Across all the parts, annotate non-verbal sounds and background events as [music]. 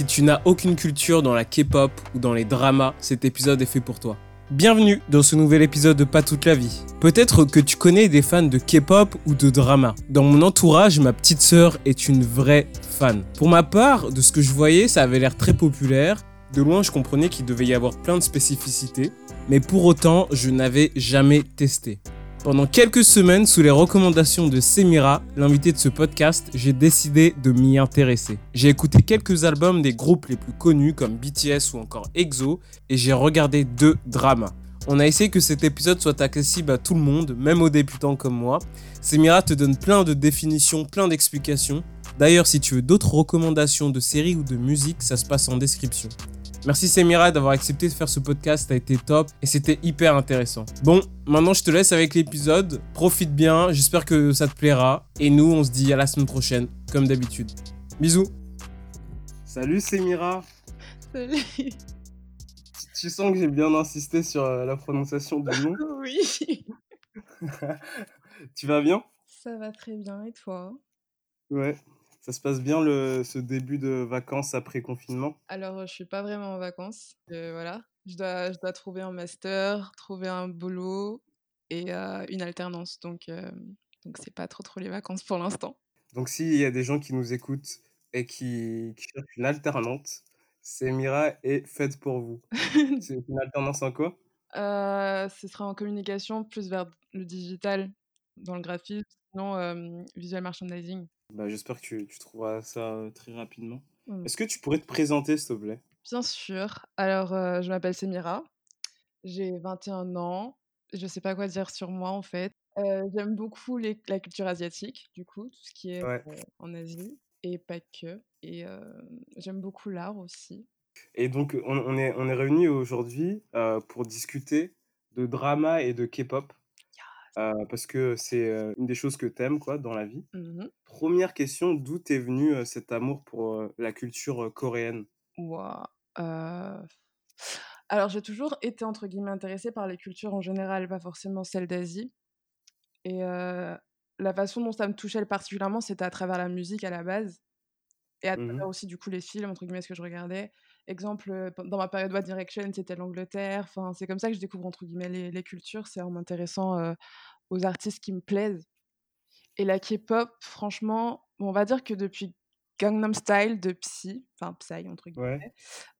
Si tu n'as aucune culture dans la K-pop ou dans les dramas, cet épisode est fait pour toi. Bienvenue dans ce nouvel épisode de Pas toute la vie. Peut-être que tu connais des fans de K-pop ou de drama. Dans mon entourage, ma petite sœur est une vraie fan. Pour ma part, de ce que je voyais, ça avait l'air très populaire. De loin, je comprenais qu'il devait y avoir plein de spécificités, mais pour autant, je n'avais jamais testé. Pendant quelques semaines, sous les recommandations de Semira, l'invité de ce podcast, j'ai décidé de m'y intéresser. J'ai écouté quelques albums des groupes les plus connus comme BTS ou encore EXO et j'ai regardé deux dramas. On a essayé que cet épisode soit accessible à tout le monde, même aux débutants comme moi. Semira te donne plein de définitions, plein d'explications. D'ailleurs, si tu veux d'autres recommandations de séries ou de musique, ça se passe en description. Merci Semira d'avoir accepté de faire ce podcast, ça a été top et c'était hyper intéressant. Bon, maintenant je te laisse avec l'épisode, profite bien, j'espère que ça te plaira et nous on se dit à la semaine prochaine, comme d'habitude. Bisous. Salut Semira. Salut. Tu sens que j'ai bien insisté sur euh, la prononciation du nom [laughs] Oui. [laughs] Tu vas bien? Ça va très bien et toi? Ouais, ça se passe bien le, ce début de vacances après confinement? Alors, je suis pas vraiment en vacances. euh, voilà. Je dois, je dois trouver un master, trouver un boulot et euh, une alternance. Donc, euh, donc c'est pas trop trop les vacances pour l'instant. Donc s'il y a des gens qui nous écoutent et qui, qui cherchent une alternante, Semira est faite pour vous. [laughs] C'est une alternance en quoi? Euh, ce sera en communication plus vers le digital, dans le graphisme, sinon visual merchandising. Bah, j'espère que tu, tu trouveras ça euh, très rapidement. Mm. Est-ce que tu pourrais te présenter, s'il te plaît? Bien sûr. Alors, euh, je m'appelle Semira. J'ai 21 ans. Je sais pas quoi dire sur moi en fait. Euh, j'aime beaucoup les- la culture asiatique, du coup, tout ce qui est Ouais. euh, en Asie et pas que. Et j'aime beaucoup l'art aussi. Et donc, on, on est, on est réunis aujourd'hui pour discuter de drama et de K-pop. Euh, parce que c'est euh, une des choses que t'aimes quoi dans la vie. Mhm. Première question, d'où t'es venu euh, cet amour pour la culture coréenne? Euh, Alors, j'ai toujours été entre guillemets intéressée par les cultures en général, pas forcément celles d'Asie. Et la façon dont ça me touchait particulièrement, c'était à travers la musique à la base. Et à Mhm. travers aussi, du coup, les films, entre guillemets, ce que je regardais. Exemple, euh, dans ma période One Direction, c'était l'Angleterre. Enfin, c'est comme ça que je découvre, entre guillemets, les, les cultures. C'est en m'intéressant euh, aux artistes qui me plaisent. Et la K-pop, franchement, on va dire que depuis Gangnam Style de Psy, enfin Psy, entre guillemets, Ouais.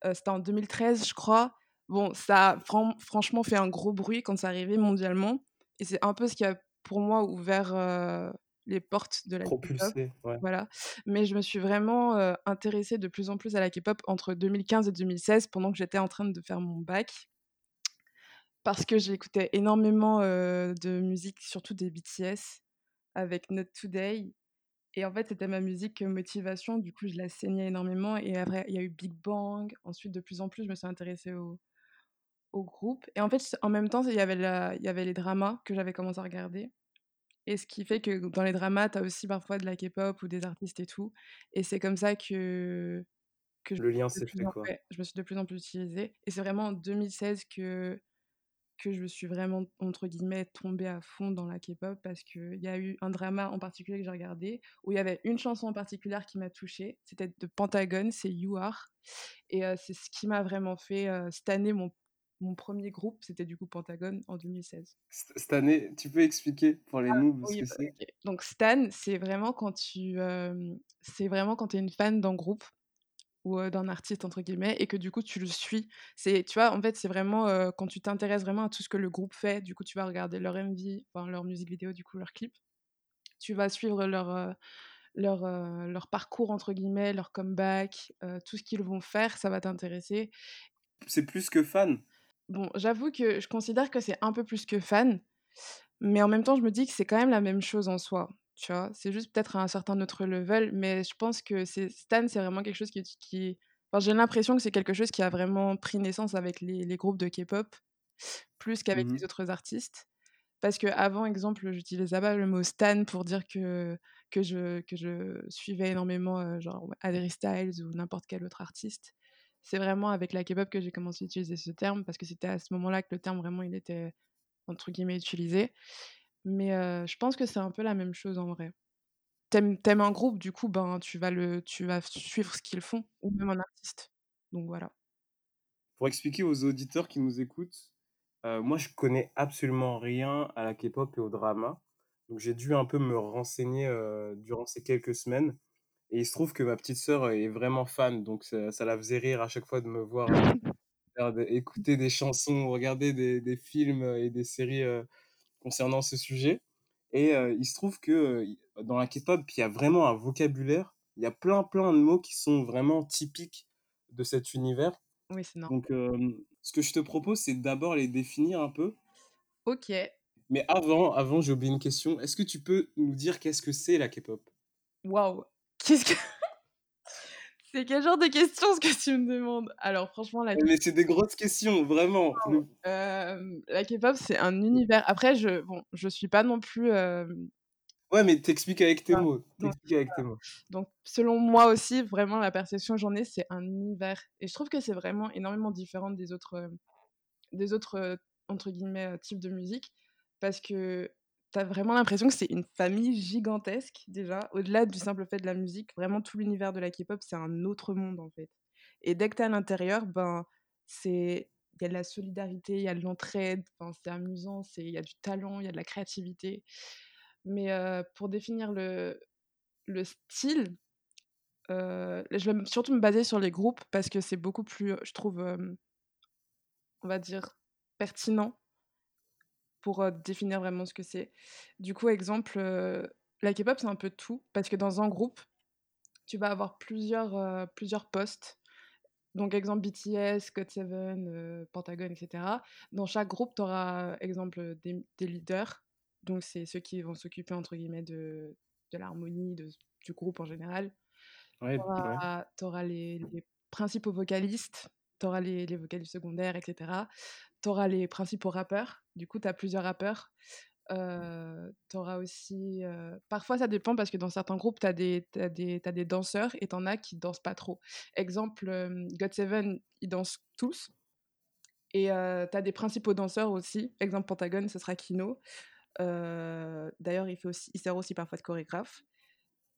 euh, c'était en 2013, je crois. Bon, ça a fran- franchement fait un gros bruit quand c'est arrivé mondialement. Et c'est un peu ce qui a, pour moi, ouvert euh, les portes de la K-pop. Ouais. Voilà. Mais je me suis vraiment euh, intéressée de plus en plus à la K-pop entre 2015 et 2016 pendant que j'étais en train de faire mon bac. Parce que j'écoutais énormément euh, de musique, surtout des BTS, avec Not Today. Et en fait, c'était ma musique motivation. Du coup, je la saignais énormément. Et après, il y a eu Big Bang. Ensuite, de plus en plus, je me suis intéressée au, au groupe. Et en fait, en même temps, il y avait, la- il y avait les dramas que j'avais commencé à regarder. Et ce qui fait que dans les dramas, tu as aussi parfois de la K-pop ou des artistes et tout. Et c'est comme ça que, que Le lien me s'est fait quoi. je me suis de plus en plus utilisée. Et c'est vraiment en 2016 que, que je suis vraiment, entre guillemets, tombée à fond dans la K-pop parce qu'il y a eu un drama en particulier que j'ai regardé où il y avait une chanson en particulier qui m'a touchée. C'était de Pentagon, c'est You Are. Et euh, c'est ce qui m'a vraiment fait euh, cette année mon, mon premier groupe, c'était du coup Pentagon en 2016. C- Cette année, tu peux expliquer pour les noobs ce Oui, que bah, c'est? Donc Stan, c'est vraiment quand tu, euh, c'est vraiment quand tu es une fan d'un groupe ou euh, d'un artiste entre guillemets et que du coup tu le suis. C'est, tu vois, en fait, c'est vraiment euh, quand tu t'intéresses vraiment à tout ce que le groupe fait. Du coup, tu vas regarder leur MV, enfin leur musique vidéo, du coup leur clip. Tu vas suivre leur leur leur parcours entre guillemets, leur comeback, tout ce qu'ils vont faire, ça va t'intéresser. C'est plus que fan? Bon, j'avoue que je considère que c'est un peu plus que fan, mais en même temps, je me dis que c'est quand même la même chose en soi. Tu vois, c'est juste peut-être à un certain autre level, mais je pense que Stan, c'est vraiment quelque chose qui, qui... Enfin, j'ai l'impression que c'est quelque chose qui a vraiment pris naissance avec les, les groupes de K-pop, plus qu'avec Mhm. les autres artistes. Parce que avant, exemple, j'utilisais pas le mot Stan pour dire que, que, je, que je suivais énormément euh, genre Harry Styles ou n'importe quel autre artiste. C'est vraiment avec la K-pop que j'ai commencé à utiliser ce terme parce que c'était à ce moment-là que le terme vraiment il était entre guillemets utilisé. Mais je pense que c'est un peu la même chose en vrai. t'aimes aimes un groupe, du coup, ben, tu vas le suivre ce qu'ils font ou même un artiste. Donc voilà. Pour expliquer aux auditeurs qui nous écoutent, moi, je connais absolument rien à la K-pop et au drama. Donc j'ai dû un peu me renseigner, durant ces quelques semaines et il se trouve que ma petite sœur est vraiment fan, donc ça ça la faisait rire à chaque fois de me voir, [laughs] des écouter des chansons, regarder des des films, et des séries, heu, concernant ce sujet et il se trouve que, dans la K-pop, il y a vraiment un vocabulaire. Il y a plein, plein de mots qui sont vraiment typiques de cet univers. Oui, c'est normal. Donc ce que je te propose, c'est d'abord les définir un peu. OK. Mais avant avant, j'ai oublié une question. Est-ce que tu peux nous dire qu'est-ce que c'est la K-pop? Waouh! Qu'est-ce que [laughs] c'est quel genre de questions ce que tu me demandes? Alors franchement la Mais c'est des grosses questions, vraiment. Hem, la K-pop, c'est un univers. Après je bon, je suis pas non plus, hem Ouais, mais t'expliques avec tes mots, donc tu avec tes mots. donc selon moi aussi, vraiment la perception que j'en ai, c'est un univers et je trouve que c'est vraiment énormément différent des autres, hem, des autres, entre guillemets, «types de musique» parce que tu as vraiment l'impression que c'est une famille gigantesque déjà. Au-delà du simple fait de la musique, vraiment tout l'univers de la K-pop, c'est un autre monde, en fait et dès que tu es à l'intérieur, ben, c'est il y a de la solidarité, il y a de l'entraide, c'est amusant, c'est il y a du talent, il y a de la créativité. Mais pour définir le le style, je vais surtout me baser sur les groupes parce que c'est beaucoup plus, je trouve, on va dire pertinent pour, définir vraiment ce que c'est. Du coup, exemple, la K-pop, c'est un peu tout parce que dans un groupe, tu vas avoir plusieurs, plusieurs postes. Donc exemple BTS, GOT7, heu, Pentagon et cetera. Dans chaque groupe, tu auras, exemple, des des leaders. Donc c'est ceux qui vont s'occuper entre guillemets de de l'harmonie du groupe en général. Tu Ouais, auras tu auras les les principaux vocalistes, tu auras les les vocalistes secondaires et cetera. Tu auras les principaux rappeurs, du coup, tu as plusieurs rappeurs. Heu, tu auras aussi, parfois ça dépend parce que dans certains groupes, tu as des as des as des danseurs et tu en as qui dansent pas trop. Exemple, hem, GOT7, ils dansent tous et heu, tu as des principaux danseurs aussi. Exemple Pentagon, ce sera Kino. D'ailleurs, il fait aussi il sert aussi parfois de chorégraphe.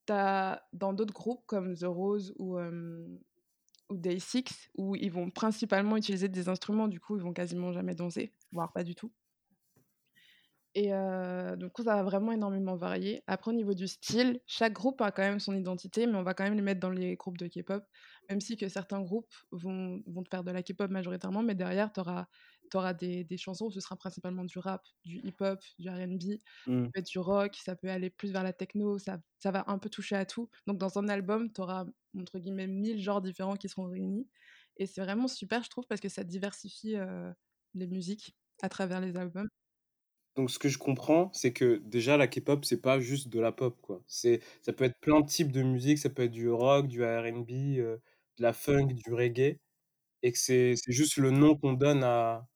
Tu as dans d'autres groupes comme The Rose ou ou Day6 où ils vont principalement utiliser des instruments, du coup, ils vont quasiment jamais danser, voire pas du tout. Et du coup, ça va vraiment énormément varier. Après, au niveau du style, chaque groupe a quand même son identité, mais on va quand même les mettre dans les groupes de K-pop, même si que certains groupes vont vont te faire de la K-pop majoritairement, mais derrière, tu auras des des chansons où ce sera principalement du rap, du hip-hop, du R&B, Mmh. du rock, ça peut aller plus vers la techno, ça ça va un peu toucher à tout. Donc dans un album, tu auras entre guillemets «1000 genres différents» qui seront réunis et c'est vraiment super, je trouve, parce que ça diversifie, les musiques à travers les albums. Donc ce que je comprends, c'est que déjà la K-pop, c'est pas juste de la pop, quoi. C'est ça peut être plein de types de musique, ça peut être du rock, du R&B, heu, de la funk, du reggae et que c'est c'est juste le nom qu'on donne à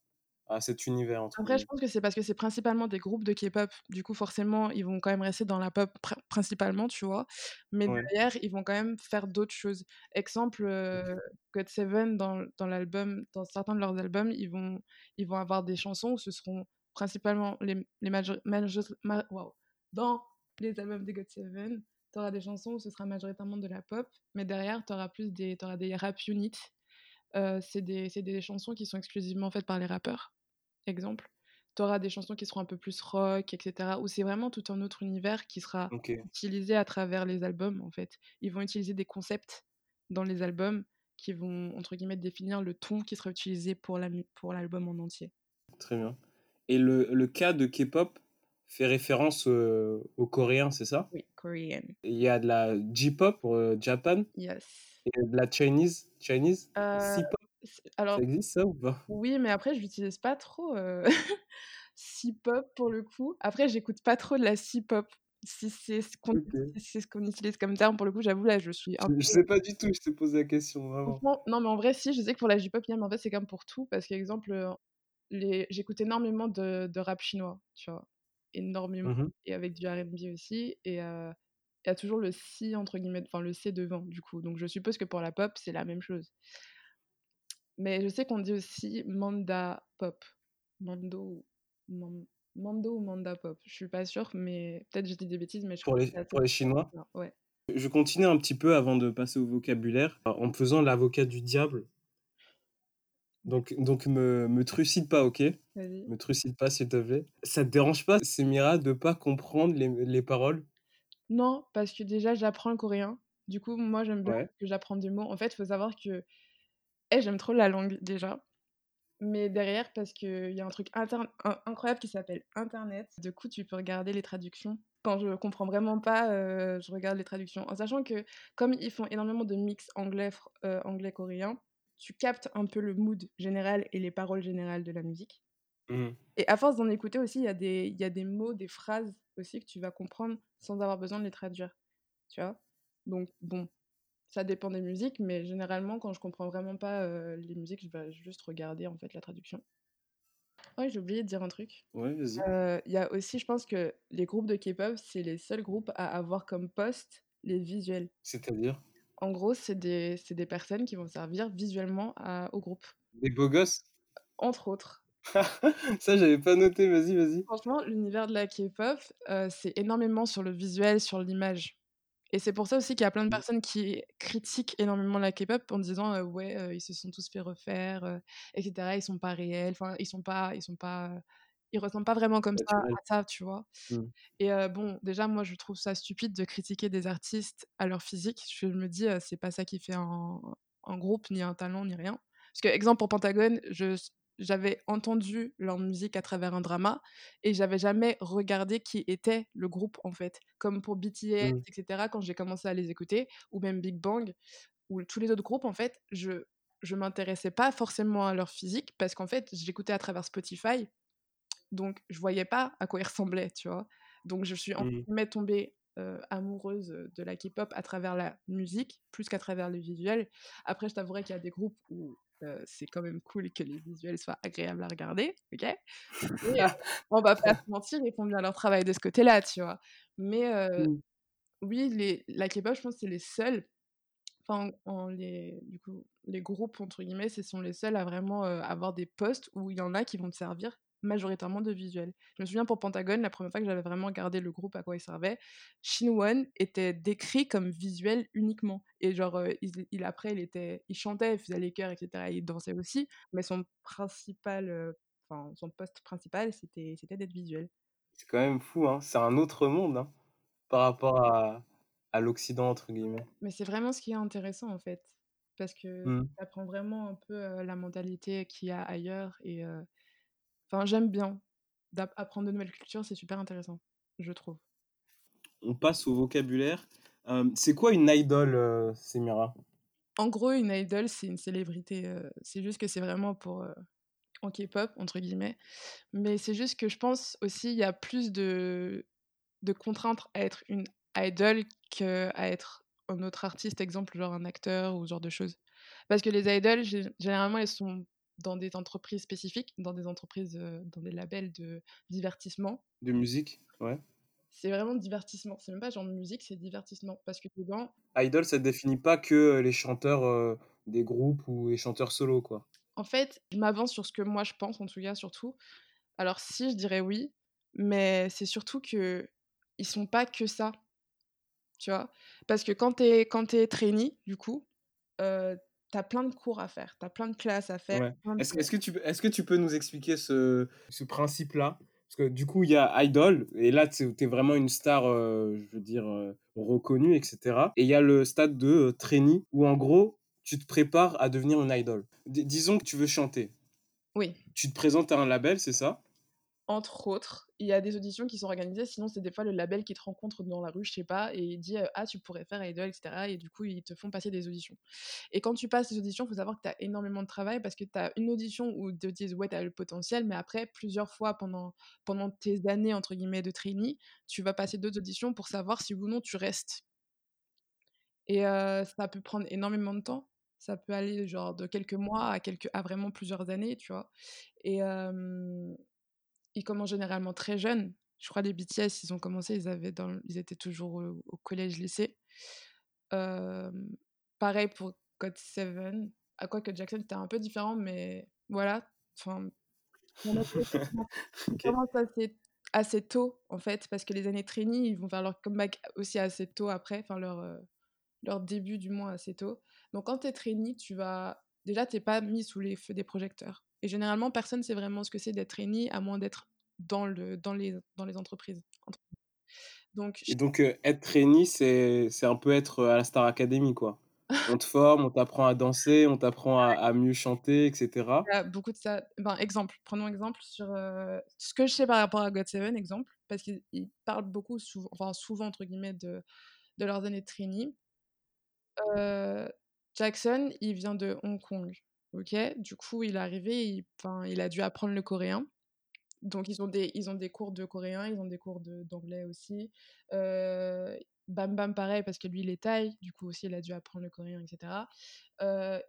à «cet univers» entre Après, je pense que c'est parce que c'est principalement des groupes de K-pop. Du coup, forcément, ils vont quand même rester dans la pop prin principalement, tu vois? Mais Ouais. derrière, ils vont quand même faire d'autres choses. Exemple, heu, GOT7 dans dans l'album dans certains de leurs albums, ils vont ils vont avoir des chansons où ce seront principalement les les ma waouh, dans les albums de GOT7, tu auras des chansons où ce sera majoritairement de la pop, mais derrière, tu auras plus des tu auras des rap units. Heu, c'est des c'est des chansons qui sont exclusivement faites par les rappeurs. Exemple, tu auras des chansons qui seront un peu plus rock et cetera, où c'est vraiment tout un autre univers qui sera utilisé à travers les albums, en fait. Ils vont utiliser des concepts dans les albums qui vont, entre guillemets, «définir le ton qui sera utilisé pour la mu pour l'album en entier». Très bien et le le cas de K-pop fait référence, heu, aux Coréens, c'est ça? Oui, Korean. Et il y a de la J-pop pour, heu, Japan? Yes. et de la Chinese? Chinese? Heu, C-pop, alors ça existe ça ou pas? oui, mais après je l'utilise pas trop, [laughs] heu, C-pop pour le coup. Après, j'écoute pas trop de la C-pop. Si c'est ce qu'on si ce utilise comme terme, pour le coup, j'avoue, là, je suis un Je je peu sais pas du tout, je te pose la question, vraiment. non, mais en vrai, si, je sais que pour la J-pop, il y a mais en fait, c'est comme pour tout parce qu'exemple, les j'écoute énormément de de rap chinois, tu vois? Énormément Mmh mh. et avec du R&B aussi et il y a toujours le «C» entre guillemets, enfin le «C» devant, du coup, donc je suppose que pour la pop, c'est la même chose. Mais je sais qu'on dit aussi Manda pop. Mando, man Mando ou Manda Pop. Je suis pas sûre, mais peut-être je dis des bêtises, mais je Pour crois les, que pour les Chinois ouais. Je continue un petit peu avant de passer au vocabulaire, en faisant l'avocat du diable. Donc, donc me, me trucide pas, ok? Me trucide pas, s'il te plaît. Ça te dérange pas, Semira, de pas comprendre les, les paroles? Non, parce que déjà, j'apprends le coréen. Du coup, moi, j'aime bien Ouais. que j'apprends des mots. En fait, il faut savoir que eh, j'aime trop la langue déjà. Mais derrière, parce qu'il y a un truc incroyable qui s'appelle Internet. Du coup, tu peux regarder les traductions. Quand je comprends vraiment pas, euh, je regarde les traductions. En sachant que, comme ils font énormément de mix anglais, euh, anglais-coréen, tu captes un peu le mood général et les paroles générales de la musique. Mhm. Et à force d'en écouter aussi, il y, a des- y a des mots, des phrases aussi que tu vas comprendre sans avoir besoin de les traduire. Tu vois Donc, bon, ça dépend des musiques, mais généralement, quand je comprends vraiment pas euh, les musiques, je vais juste regarder en fait la traduction. Ouais, j'ai oublié de dire un truc. Ouais, vas-y. Euh, Il y a aussi, je pense que les groupes de K-pop, c'est les seuls groupes à avoir comme poste les visuels. C'est-à-dire? En gros, c'est des, des personnes qui vont servir visuellement à- au groupe, Des beaux gosses? Entre autres. [laughs] Ça, j'avais pas noté, vas-y, vas-y. Franchement, l'univers de la K-pop, euh, c'est énormément sur le visuel, sur l'image. Et c'est pour ça aussi qu'il y a plein de Mm. personnes qui critiquent énormément la K-pop en disant euh, ouais, euh, ils se sont tous fait refaire, euh, etc. Ils sont pas réels, enfin ils sont pas, ils sont pas, ils ressemblent pas vraiment comme ça à ça, tu vois? Mm. Et euh, bon, déjà moi je trouve ça stupide de critiquer des artistes à leur physique. Je me dis euh, c'est pas ça qui fait un, un groupe, ni un talent, ni rien. Parce que exemple pour Pentagone, je j'avais entendu leur musique à travers un drama et j'avais jamais regardé qui était le groupe en fait. Comme pour BTS, Mm. etc. Quand j'ai commencé à les écouter, ou même Big Bang, ou tous les autres groupes en fait, je je m'intéressais pas forcément à leur physique parce qu'en fait j'écoutais à travers Spotify, donc je voyais pas à quoi ils ressemblaient, tu vois? Donc je suis en Mm. guillemets tombée euh, amoureuse de la K-pop à travers la musique plus qu'à travers le visuel. Après, je t'avouerai qu'il y a des groupes où euh, c'est quand même cool que les visuels soient agréables à regarder, ok? Et, euh, [laughs] on va pas se mentir, ils font bien leur travail de ce côté-là, tu vois? Mais euh, Mm. oui, les, la K-pop, je pense que c'est les seuls, enfin, en les, du coup, les groupes, entre guillemets, ce sont les seuls à vraiment avoir des postes où il y en a qui vont te servir majoritairement de visuels. Je me souviens pour Pentagone, la première fois que j'avais vraiment regardé le groupe à quoi il servait, Shinwon était décrit comme visuel uniquement. Et genre, euh, il, il- après, il, était, il chantait, il faisait les chœurs, etc. Et il dansait aussi, mais son principal, euh, enfin, son poste principal, c'était c'était d'être visuel. C'est quand même fou, hein. C'est un autre monde, hein, par rapport à, à l'Occident, entre guillemets. Mais c'est vraiment ce qui est intéressant en fait, parce que Mm. ça apprend vraiment un peu euh, la mentalité qu'il y a ailleurs. Et enfin, j'aime bien d'apprendre de nouvelles cultures, c'est super intéressant, je trouve. On passe au vocabulaire. Euh, c'est quoi une idole, euh, Semira? En gros, une idol, c'est une célébrité. euh, c'est juste que c'est vraiment pour en K-pop entre guillemets. Mais c'est juste que je pense aussi il y a plus de de contraintes à être une idol qu'à être un autre artiste, exemple genre un acteur ou ce genre de choses. Parce que les idoles, gé- généralement, elles sont dans des entreprises spécifiques, dans des entreprises, euh, dans des labels de divertissement. De musique Ouais. C'est vraiment divertissement. C'est même pas genre musique, c'est divertissement. Parce que dedans, Idol, ça ne définit pas que les chanteurs euh, des groupes ou les chanteurs solo, quoi. en fait, je m'avance sur ce que moi je pense, en tout cas, surtout. Alors, si, je dirais oui, mais c'est surtout que ils sont pas que ça, tu vois? Parce que quand t'es quand t'es trainee, du coup, euh, t'as plein de cours à faire, t'as plein de classes à faire. Ouais. plein de- Est-ce que, tu, peux- est-ce que tu peux nous expliquer ce, ce principe-là? Parce que du coup, il y a Idol, et là, tu es vraiment une star, euh, je veux dire, euh, reconnue, etc. Et il y a le stade de euh, trainee, où en gros, tu te prépares à devenir une idol. D- disons que tu veux chanter. Oui. Tu te présentes à un label, c'est ça? Entre autres, il y a des auditions qui sont organisées, sinon c'est des fois le label qui te rencontre dans la rue, je sais pas, et il dit euh, Ah, tu pourrais faire Idol, etc. Et du coup, ils te font passer des auditions. Et quand tu passes les auditions, il faut savoir que tu as énormément de travail parce que tu as une audition où ils te disent Ouais, tu as le potentiel, mais après, plusieurs fois pendant, pendant tes années, entre guillemets, de trainee, tu vas passer d'autres auditions pour savoir si ou non tu restes. Et euh, ça peut prendre énormément de temps. Ça peut aller genre de quelques mois à, quelques, à vraiment plusieurs années, tu vois. Et, ils commencent généralement très jeunes. Je crois les BTS, ils ont commencé, ils, avaient dans, ils étaient toujours au, au collège-lycée. Euh, pareil pour God Seven. À quoi que Jackson, c'était un peu différent, mais voilà. Enfin, en a commencent [laughs] assez assez tôt, en fait, parce que les années trainee, ils vont faire leur comeback aussi assez tôt après, enfin leur, euh, leur début du moins assez tôt. Donc quand tu es trainee, tu vas... Déjà, tu pas mis sous les feux des projecteurs. Et généralement, personne ne sait vraiment ce que c'est d'être trainee, à moins d'être dans, le, dans, les, dans les entreprises. Donc, Et donc, euh, être trainee, c'est un peu être à la Star Academy, quoi. on te forme, on t'apprend à danser, on t'apprend à, mieux chanter, etc. Il y a beaucoup de ça. Ben, exemple, prenons exemple sur euh, ce que je sais par rapport à God7, exemple, parce qu'ils parlent beaucoup, souvent, enfin souvent, entre guillemets, de, de leurs années de trainee. Euh, Jackson, il vient de Hong Kong, ok? Du coup, il est arrivé, il, il a dû apprendre le coréen. Donc, ils ont des, ils ont des cours de coréen, ils ont des cours d'anglais aussi. Bam Bam, pareil, parce que lui, il est taille, du coup aussi, il a dû apprendre le coréen, etc.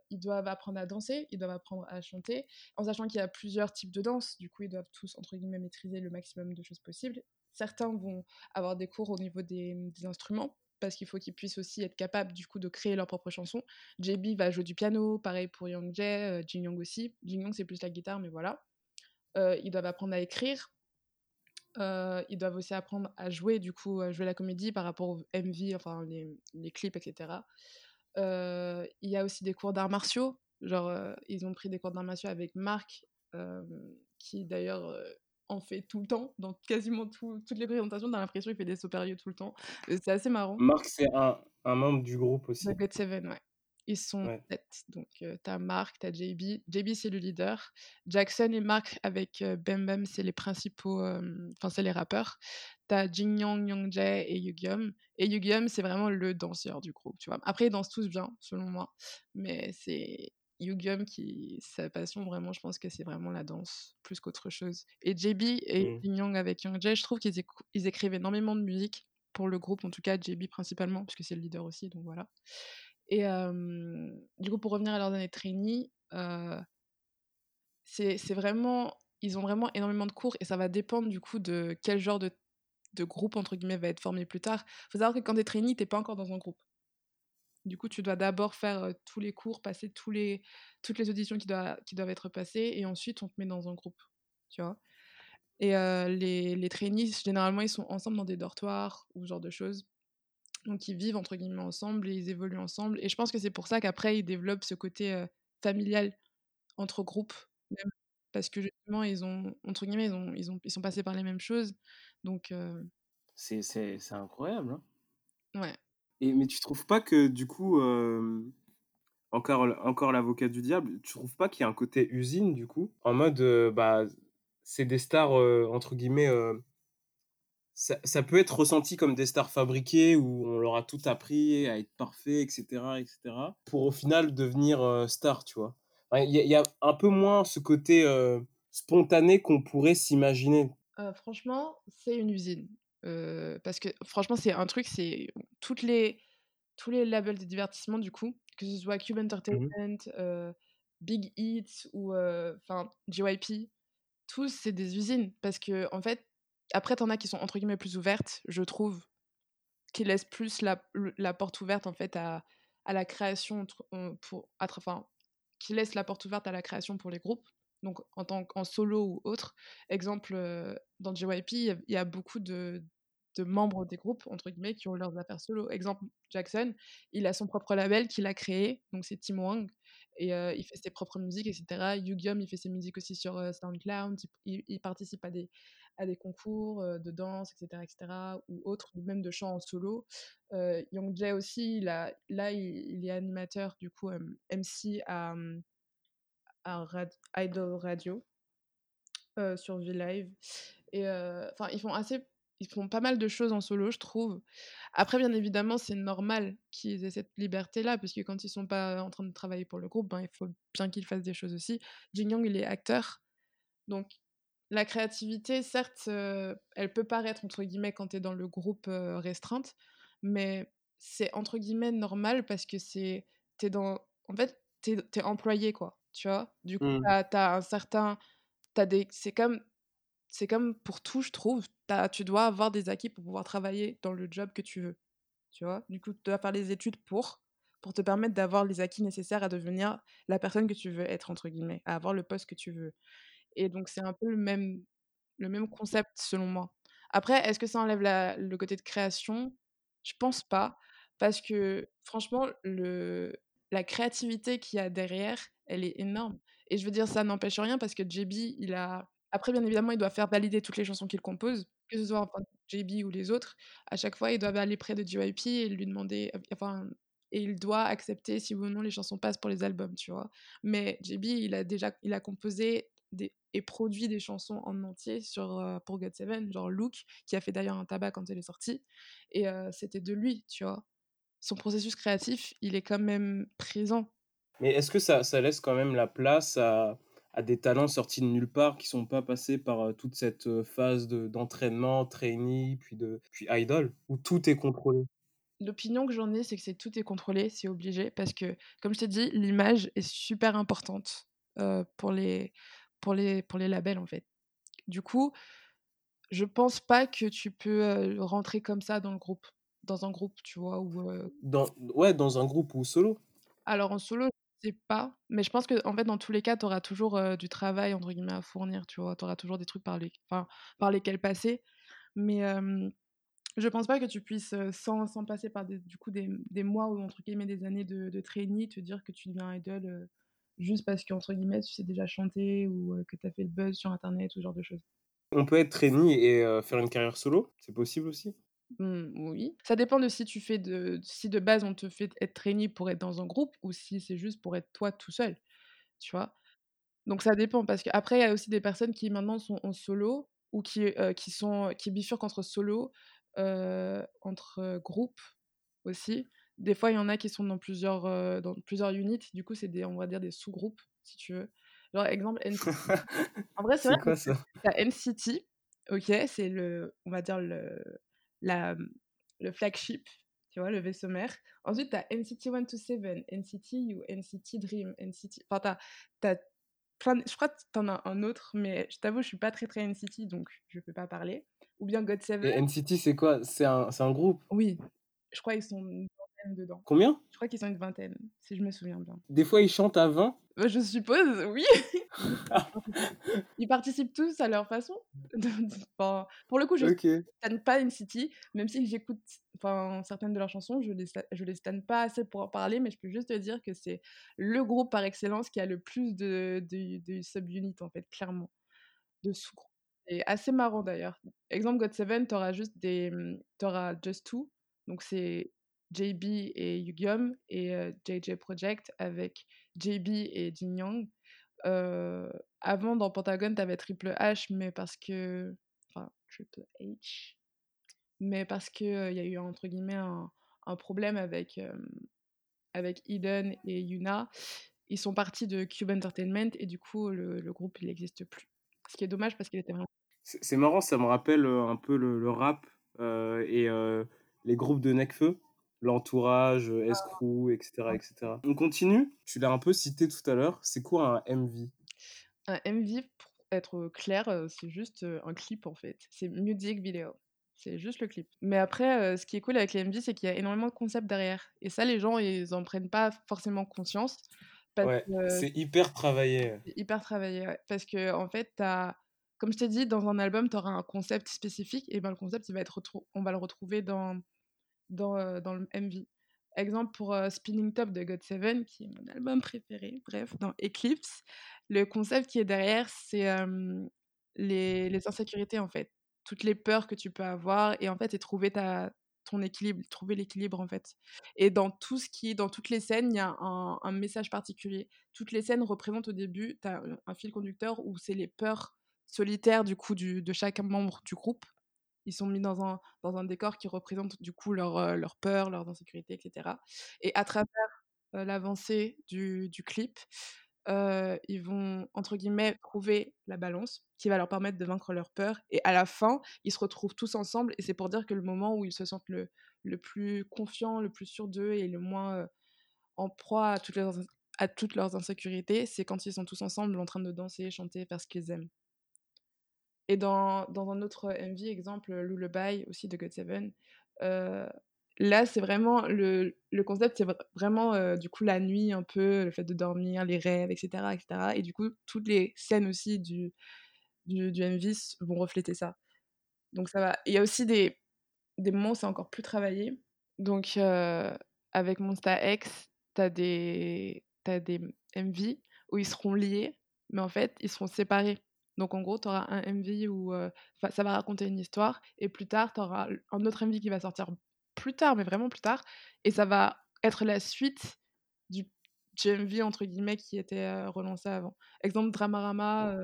Ils doivent apprendre à danser, ils doivent apprendre à chanter, en sachant qu'il y a plusieurs types de danse, du coup, ils doivent tous, entre guillemets, maîtriser le maximum de choses possibles. Certains vont avoir des cours au niveau des, instruments, parce qu'il faut qu'ils puissent aussi être capables, du coup, de créer leurs propres chansons. JB va jouer du piano, pareil pour Young Jae, euh, Jin Young aussi. Jin Young, c'est plus la guitare, mais voilà. Euh, ils doivent apprendre à écrire, euh, ils doivent aussi apprendre à jouer, du coup, à jouer la comédie par rapport au MV, enfin les, les clips, etc. Euh, il y a aussi des cours d'arts martiaux. Genre, euh, ils ont pris des cours d'arts martiaux avec Marc, qui d'ailleurs en fait tout le temps, dans quasiment toutes les présentations. Dans l'impression qu'il fait des sauts tout le temps. C'est assez marrant. Marc, c'est un, un, membre du groupe aussi. The God Seven, ouais. Ils sont sept. Donc, tu as Mark, tu as JB. JB, c'est le leader. Jackson et Mark avec Bem Bem, c'est les principaux. Enfin, c'est les rappeurs. Tu as Jin Young, Young Jae et Yugyum. Et Yugyum, c'est vraiment le danseur du groupe, tu vois. Après, ils dansent tous bien, selon moi. Mais c'est Yugyum qui. Sa passion, vraiment, je pense que c'est vraiment la danse, plus qu'autre chose. Et JB et mmh. Jin Young avec Young Jae, je trouve qu'ils ils écrivent énormément de musique pour le groupe, en tout cas JB principalement, puisque c'est le leader aussi, donc voilà. Et du coup, pour revenir à leurs années de trainee, c'est vraiment, ils ont vraiment énormément de cours et ça va dépendre du coup de quel genre de, groupe entre guillemets va être formé plus tard. Il faut savoir que quand tu es trainee, tu pas encore dans un groupe. Du coup, tu dois d'abord faire tous les cours, passer toutes les auditions qui, doivent, qui doivent être passées et ensuite on te met dans un groupe. Tu vois et les, les trainees, généralement, ils sont ensemble dans des dortoirs ou ce genre de choses. Donc ils vivent entre guillemets ensemble et ils évoluent ensemble. Et je pense que c'est pour ça qu'après ils développent ce côté familial entre groupes, même, parce que justement ils ont entre guillemets ils ont ils ont ils sont passés par les mêmes choses. Donc c'est c'est incroyable. Hein ouais. Et mais tu trouves pas que du coup encore encore l'avocat du diable, tu trouves pas qu'il y a un côté usine du coup en mode bah c'est des stars entre guillemets ça, peut être ressenti comme des stars fabriquées où on leur a tout appris à être parfait, etc., etc., pour au final devenir euh, star, tu vois. Il y, a un peu moins ce côté euh, spontané qu'on pourrait s'imaginer. Euh, franchement, c'est une usine. parce que franchement, c'est un truc, c'est toutes les, tous les labels de divertissement, du coup, que ce soit Cube Entertainment, mmh Big Hits ou enfin JYP, tous, c'est des usines. Parce que, en fait, après, t'en as qui sont entre guillemets plus ouvertes, je trouve, qui laissent plus la, porte ouverte en fait à, à la création pour, enfin, qui laissent la porte ouverte à la création pour les groupes. Donc en tant qu'en solo ou autre. Exemple, euh, dans JYP, il y, a beaucoup de, de membres des groupes, entre guillemets, qui ont leurs affaires solo. Exemple, Jackson, il a son propre label qu'il a créé, donc c'est Tim Wang, et euh, il fait ses propres musiques, etc. Yugyum, il fait ses musiques aussi sur euh, SoundCloud, il, participe à des, à des concours euh, de danse, etc., etc., ou autres, même de chant en solo. Young Jae aussi, là, il, est animateur, du coup, MC à, à Idol Radio, sur V-Live. Et enfin, ils font assez ils font pas mal de choses en solo, je trouve. Après, bien évidemment, c'est normal qu'ils aient cette liberté-là, parce que quand ils sont pas en train de travailler pour le groupe, ben, il faut bien qu'ils fassent des choses aussi. Jin Young, il est acteur. Donc, la créativité, certes, euh, elle peut paraître, entre guillemets, quand tu es dans le groupe euh, restreinte, mais c'est, entre guillemets, normal parce que c'est... T'es dans... En fait, t'es es employé, quoi. Tu vois? Du coup, mmh. t'as as un certain... As des... C'est comme c'est comme pour tout, je trouve. tu dois avoir des acquis pour pouvoir travailler dans le job que tu veux. Tu vois? Du coup, tu dois faire les études pour, pour te permettre d'avoir les acquis nécessaires à devenir la personne que tu veux être, entre guillemets, à avoir le poste que tu veux. Et donc, c'est un peu le même, le même concept selon moi. Après, est-ce que ça enlève le côté de création? Je pense pas, parce que franchement, le la créativité qu'il y a derrière, elle est énorme et je veux dire, ça n'empêche rien parce que JB, il a après bien évidemment, il doit faire valider toutes les chansons qu'il compose, que ce soit, enfin, JB ou les autres. À chaque fois, ils doivent aller près de JYP et lui demander, enfin et il doit accepter si ou non les chansons passent pour les albums, tu vois? Mais JB, il a déjà il a composé des et produit des chansons en entier sur, heu, pour GOT7, genre Look, qui a fait d'ailleurs un tabac quand elle est sortie et heu, c'était de lui, tu vois? Son processus créatif, il est quand même présent. Mais est-ce que ça ça laisse quand même la place à à des talents sortis de nulle part, qui sont pas passés par, heu, toute cette, phase de d'entraînement, trainee, puis de puis idol, où tout est contrôlé? L'opinion que j'en ai, c'est que c'est tout est contrôlé, c'est obligé parce que, comme je t'ai dit, l'image est super importante, pour les pour les pour les labels, en fait. Du coup, je pense pas que tu peux, heu, rentrer comme ça dans le groupe dans un groupe, tu vois? Ou, heu Dans ouais, dans un groupe ou solo? alors en solo, je sais pas, mais je pense qu'en fait, dans tous les cas, tu auras toujours, heu, du «travail» entre guillemets à fournir, tu vois? Tu auras toujours des trucs par les enfin, par lesquels passer, mais hem, je pense pas que tu puisses, sans sans passer par des du coup des des mois ou entre guillemets «des années» de de trainee, te dire que tu deviens idol, heu, juste parce qu'entre guillemets, tu sais déjà chanter ou, que tu as fait le buzz sur internet, ce genre de choses? On peut être trainee et faire une carrière solo? C'est possible aussi? Mmh, oui. Ça dépend de si tu fais de si de base on te fait être trainee pour être dans un groupe ou si c'est juste pour être toi tout seul, tu vois? Donc ça dépend parce qu'après il y a aussi des personnes qui maintenant sont en solo ou qui, qui sont qui bifurquent entre solo, entre, heu, groupes aussi. Des fois, il y en a qui sont dans plusieurs, heu, dans plusieurs units, du coup, c'est des on va dire des sous-groupes, si tu veux. Genre exemple NCT. [laughs] En vrai, c'est quoi ça? NCT, OK, c'est le on va dire le la, le flagship, tu vois? Le vaisseau mère. Ensuite, tu as NCT 127, NCT U, NCT Dream, NCT enfin, tu as tu as plein de je crois que tu en as un autre, mais je t'avoue, je suis pas très, très NCT, donc je peux pas parler. Ou bien GOT7 Et NCT, c'est quoi? C'est un c'est un groupe? oui, je crois qu'ils sont vingtaine dedans. Combien? Je crois qu'ils sont une vingtaine, si je me souviens bien. Des fois, ils chantent à 20? Bah, je suppose, oui! [laughs] Ils participent tous à leur façon. [laughs] Enfin, pour le coup, je OK. stan pas NCT, même si j'écoute enfin, certaines de leurs chansons, je les sta je les stan pas assez pour en parler, mais je peux juste te dire que c'est le groupe par excellence qui a le plus de de de sub-units, en fait, clairement, de sous-groupes. C'est assez marrant d'ailleurs. Exemple GOT7, tu auras juste des, mmh, tu auras Just Two, donc c'est JB et Yugyeom et JJ Project avec JB et Jin. Heu, avant dans Pentagon, tu avais Triple H, mais parce que enfin Triple H, mais parce que, heu, il y a eu entre guillemets un problème avec, avec Eden et Yuna. Ils sont partis de Cube Entertainment et du coup le groupe il existe plus. Ce qui est dommage parce qu'il était vraiment C'est marrant, ça me rappelle, un peu le rap, et les groupes de Nekfeu, L'Entourage, heu, S-Crew et cetera et cetera. On continue? Tu l'as un peu cité tout à l'heure, c'est quoi un MV? un MV pour être, clair, heu, c'est juste, heu, un clip en fait. C'est music video. C'est juste le clip. Mais après, ce qui est cool avec les MV, c'est qu'il y a énormément de concepts derrière et ça les gens ils en prennent pas forcément conscience Ouais, que c'est hyper travaillé. c'est hyper travaillé, ouais. Parce qu'en fait, tu as comme je t'ai dit, dans un album, tu auras un concept spécifique et ben, le concept, il va être retrou on va le retrouver dans dans, le MV. Exemple pour, Spinning Top de GOT7 qui est mon album préféré, bref, dans Eclipse, le concept qui est derrière, c'est, les insécurités, en fait. Toutes les peurs que tu peux avoir et en fait et trouver ton équilibre, trouver l'équilibre, en fait. Et dans tout ce qui dans toutes les scènes, il y a un message particulier. Toutes les scènes représentent au début, tu as, un fil conducteur où c'est les peurs solitaires du coup de chaque membre du groupe. Ils sont mis dans un décor qui représente du coup leurs, heu, leurs peurs, leurs insécurités et cetera et à travers, heu, l'avancée du clip, heu, ils vont entre guillemets «trouver la balance» qui va leur permettre de vaincre leurs peurs et à la fin, ils se retrouvent tous ensemble et c'est pour dire que le moment où ils se sentent le plus confiants, le plus sûrs d'eux et le moins, en proie à toutes leurs insécurités, c'est quand ils sont tous ensemble en train de danser, chanter, faire ce qu'ils aiment. Et dans dans un autre MV, exemple, Lullaby aussi de GOT7, heu, là, c'est vraiment le le concept, c'est vr vraiment, heu, du coup, la nuit un peu, le fait de dormir, les rêves et cetera et du coup, toutes les scènes aussi du du, du MV vont refléter ça. Donc ça va. Il y a aussi des, des moments où c'est encore plus travaillé. Donc avec Monsta X, tu as des, as des MV où ils seront liés, mais en fait, ils seront séparés. Donc en gros, tu auras un MV où ça va raconter une histoire, et plus tard, tu auras un autre MV qui va sortir plus tard, mais vraiment plus tard, et ça va être la suite du MV entre guillemets qui était relancé avant. Exemple Dramarama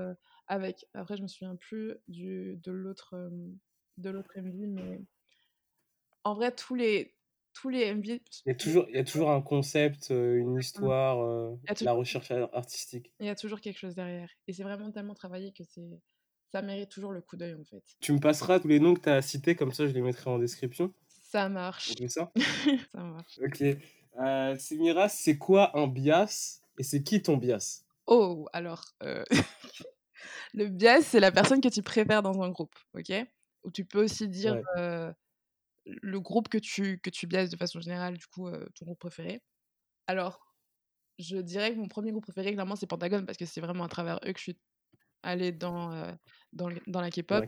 avec après je me souviens plus du de l'autre de l'autre MV mais en vrai tous les tous les MV il y a toujours il y a toujours un concept une histoire la recherche artistique. il y a toujours quelque chose derrière. Et c'est vraiment tellement travaillé que c'est ça mérite toujours le coup d'œil en fait. Tu me passeras tous les noms que tu as cités comme ça je les mettrai en description. Ça marche. On ça? [laughs] Ça marche. Ok. Euh, Semira, c'est quoi un bias et c'est qui ton bias? Oh, alors, euh, [laughs] le bias, c'est la personne que tu préfères dans un groupe, ok? Ou tu peux aussi dire euh, le groupe que tu, que tu biases de façon générale, du coup, euh, ton groupe préféré? Alors, je dirais que mon premier groupe préféré, clairement, c'est Pentagon, parce que c'est vraiment à travers eux que je suis allée dans, dans, dans, la K-pop.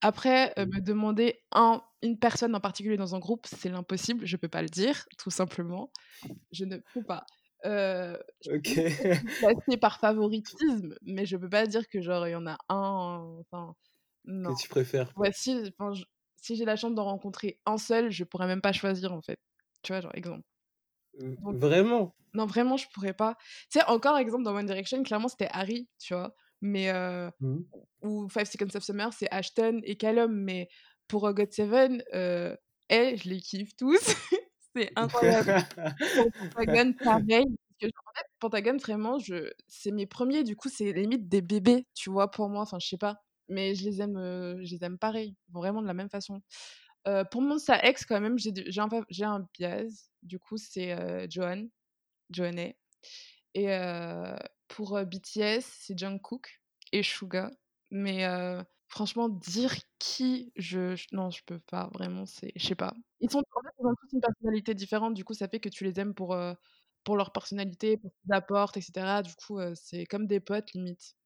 Après, mmh. me demander un, une personne en particulier dans un groupe, c'est l'impossible, je peux pas le dire, tout simplement. Je ne peux pas. Euh, ok. [laughs] par favoritisme, mais je peux pas dire que genre il y en a un. Enfin, non. Que tu préfères. Ouais, si, si j'ai la chance d'en rencontrer un seul, je pourrais même pas choisir en fait. Tu vois, genre exemple. vraiment? Non, vraiment, je pourrais pas. Tu sais, encore exemple dans One Direction, clairement c'était Harry, tu vois? Mais. Euh, mmh. Ou Five Seconds of Summer, c'est Ashton et Callum. Mais pour God Seven, euh, je les kiffe tous. [laughs] c'est [laughs] incroyable. Pentagon, pareil. Parce que, Pentagon, vraiment, je... c'est mes premiers, du coup, c'est limite des bébés, tu vois, pour moi. Enfin, je sais pas. Mais je les aime, je les aime pareil, vraiment de la même façon. Pour mon sa ex, quand même, j'ai un, un bias. Du coup, c'est Johan, Johanne. Et pour BTS, c'est Jungkook et Suga. Mais franchement, dire qui je, non, je peux pas vraiment. C'est, je sais pas. Ils sont en ont tous une personnalité différente. Du coup, ça fait que tu les aimes pour pour leur personnalité, pour ce qu'ils apportent, etc. Du coup, c'est comme des potes limite.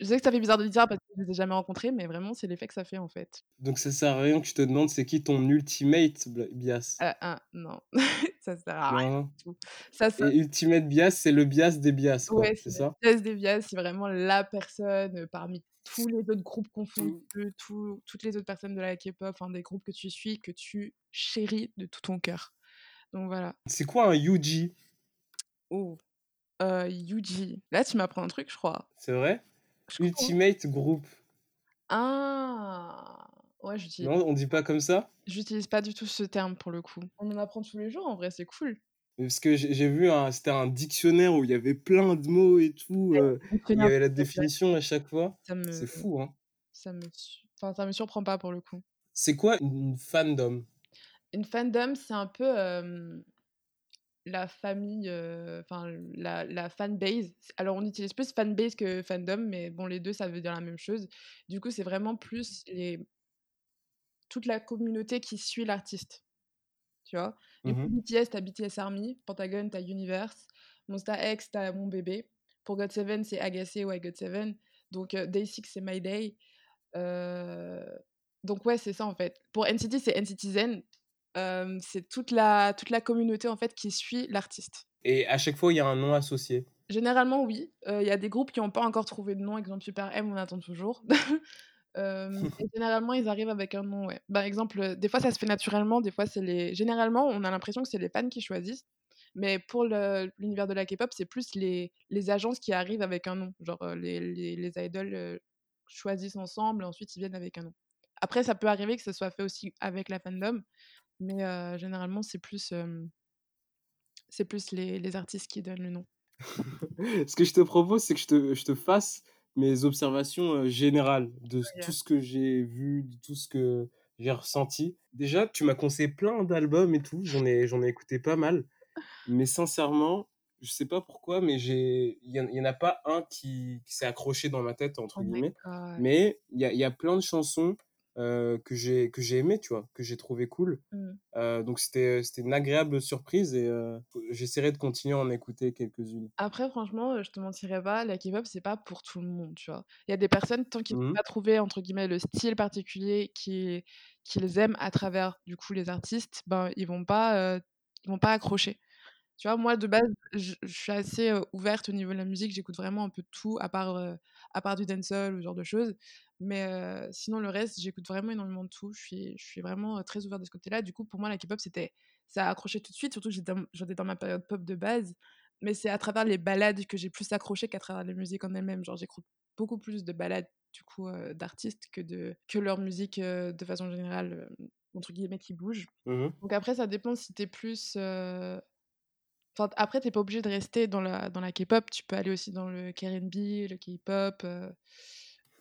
Je sais que ça fait bizarre de le dire parce que je les ai jamais rencontrés, mais vraiment, c'est l'effet que ça fait en fait. Donc ça sert à rien que je te demande c'est qui ton ultimate bias? Euh, Non, [laughs] ça sert à rien. Ça, ça... Et ultimate bias, c'est le bias des bias, ouais, c'est ça Le bias des bias, c'est vraiment la personne parmi tous les autres groupes confondus, tout, toutes les autres personnes de la K-pop, enfin des groupes que tu suis, que tu chéris de tout ton cœur. Donc voilà. C'est quoi un UG Oh, euh, UG. Là, tu m'apprends un truc, je crois. C'est vrai? Ultimate Group. Ah Ouais, j'utilise. Non, on dit pas comme ça? J'utilise pas du tout ce terme pour le coup. On en apprend tous les jours, en vrai, c'est cool. Parce que j'ai vu, c'était un dictionnaire où il y avait plein de mots et tout. Euh, il y avait la définition à chaque fois. C'est fou, hein. Ça me, enfin, ça me surprend pas pour le coup. C'est quoi une fandom? Une fandom, c'est un peu la famille, enfin la, la fanbase. Alors on utilise plus fanbase que fandom, mais bon, les deux, ça veut dire la même chose. Du coup, c'est vraiment plus les... toute la communauté qui suit l'artiste. Tu vois Du coup, mmh BTS, t'as BTS Army, Pentagon, t'as Universe, Monsta X, t'as Mon Bébé. Pour God 7, c'est Agacé ou I God 7. Donc Day 6, c'est My Day. Donc ouais, c'est ça en fait. Pour NCT, c'est C'est toute la, toute la communauté en fait qui suit l'artiste. Et à chaque fois, il y a un nom associé? Généralement, oui. Il y a des groupes qui n'ont pas encore trouvé de nom. Exemple, Super M, on attend toujours. [laughs] [laughs] et généralement, ils arrivent avec un nom, ouais. Par exemple, des fois, ça se fait naturellement. Des fois, c'est les... Généralement, on a l'impression que c'est les fans qui choisissent. Mais pour l'univers de la K-pop, c'est plus les, les agences qui arrivent avec un nom. Genre, les, les, les idoles choisissent ensemble et ensuite ils viennent avec un nom. Après, ça peut arriver que ce soit fait aussi avec la fandom, mais généralement, c'est plus, c'est plus les, les, artistes qui donnent le nom. [laughs] ce que je te propose, c'est que je te, je te fasse mes observations générales de tout ce que j'ai vu, de tout ce que j'ai ressenti. Déjà, tu m'as conseillé plein d'albums et tout, j'en ai, j'en ai écouté pas mal. Mais sincèrement, je sais pas pourquoi, mais j'ai, il y, en a pas un qui, qui s'est accroché dans ma tête, entre oh guillemets. Mais il y a, y a plein de chansons euh, que j'ai que j'ai aimé, tu vois, que j'ai trouvé cool. Mmh. Euh, donc c'était c'était une agréable surprise et euh, j'essaierai de continuer à en écouter quelques-unes. Après, franchement, je te mentirais pas, la K-pop, c'est pas pour tout le monde, tu vois. Il y a des personnes, tant qu'ils n'ont Mmh pas trouvé, entre guillemets, «le style particulier» qui qu'ils aiment à travers, du coup, les artistes, ben, ils vont pas, ils vont pas accrocher. Tu vois, moi, de base, je je suis assez, ouverte au niveau de la musique, j'écoute vraiment un peu de tout à part, à part du dancehall ou ce genre de choses. Mais sinon le reste, j'écoute vraiment énormément de tout. Je suis je suis vraiment, très ouverte de ce côté-là. Du coup, pour moi, la K-pop, c'était ça a accroché tout de suite, surtout que j'étais dans dans ma période pop de base. Mais c'est à travers les ballades que j'ai plus accroché qu'à travers les musiques en elles-mêmes. Genre, j'écoute beaucoup plus de ballades, du coup, d'artistes que de que leur musique, de façon générale, hem, entre guillemets «qui bouge». Mmh Donc après, ça dépend si tu es plus, Enfin, après, tu es pas obligé de rester dans la dans la K-pop, tu peux aller aussi dans le K&B, le K-pop,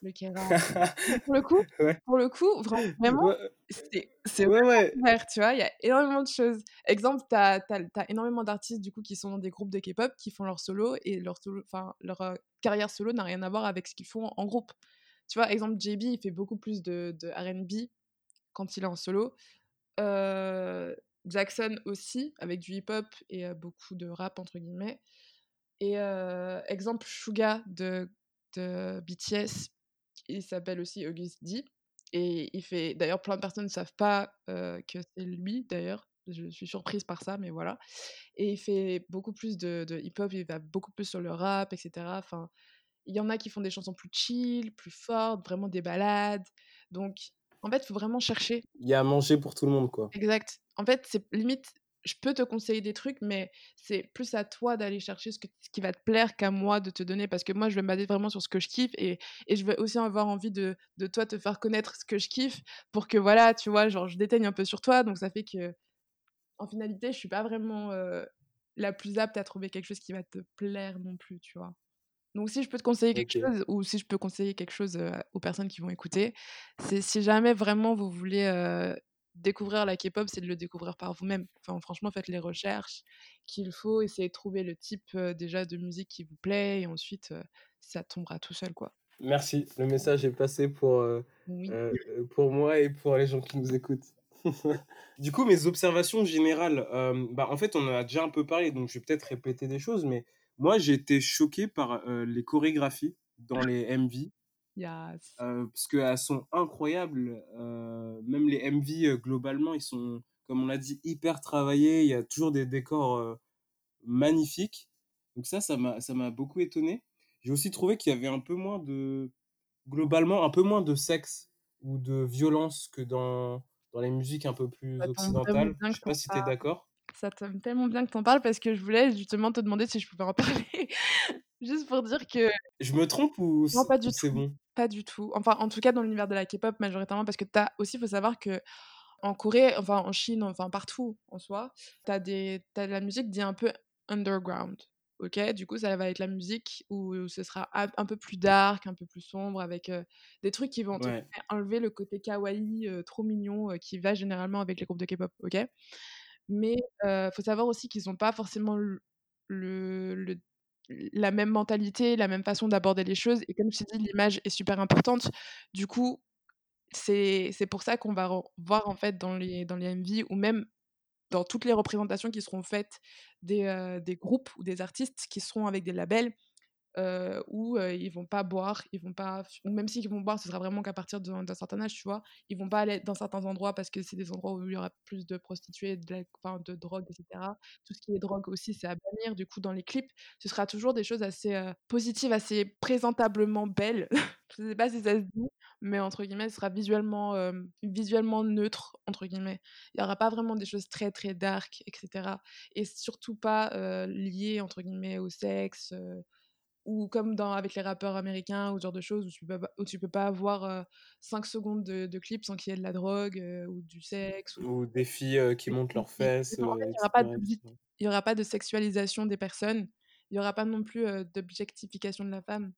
le. [laughs] Mais pour le coup Ouais. pour le coup, vra vraiment, Ouais, c'est c'est ouais, vraiment tu vois? Il y a énormément de choses. Exemple, tu as énormément d'artistes, du coup, qui sont dans des groupes de K-pop, qui font leur solo et leur solo enfin, leur, heu, carrière solo n'a rien à voir avec ce qu'ils font en groupe. Tu vois? Exemple, JB, il fait beaucoup plus de de R&B quand il est en solo. Heu, Jackson aussi, avec du hip-hop et heu, beaucoup de «rap» entre guillemets et exemple Suga de de BTS, il s'appelle aussi Auguste D et il fait d'ailleurs plein de personnes ne savent pas, que c'est lui d'ailleurs. Je suis surprise par ça, mais voilà et il fait beaucoup plus de de hip-hop, il va beaucoup plus sur le rap et cetera. Enfin, il y en a qui font des chansons plus chill, plus fortes, vraiment des ballades donc en fait, il faut vraiment chercher Il y a à manger pour tout le monde, quoi. Exact. En fait, c'est limite, je peux te conseiller des trucs, mais c'est plus à toi d'aller chercher ce, que, ce qui va te plaire qu'à moi de te donner, parce que moi, je vais me baser vraiment sur ce que je kiffe et, et je vais aussi avoir envie de, de toi te faire connaître ce que je kiffe pour que, voilà, tu vois, genre, je déteigne un peu sur toi. Donc, ça fait que, en finalité, je suis pas vraiment euh, la plus apte à trouver quelque chose qui va te plaire non plus, tu vois. Donc si je peux te conseiller quelque chose ou si je peux conseiller quelque chose, aux personnes qui vont écouter, c'est si jamais vraiment vous voulez, découvrir la K-pop, c'est de le découvrir par vous-même. Enfin franchement, faites les recherches qu'il faut, essayez de trouver le type, déjà de musique qui vous plaît et ensuite, ça tombera tout seul, quoi. Merci. Le message est passé pour, euh, Oui. euh, pour moi et pour les gens qui nous écoutent. [laughs] du coup, mes observations générales, bah, en fait, on en a déjà un peu parlé, donc je vais peut-être répéter des choses, mais moi, j'ai été choqué par les chorégraphies dans les MV. Yes. Euh, parce qu'elles sont incroyables. Euh, même les MV, globalement, ils sont, comme on l'a dit, hyper travaillés. Il y a toujours des décors magnifiques. Donc ça, ça m'a, beaucoup étonné. J'ai aussi trouvé qu'il y avait un peu moins de, globalement, un peu moins de sexe ou de violence que dans, dans les musiques un peu plus Ça occidentales. Je que sais tu pas si t'es parles. d'accord. Ça tombe tellement bien que tu en parles parce que je voulais justement te demander si je pouvais en [laughs] parler. Juste pour dire que Je me trompe ou non, c'est pas du c'est tout, bon? pas du tout. Enfin, en tout cas, dans l'univers de la K-pop majoritairement parce que tu as aussi, il faut savoir que En Corée, enfin en Chine, enfin partout en soi, t'as des t'as de la musique dit un peu underground, OK? Du coup, ça va être la musique où ce sera un peu plus dark, un peu plus sombre avec, des trucs qui vont Ouais. enlever le côté kawaii, trop mignon, qui va généralement avec les groupes de K-pop, OK? Mais, heu, faut savoir aussi qu'ils ont pas forcément le la même mentalité, la même façon d'aborder les choses et comme je t'ai dit, l'image est super importante. Du coup, c'est pour ça qu'on va voir en fait dans les dans les MV ou même dans toutes les représentations qui seront faites des, heu, des groupes ou des artistes qui seront avec des labels, heu, où, heu, ils vont pas boire, ils vont pas ou même s'ils vont boire, ce sera vraiment qu'à partir d'un certain âge, tu vois? Ils vont pas aller dans certains endroits parce que c'est des endroits où il y aura plus de prostituées, de enfin de drogue et cetera. Tout ce qui est drogue aussi, c'est à bannir. Du coup, dans les clips, ce sera toujours des choses assez, heu, positives, assez présentablement belles. [laughs] Je sais pas si ça se dit, mais entre guillemets, ce sera visuellement, hem, «visuellement neutre» entre guillemets. Il y aura pas vraiment des choses très, très dark et cetera et surtout pas, heu, liées entre guillemets «au sexe», ou comme dans avec les rappeurs américains ou ce genre de choses où tu peux pas où tu peux pas avoir, heu, 5 secondes de de clip sans qu'il y ait de la drogue, heu, ou du sexe ou Ou des filles euh, qui montent leurs fesses, exactement, en fait, euh, il y aura pas aura de sexualisation des personnes, il y aura pas non plus, d'objectification de la femme.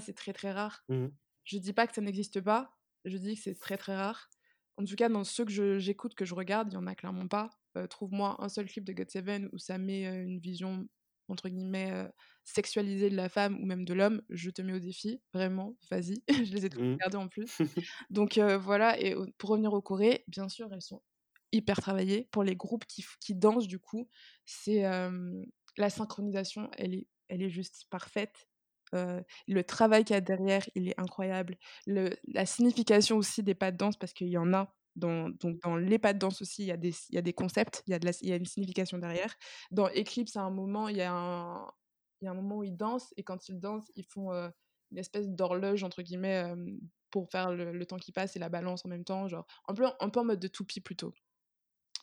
C'est très, très rare. Mhm. Je dis pas que ça n'existe pas, je dis que c'est très, très rare. En tout cas, dans ceux que j'écoute, que je regarde, il y en a clairement pas. Trouve-moi un seul clip de GOT7 où ça met, une vision entre guillemets, sexualisé de la femme ou même de l'homme, je te mets au défi, vraiment, vas-y. [laughs] je les ai tous Mmh. regardés en plus. [laughs] Donc voilà et pour revenir aux Corées, bien sûr, elles sont hyper travaillées. Pour les groupes qui qui dansent du coup, c'est, la synchronisation, elle est elle est juste parfaite. le travail qu'il y a derrière, il est incroyable. Le la signification aussi des pas de danse parce qu'il y en a dans donc dans les pas de danse aussi, il y a des y a des concepts, il y a de y a une signification derrière. Dans Eclipse, à un moment, il y a un y a un moment où ils dansent et quand ils dansent, ils font, une espèce «d'horloge» entre guillemets, pour faire le temps qui passe et la balance en même temps, genre un peu un peu en mode de toupie plutôt.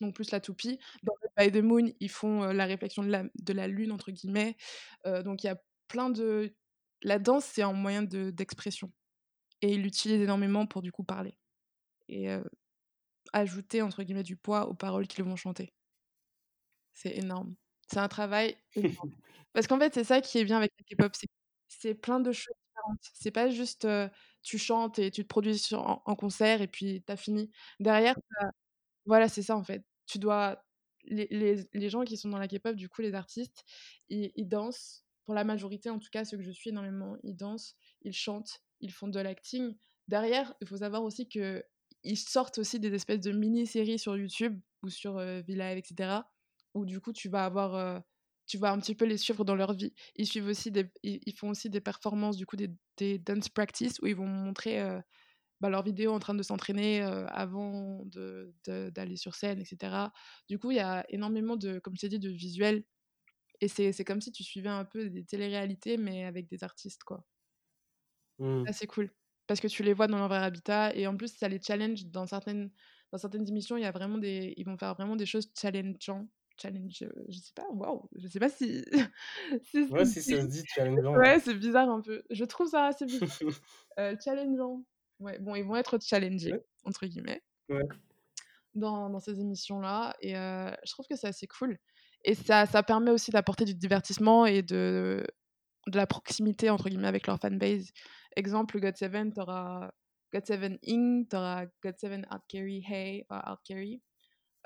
Donc plus la toupie. Dans By the Moon, ils font, la réflexion de la de la lune entre guillemets. donc il y a plein de la danse, c'est un moyen de d'expression et ils l'utilisent énormément pour du coup parler et ajouter entre guillemets «du poids» aux paroles qu'ils vont chanter. C'est énorme. C'est un travail énorme. [laughs] Parce qu'en fait, c'est ça qui est bien avec la K-pop, c'est plein de choses différentes. C'est pas juste, tu chantes et tu te produis sur en en concert et puis tu as fini. Derrière, voilà, c'est ça en fait. Tu dois les les les gens qui sont dans la K-pop, du coup, les artistes, ils ils dansent, pour la majorité en tout cas, ceux que je suis énormément, ils dansent, ils chantent, ils font de l'acting. Derrière, il faut savoir aussi qu'ils sortent aussi des espèces de mini-séries sur YouTube ou sur, heu, VLive et cetera, où du coup tu vas avoir, tu vas un petit peu les suivre dans leur vie. Ils suivent aussi des ils ils font aussi des performances, du coup des des dance practice où ils vont montrer, bah, leurs vidéos en train de s'entraîner, avant de de d'aller sur scène et cetera. Du coup, il y a énormément de comme je t'ai dit, de visuels et c'est comme si tu suivais un peu des téléréalités mais avec des artistes, quoi. Mmh. C'est cool parce que tu les vois dans leur vrai habitat et en plus ça les challenge dans certaines dans certaines émissions, il y a vraiment des ils vont faire vraiment des choses challengeant challenge, je sais pas, waouh, je sais pas si [laughs] si Ouais, si ça se dit challengeant, ouais. c'est bizarre un peu. Je trouve ça assez bizarre. Heu, [laughs] challengeant. Ouais, bon, ils vont être «challengés» Ouais. entre guillemets Ouais. dans dans ces émissions-là et heu, je trouve que c'est assez cool et ça ça permet aussi d'apporter du divertissement et de de la «proximité» entre guillemets avec leur fanbase. Exemple, GOT7, tu auras GOT7 Ing, tu auras GOT7 Art Carry Hey, enfin Art Carry.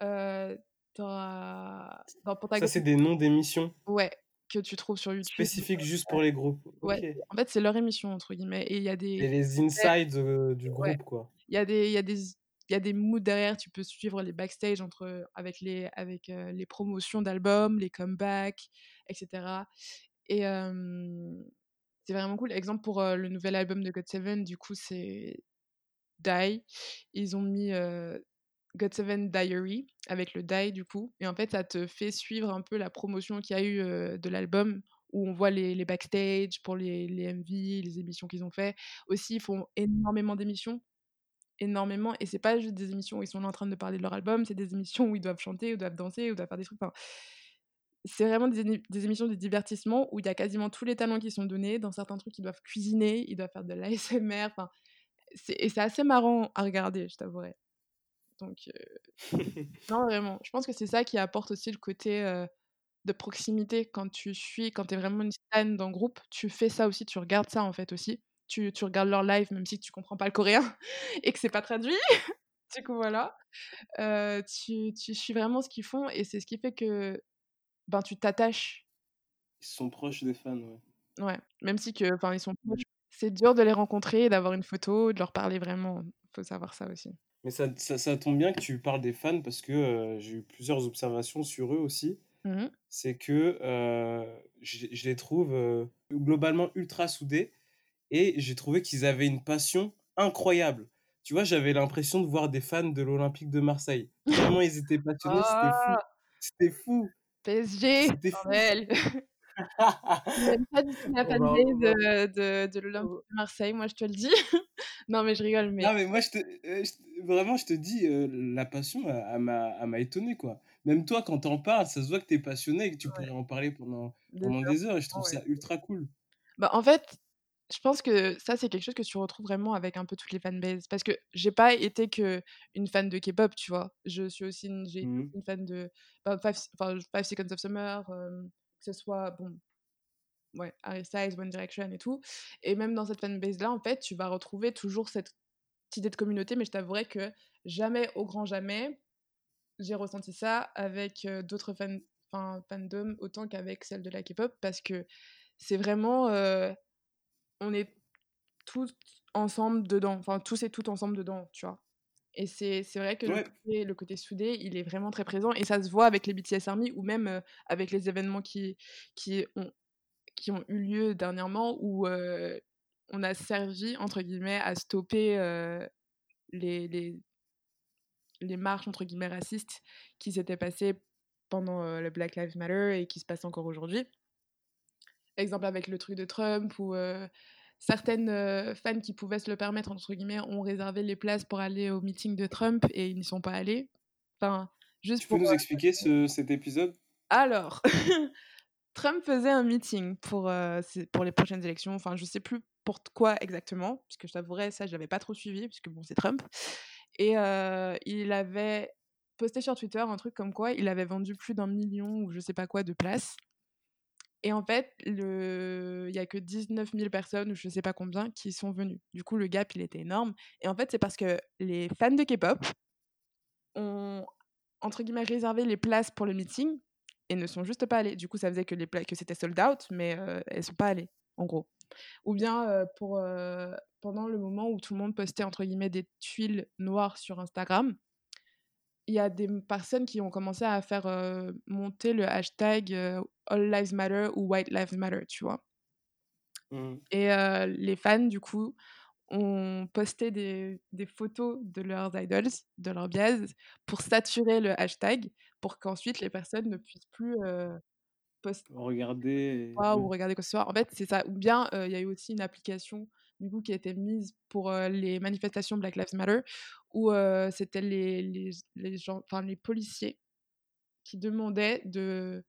Heu, tu auras dans Ça, c'est des noms d'émissions? ouais, que tu trouves sur YouTube, Spécifiques juste pour les groupes? ouais. En fait, c'est leur émission entre guillemets et il y a des C'est les [laughs] inside, heu, du ouais, groupe, quoi. il y a des il y a des il y a des moods derrière, tu peux suivre les backstage entre avec les avec, heu, les promotions d'albums, les comebacks et cetera et c'est vraiment cool. Exemple pour, le nouvel album de GOT7, du coup, c'est Die. Ils ont mis, heu, GOT7 Diary avec le Die du coup et en fait, ça te fait suivre un peu la promotion qu'il y a eu, de l'album où on voit les les backstage pour les les MV, les émissions qu'ils ont fait. Aussi, ils font énormément d'émissions, énormément et c'est pas juste des émissions où ils sont là en train de parler de leur album, c'est des émissions où ils doivent chanter, où ils doivent danser, où ils doivent faire des trucs, c'est vraiment des émi des émissions de divertissement où il y a quasiment tous les talents qui sont donnés. Dans certains trucs, ils doivent cuisiner, ils doivent faire de l'ASMR, et c'est assez marrant à regarder, je t'avouerai. Donc heu, [laughs] non, vraiment, je pense que c'est ça qui apporte aussi le côté, heu, de proximité quand tu suis quand tu es vraiment une stan d'un groupe, tu fais ça aussi, tu regardes ça, en fait, aussi. Tu tu regardes leur live même si tu comprends pas le coréen [laughs] et que c'est pas traduit. Du coup, voilà. Heu, tu tu suis vraiment ce qu'ils font et c'est ce qui fait que, ben, tu t'attaches. Ils sont proches des fans, ouais. Ouais, même si que enfin, ils sont proches, c'est dur de les rencontrer d'avoir une photo, de leur parler vraiment. Faut savoir ça aussi. Mais ça ça ça tombe bien que tu parles des fans parce que, j'ai eu plusieurs observations sur eux aussi. Mmh mh. C'est que, je je les trouve, globalement ultra soudés et j'ai trouvé qu'ils avaient une passion incroyable. Tu vois, j'avais l'impression de voir des fans de l'Olympique de Marseille. Tellement ils étaient passionnés, c'était fou. Ah! C'était fou! PSG, bordel! [laughs] J'aime pas du tout la fanbase, heu, de de l'Olympique de Marseille, moi, je te le dis. [laughs] Non, mais je rigole, mais Non, mais moi, je te je vraiment, je te dis, heu, la passion, elle m'a étonné, quoi. Même toi, quand tu en parles, ça se voit que tu es passionné et que tu Ouais. pourrais en parler pendant Des pendant heures, des heures et je trouve ouais. ça ultra cool. Bah, en fait, je pense que ça, c'est quelque chose que tu retrouves vraiment avec un peu toutes les fanbases. Parce que j'ai pas été qu'une fan de K-pop, tu vois? Je suis aussi une Mmh. une fan de, bah, Five enfin, Five Seconds of Summer, que ce soit, bon, ouais, Harry Styles, One Direction et tout. Et même dans cette fanbase-là, en fait, tu vas retrouver toujours cette idée de communauté, mais je t'avouerai que jamais, au grand jamais, j'ai ressenti ça avec, d'autres fan enfin fandom autant qu'avec celle de la K-pop. Parce que c'est vraiment on est tous ensemble dedans, enfin tous et toutes ensemble dedans, tu vois. Et c'est vrai que le, côté, le, côté, soudé, il est vraiment très présent et ça se voit avec les BTS Army ou même avec les événements qui, qui, ont, qui ont eu lieu dernièrement où on a servi, entre guillemets, à stopper les, les, les, marches, entre guillemets, racistes qui s'étaient passées pendant le Black Lives Matter et qui se passent encore aujourd'hui. Exemple avec le truc de Trump ou certaines fans qui pouvaient se le permettre, entre guillemets, ont réservé les places pour aller au meeting de Trump et ils n'y sont pas allés. Enfin, juste tu peux nous expliquer ce, cet épisode? Alors, [laughs] Trump faisait un meeting pour, pour les prochaines élections. Enfin, je sais plus pourquoi exactement, puisque je t'avouerais, ça, je n'avais pas trop suivi, puisque bon, c'est Trump. Et il avait posté sur Twitter un truc comme quoi il avait vendu plus d'un million ou je sais pas quoi de places. Et en fait, il n'y a que 19 000 personnes, ou je ne sais pas combien, qui sont venues. Du coup, le gap, il était énorme. Et en fait, c'est parce que les fans de K-pop ont, entre guillemets, réservé les places pour le meeting et ne sont juste pas allés. Du coup, ça faisait que, les que c'était sold out, mais elles ne sont pas allées, en gros. Ou bien pour, pendant le moment où tout le monde postait, entre guillemets, des tuiles noires sur Instagram, il y a des personnes qui ont commencé à faire monter le hashtag All Lives Matter ou White Lives Matter, tu vois. Mmh. Et les fans, du coup, ont posté des, des, photos de leurs idols, de leurs biases, pour saturer le hashtag, pour qu'ensuite les personnes ne puissent plus poster. Regarder. Ou regarder quoi que ce soit. En fait, c'est ça. Ou bien, il y a eu aussi une application du coup, qui a été mise pour les manifestations Black Lives Matter, où c'était les, les, les, gens, les policiers qui demandaient de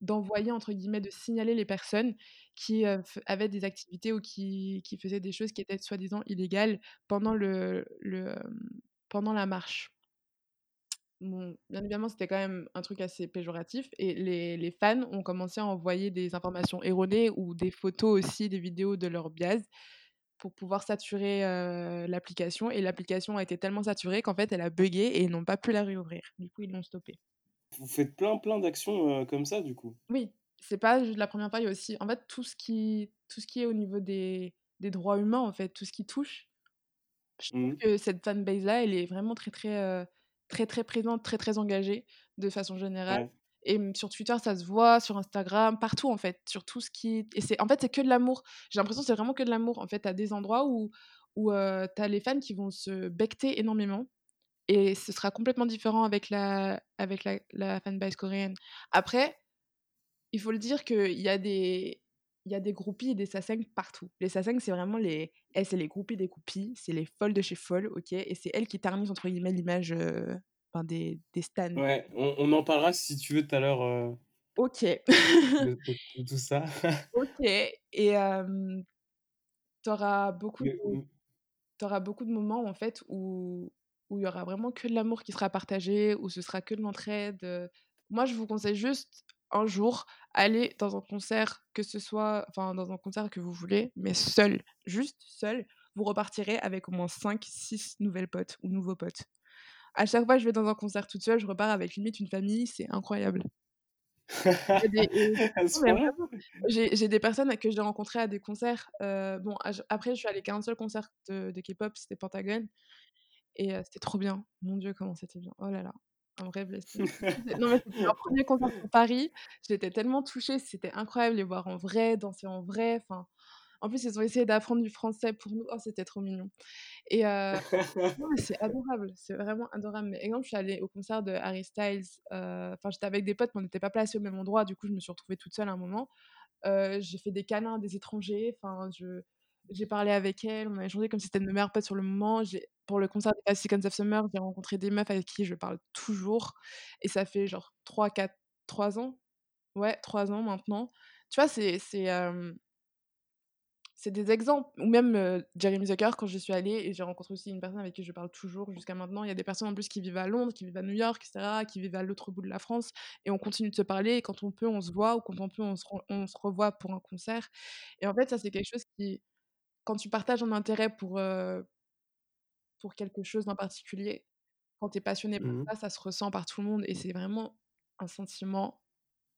d'envoyer entre guillemets de signaler les personnes qui avaient des activités ou qui, qui, faisaient des choses qui étaient soi-disant illégales pendant le, le pendant la marche. Bon, bien évidemment, c'était quand même un truc assez péjoratif et les, les, fans ont commencé à envoyer des informations erronées ou des photos aussi, des vidéos de leur biase pour pouvoir saturer l'application. Et l'application a été tellement saturée qu'en fait, elle a bugué et ils n'ont pas pu la réouvrir. Du coup, ils l'ont stoppée. Vous faites plein, plein d'actions comme ça, du coup? Oui, c'est pas juste la première fois, il y a aussi, en fait, tout ce qui, tout ce qui est au niveau des, des droits humains, en fait, tout ce qui touche. Je trouve mmh. que cette fanbase-là, elle est vraiment très, très, très, très présente, très, très engagée de façon générale. Et sur Twitter, ça se voit, sur Instagram, partout en fait, sur tout ce qui. Et c'est en fait, c'est que de l'amour. J'ai l'impression que c'est vraiment que de l'amour. En fait, t'as des endroits où, où euh, t'as les fans qui vont se becter énormément. Et ce sera complètement différent avec la, avec la, la fanbase coréenne. Après, il faut le dire qu'il y a des. Il y a des groupies et des sasengs partout. Les sasengs, c'est vraiment les. Eh, c'est les groupies des groupies, c'est les folles de chez folles, ok Et c'est elles qui ternissent, entre guillemets, l'image enfin, des, des stands. Ouais, on, on, en parlera si tu veux tout à l'heure. Euh, ok. de, [laughs] tout ça. ok. Et euh, tu auras beaucoup, de, auras beaucoup de moments en fait où où il y aura vraiment que de l'amour qui sera partagé, où ce sera que de l'entraide. Moi, je vous conseille juste un jour aller dans un concert, que ce soit, enfin, dans un concert que vous voulez, mais seul, juste seul, vous repartirez avec au moins 5, 6 nouvelles potes ou nouveaux potes à chaque fois que je vais dans un concert toute seule, je repars avec limite une famille, c'est incroyable. [laughs] j'ai des personnes que j'ai rencontrées à des concerts. Euh, bon, après, je suis allée qu'à un seul concert de, K-pop, c'était Pentagon. Et euh, c'était trop bien. Mon Dieu, comment c'était bien. Oh là là, un vrai blessing. [laughs] [laughs] non, mais c'était leur premier concert pour Paris. J'étais tellement touchée, c'était incroyable les voir en vrai, danser en vrai. Enfin, en plus, ils ont essayé d'apprendre du français pour nous. Oh, c'était trop mignon. Et euh, c'est adorable, c'est vraiment adorable. Mais exemple, je suis allée au concert de Harry Styles. Euh, enfin, j'étais avec des potes, mais on n'était pas placés au même endroit. Du coup, je me suis retrouvée toute seule à un moment. Euh, j'ai fait des câlins à des étrangers. Enfin, je j'ai parlé avec elle, on a échangé comme si c'était une meilleure pote sur le moment. Pour le concert des Five Seconds of Summer, j'ai rencontré des meufs avec qui je parle toujours. Et ça fait genre 3, 4, 3 ans. Ouais, 3 ans maintenant. Tu vois, c'est c'est des exemples. Ou même Jeremy Zucker, quand je suis allée, et j'ai rencontré aussi une personne avec qui je parle toujours jusqu'à maintenant. Il y a des personnes en plus qui vivent à Londres, qui vivent à New York, etc., qui vivent à l'autre bout de la France. Et on continue de se parler. Et quand on peut, on se voit. Ou quand on peut, on se, on se revoit pour un concert. Et en fait, ça, c'est quelque chose qui, quand tu partages un intérêt pour, pour quelque chose en particulier, quand tu es passionné par mmh ça, ça se ressent par tout le monde. Et c'est vraiment un sentiment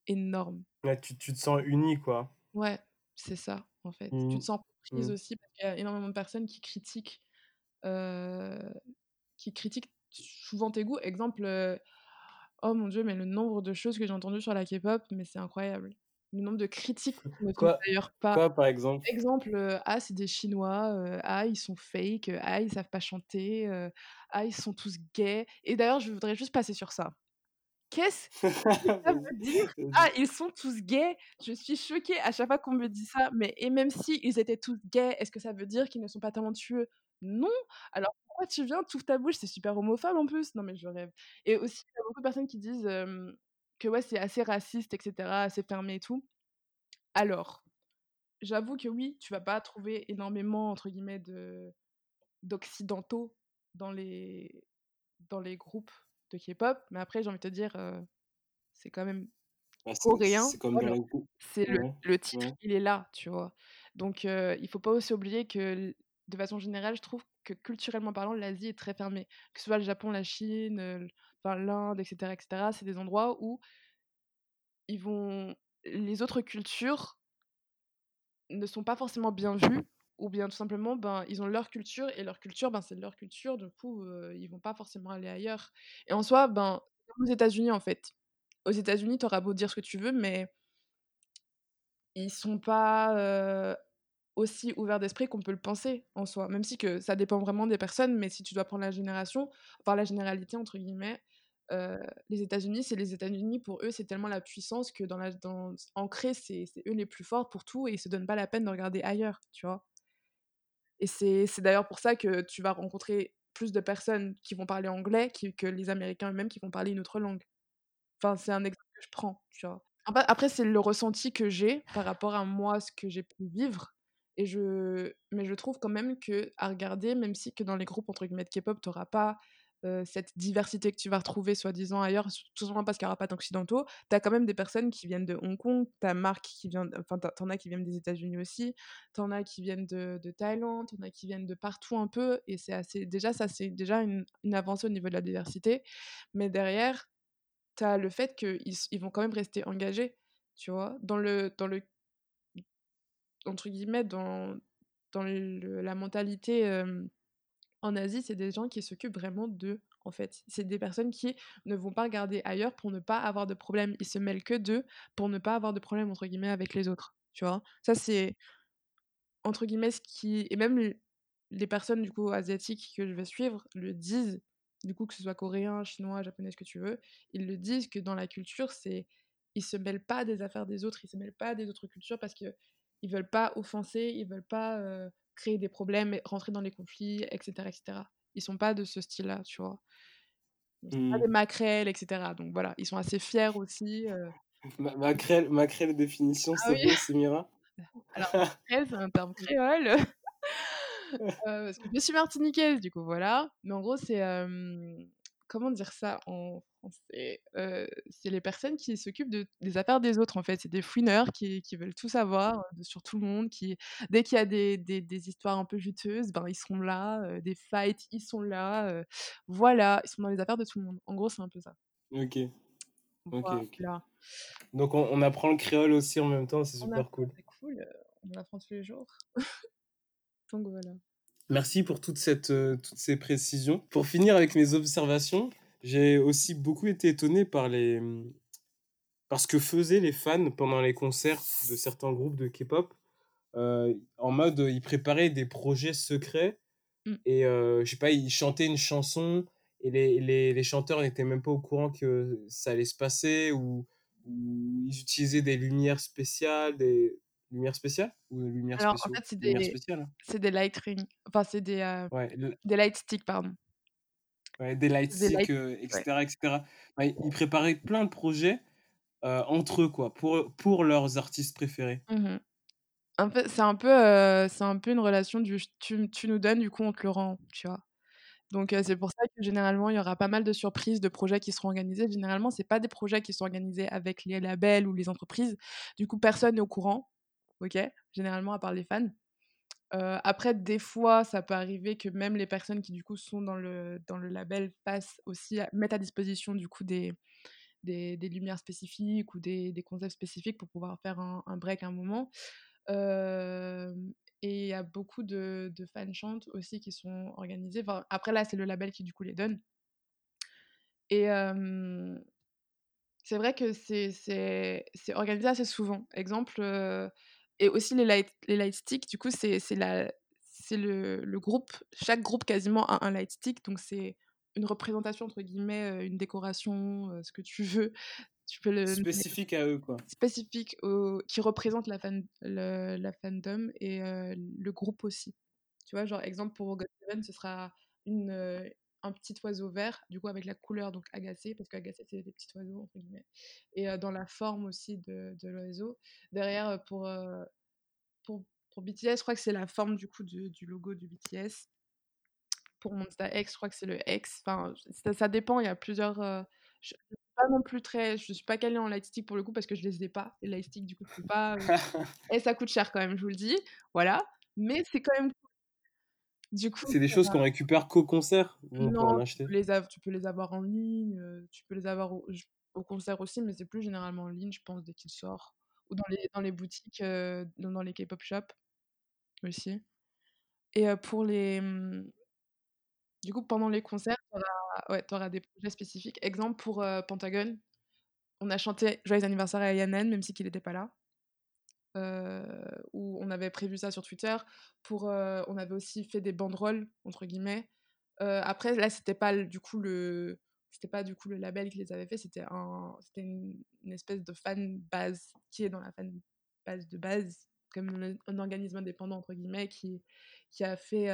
énorme. Ouais, tu tu te sens uni, quoi. Ouais, c'est ça, en fait. Tu te Mmh. sens Mmh. aussi parce qu'il y a énormément de personnes qui critiquent, qui critiquent souvent tes goûts. Exemple, oh mon Dieu, mais le nombre de choses que j'ai entendues sur la K-pop, mais c'est incroyable. Le nombre de critiques [laughs] ne sont d'ailleurs pas quoi, par exemple? exemple, heu: «Ah, c'est des Chinois, heu, ah, ils sont fake, heu, ah, ils savent pas chanter, ah, ils sont tous gays» et d'ailleurs, je voudrais juste passer sur ça. Qu'est-ce que ça veut dire? Ah, ils sont tous gays? Je suis choquée à chaque fois qu'on me dit ça, mais et même si ils étaient tous gays, est-ce que ça veut dire qu'ils ne sont pas talentueux? Non! Alors pourquoi tu viens, tu ouvres ta bouche? C'est super homophobe en plus. Non mais je rêve et aussi, il y a beaucoup de personnes qui disent, que ouais, c'est assez raciste et cetera, assez fermé et tout. Alors, j'avoue que oui, tu vas pas trouver énormément entre guillemets de «d'occidentaux» dans les dans les groupes de K-pop, mais après j'ai envie de te dire, heu, c'est quand même Bah, c'est coréen, c'est voilà. le Ouais, le titre, ouais. il est là, tu vois? Donc heu, il faut pas aussi oublier que de façon générale, je trouve que culturellement parlant, l'Asie est très fermée. Que ce soit le Japon, la Chine, enfin l'Inde et cetera et cetera, c'est des endroits où ils vont les autres cultures ne sont pas forcément bien vues ou bien tout simplement, ben, ils ont leur culture et leur culture, ben, c'est leur culture, du coup, heu, ils vont pas forcément aller ailleurs et en soi, ben, aux États-Unis, en fait. Aux États-Unis, tu auras beau dire ce que tu veux, mais ils sont pas, heu, aussi ouverts d'esprit qu'on peut le penser, en soi. Même si que ça dépend vraiment des personnes, mais si tu dois prendre la génération, enfin «la généralité» entre guillemets, heu, les États-Unis, c'est les États-Unis, pour eux, c'est tellement la puissance que dans la c'est eux les plus forts pour tout et ils se donnent pas la peine de regarder ailleurs, tu vois? Et c'est d'ailleurs pour ça que tu vas rencontrer plus de personnes qui vont parler anglais que les Américains eux-mêmes qui vont parler une autre langue. Enfin, c'est un exemple que je prends, tu vois? Après c'est le ressenti que j'ai par rapport à moi, ce que j'ai pu vivre et je mais je trouve quand même qu'à regarder, même si que dans les groupes entre guillemets de K-pop, tu auras pas, cette diversité que tu vas retrouver soi-disant ailleurs, tout simplement parce qu'il y aura pas d'occidentaux. Tu as quand même des personnes qui viennent de Hong Kong, tu as Mark qui vient enfin, tu as qui viennent des États-Unis aussi, tu en as qui viennent de de Thaïlande, tu en as qui viennent de partout un peu et c'est assez déjà ça, c'est déjà une une avancée au niveau de la diversité. Mais derrière, tu as le fait qu'ils ils vont quand même rester engagés, tu vois? Dans le dans le entre guillemets, dans dans la mentalité, en Asie, c'est des gens qui s'occupent vraiment d'eux, en fait. C'est des personnes qui ne vont pas regarder ailleurs pour ne pas avoir de problème. Ils se mêlent que d'eux pour ne pas avoir de problème, entre guillemets, avec les autres, tu vois? Ça, c'est entre guillemets, ce qui et même les personnes, du coup, asiatiques que je vais suivre le disent, du coup, que ce soit coréen, chinois, japonais, ce que tu veux, ils le disent que dans la culture, c'est ils se mêlent pas des affaires des autres, ils se mêlent pas des autres cultures parce qu'ils veulent pas offenser, ils veulent pas, créer des problèmes rentrer dans les conflits et cetera et cetera. Ils sont pas de ce style-là, tu vois? Ils sont pas des Mmh. maquerelles et cetera, donc voilà, ils sont assez fiers aussi, heu [laughs] Ma maquerelle maquerelle définition, ah te oui, plaît, Semira? [laughs] alors maquerelle, c'est un terme créole. [laughs] Parce que je suis martiniquaise, du coup, voilà. Mais en gros, c'est, comment dire ça en français? Heu, c'est les personnes qui s'occupent de des affaires des autres, en fait. C'est des fouineurs qui qui veulent tout savoir, de sur tout le monde, qui dès qu'il y a des des des histoires un peu juteuses, ben, ils seront là, heu, des fights, ils sont là, voilà, ils sont dans les affaires de tout le monde. En gros, c'est un peu ça. OK, OK, OK. Voilà. Donc on on apprend le créole aussi en même temps, c'est apprend, super cool. c'est cool, on apprend tous les jours. [laughs] Donc voilà. Merci pour toute cette, heu, toutes ces précisions. Pour finir avec mes observations, j'ai aussi beaucoup été étonné par les, que faisaient les fans pendant les concerts de certains groupes de K-pop. Heu, en mode, ils préparaient des projets secrets Mmh. et heu, je sais pas, ils chantaient une chanson et les les les chanteurs n'étaient même pas au courant que ça allait se passer ou ou ils utilisaient des lumières spéciales, des lumières spéciales? Ou lumières Alors en spéciaux? fait, c'est des c'est des light rings, enfin c'est des, Ouais, l des light sticks, pardon. ouais, des light lightsticks, heu, et ouais. cetera et cetera. Ouais, ils préparaient plein de projets, heu, entre eux, quoi, pour pour leurs artistes préférés. Mmh Un peu c'est un peu, c'est un peu une relation du tu tu nous donnes, du coup on te le rend, tu vois? Donc c'est pour ça que généralement il y aura pas mal de surprises, de projets qui seront organisés. Généralement, c'est pas des projets qui sont organisés avec les labels ou les entreprises. Du coup, personne n'est au courant, Généralement à part les fans. Heu, après des fois, ça peut arriver que même les personnes qui du coup sont dans le dans le label fassent aussi mettent à disposition du coup des des, lumières spécifiques ou des, des, concepts spécifiques pour pouvoir faire un, break à un moment. Euh, et il y a beaucoup de, de fan aussi qui sont organisés. Enfin, après, là, c'est le label qui, du coup, les donne. Et euh, c'est vrai que c'est organisé assez souvent. Exemple, euh, et aussi les light, les light sticks, du coup, c'est le, le groupe, chaque groupe quasiment a un light stick, donc c'est une représentation, entre guillemets, une décoration, ce que tu veux, tu peux le spécifique à eux quoi. spécifique au, qui représente la fan le, la fandom et euh, le groupe aussi. Tu vois genre exemple pour God Seven ce sera une un petit oiseau vert du coup avec la couleur donc agacé parce qu'agacé c'est des petits oiseaux entre guillemets et euh, dans la forme aussi de, de l'oiseau derrière pour, pour pour BTS je crois que c'est la forme du coup du, du logo du BTS pour Monsta X je crois que c'est le X enfin ça, ça, dépend il y a plusieurs je, pas non plus très. Je suis pas calée en lightstick pour le coup parce que je les ai pas. Les lightsticks, du coup, je peux pas. [laughs] Et ça coûte cher quand même, je vous le dis. Voilà. Mais c'est quand même Du coup, c'est des choses qu'on récupère qu'au concert Non, tu peux, les tu peux les avoir en ligne, tu peux les avoir au, concert aussi, mais c'est plus généralement en ligne, je pense, dès qu'il sort. Ou dans les, dans les boutiques, euh, dans les K-pop shops aussi. Et pour les. Mmh, du coup, pendant les concerts, tu auras, ouais, auras des projets spécifiques. Exemple pour euh, Pentagon, on a chanté Joyeux anniversaire à Yanen, même si qu'il n'était pas là. Euh, où on avait prévu ça sur Twitter. Pour, euh, on avait aussi fait des banderoles, entre guillemets. après, là, c'était pas du coup le. C'était pas du coup le label qui les avait fait, c'était un, c'était une, espèce de fan base qui est dans la fan base de base, comme un organisme indépendant entre guillemets qui, qui a fait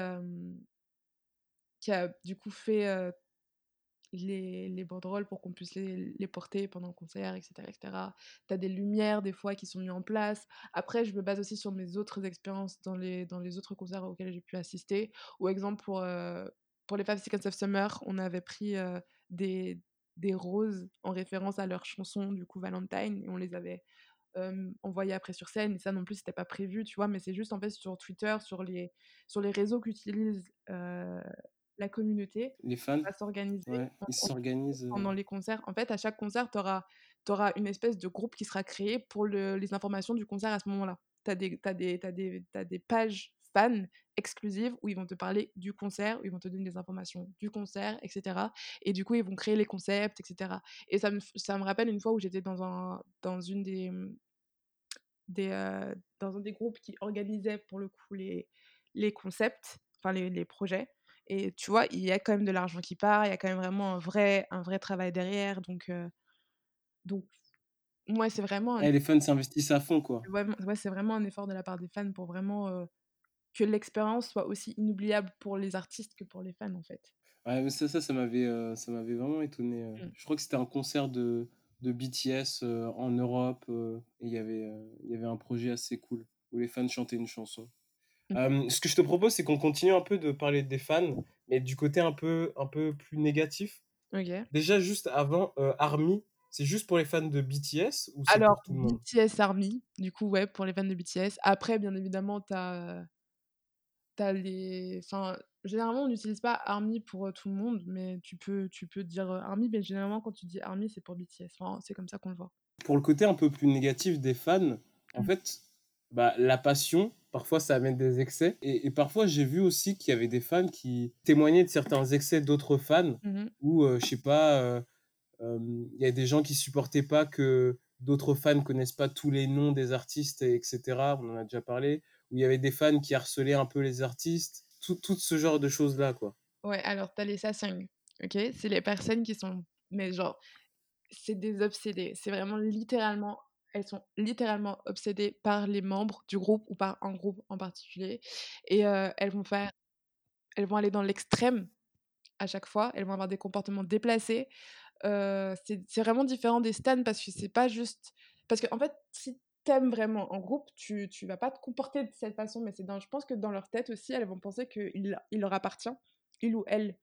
qui a du coup fait les, les banderoles pour qu'on puisse les, les, porter pendant le concert, etc. etc. Tu as des lumières des fois qui sont mises en place. Après, je me base aussi sur mes autres expériences dans les, dans les autres concerts auxquels j'ai pu assister. Ou exemple, pour, pour les Five Seconds of Summer, on avait pris des, des roses en référence à leur chanson, du coup, Valentine, et on les avait euh, envoyé après sur scène. Et ça non plus, c'était pas prévu, tu vois. Mais c'est juste en fait sur Twitter, sur les, sur les réseaux qu'utilise la communauté. Les fans. À s'organiser. ils s'organisent. Euh. Pendant les concerts. En fait, à chaque concert, tu auras, auras, une espèce de groupe qui sera créé pour le, les informations du concert à ce moment-là. Tu as, des, as, as, as des pages fans exclusives où ils vont te parler du concert, où ils vont te donner des informations du concert, etc. Et du coup, ils vont créer les concepts, etc. Et ça me, ça me rappelle une fois où j'étais dans, un, dans une des. des euh, dans un des groupes qui organisait pour le coup les, les concepts, enfin les, les projets. Et tu vois, il y a quand même de l'argent qui part, il y a quand même vraiment un vrai, un vrai travail derrière. Donc, euh, donc moi, c'est vraiment. Et les fans s'investissent à fond, quoi. Ouais, ouais c'est vraiment un effort de la part des fans pour vraiment euh, que l'expérience soit aussi inoubliable pour les artistes que pour les fans, en fait. Ouais, mais ça, ça, ça m'avait, euh, ça m'avait vraiment étonné. Mmh. Je crois que c'était un concert de, de BTS en Europe et il y avait un projet assez cool où les fans chantaient une chanson. Mmh. Euh, ce que je te propose, c'est qu'on continue un peu de parler des fans, mais du côté un peu, un peu plus négatif. Déjà, juste avant, euh, Army, c'est juste pour les fans de BTS ou c'est pour tout le monde? BTS Army, du coup, ouais, pour les fans de BTS. Après, bien évidemment, t'as as les. Enfin, généralement, on n'utilise pas Army pour euh, tout le monde, mais tu peux, tu peux dire Army, mais généralement, quand tu dis Army, c'est pour BTS. Enfin, c'est comme ça qu'on le voit. Pour le côté un peu plus négatif des fans, en mmh. fait, bah, la passion, parfois ça amène des excès. Et, parfois j'ai vu aussi qu'il y avait des fans qui témoignaient de certains excès d'autres fans, mmh ou euh, je sais pas, euh, euh, il y a des gens qui supportaient pas que d'autres fans connaissent pas tous les noms des artistes, etc. On en a déjà parlé. Ou il y avait des fans qui harcelaient un peu les artistes. Tout, tout ce genre de choses-là, quoi. Ouais, alors t'as les sasangs, ok? C'est les personnes qui sont... Mais genre, c'est des obsédés. C'est vraiment littéralement elles sont littéralement obsédées par les membres du groupe ou par un groupe en particulier. Et elles vont faire. Elles vont aller dans l'extrême à chaque fois. Elles vont avoir des comportements déplacés. c'est vraiment différent des stands parce que c'est pas juste. Parce qu'en en fait, si t'aimes vraiment en groupe, tu, tu vas pas te comporter de cette façon, mais c'est dans, je pense que dans leur tête aussi, elles vont penser qu'il il leur appartient, il ou elle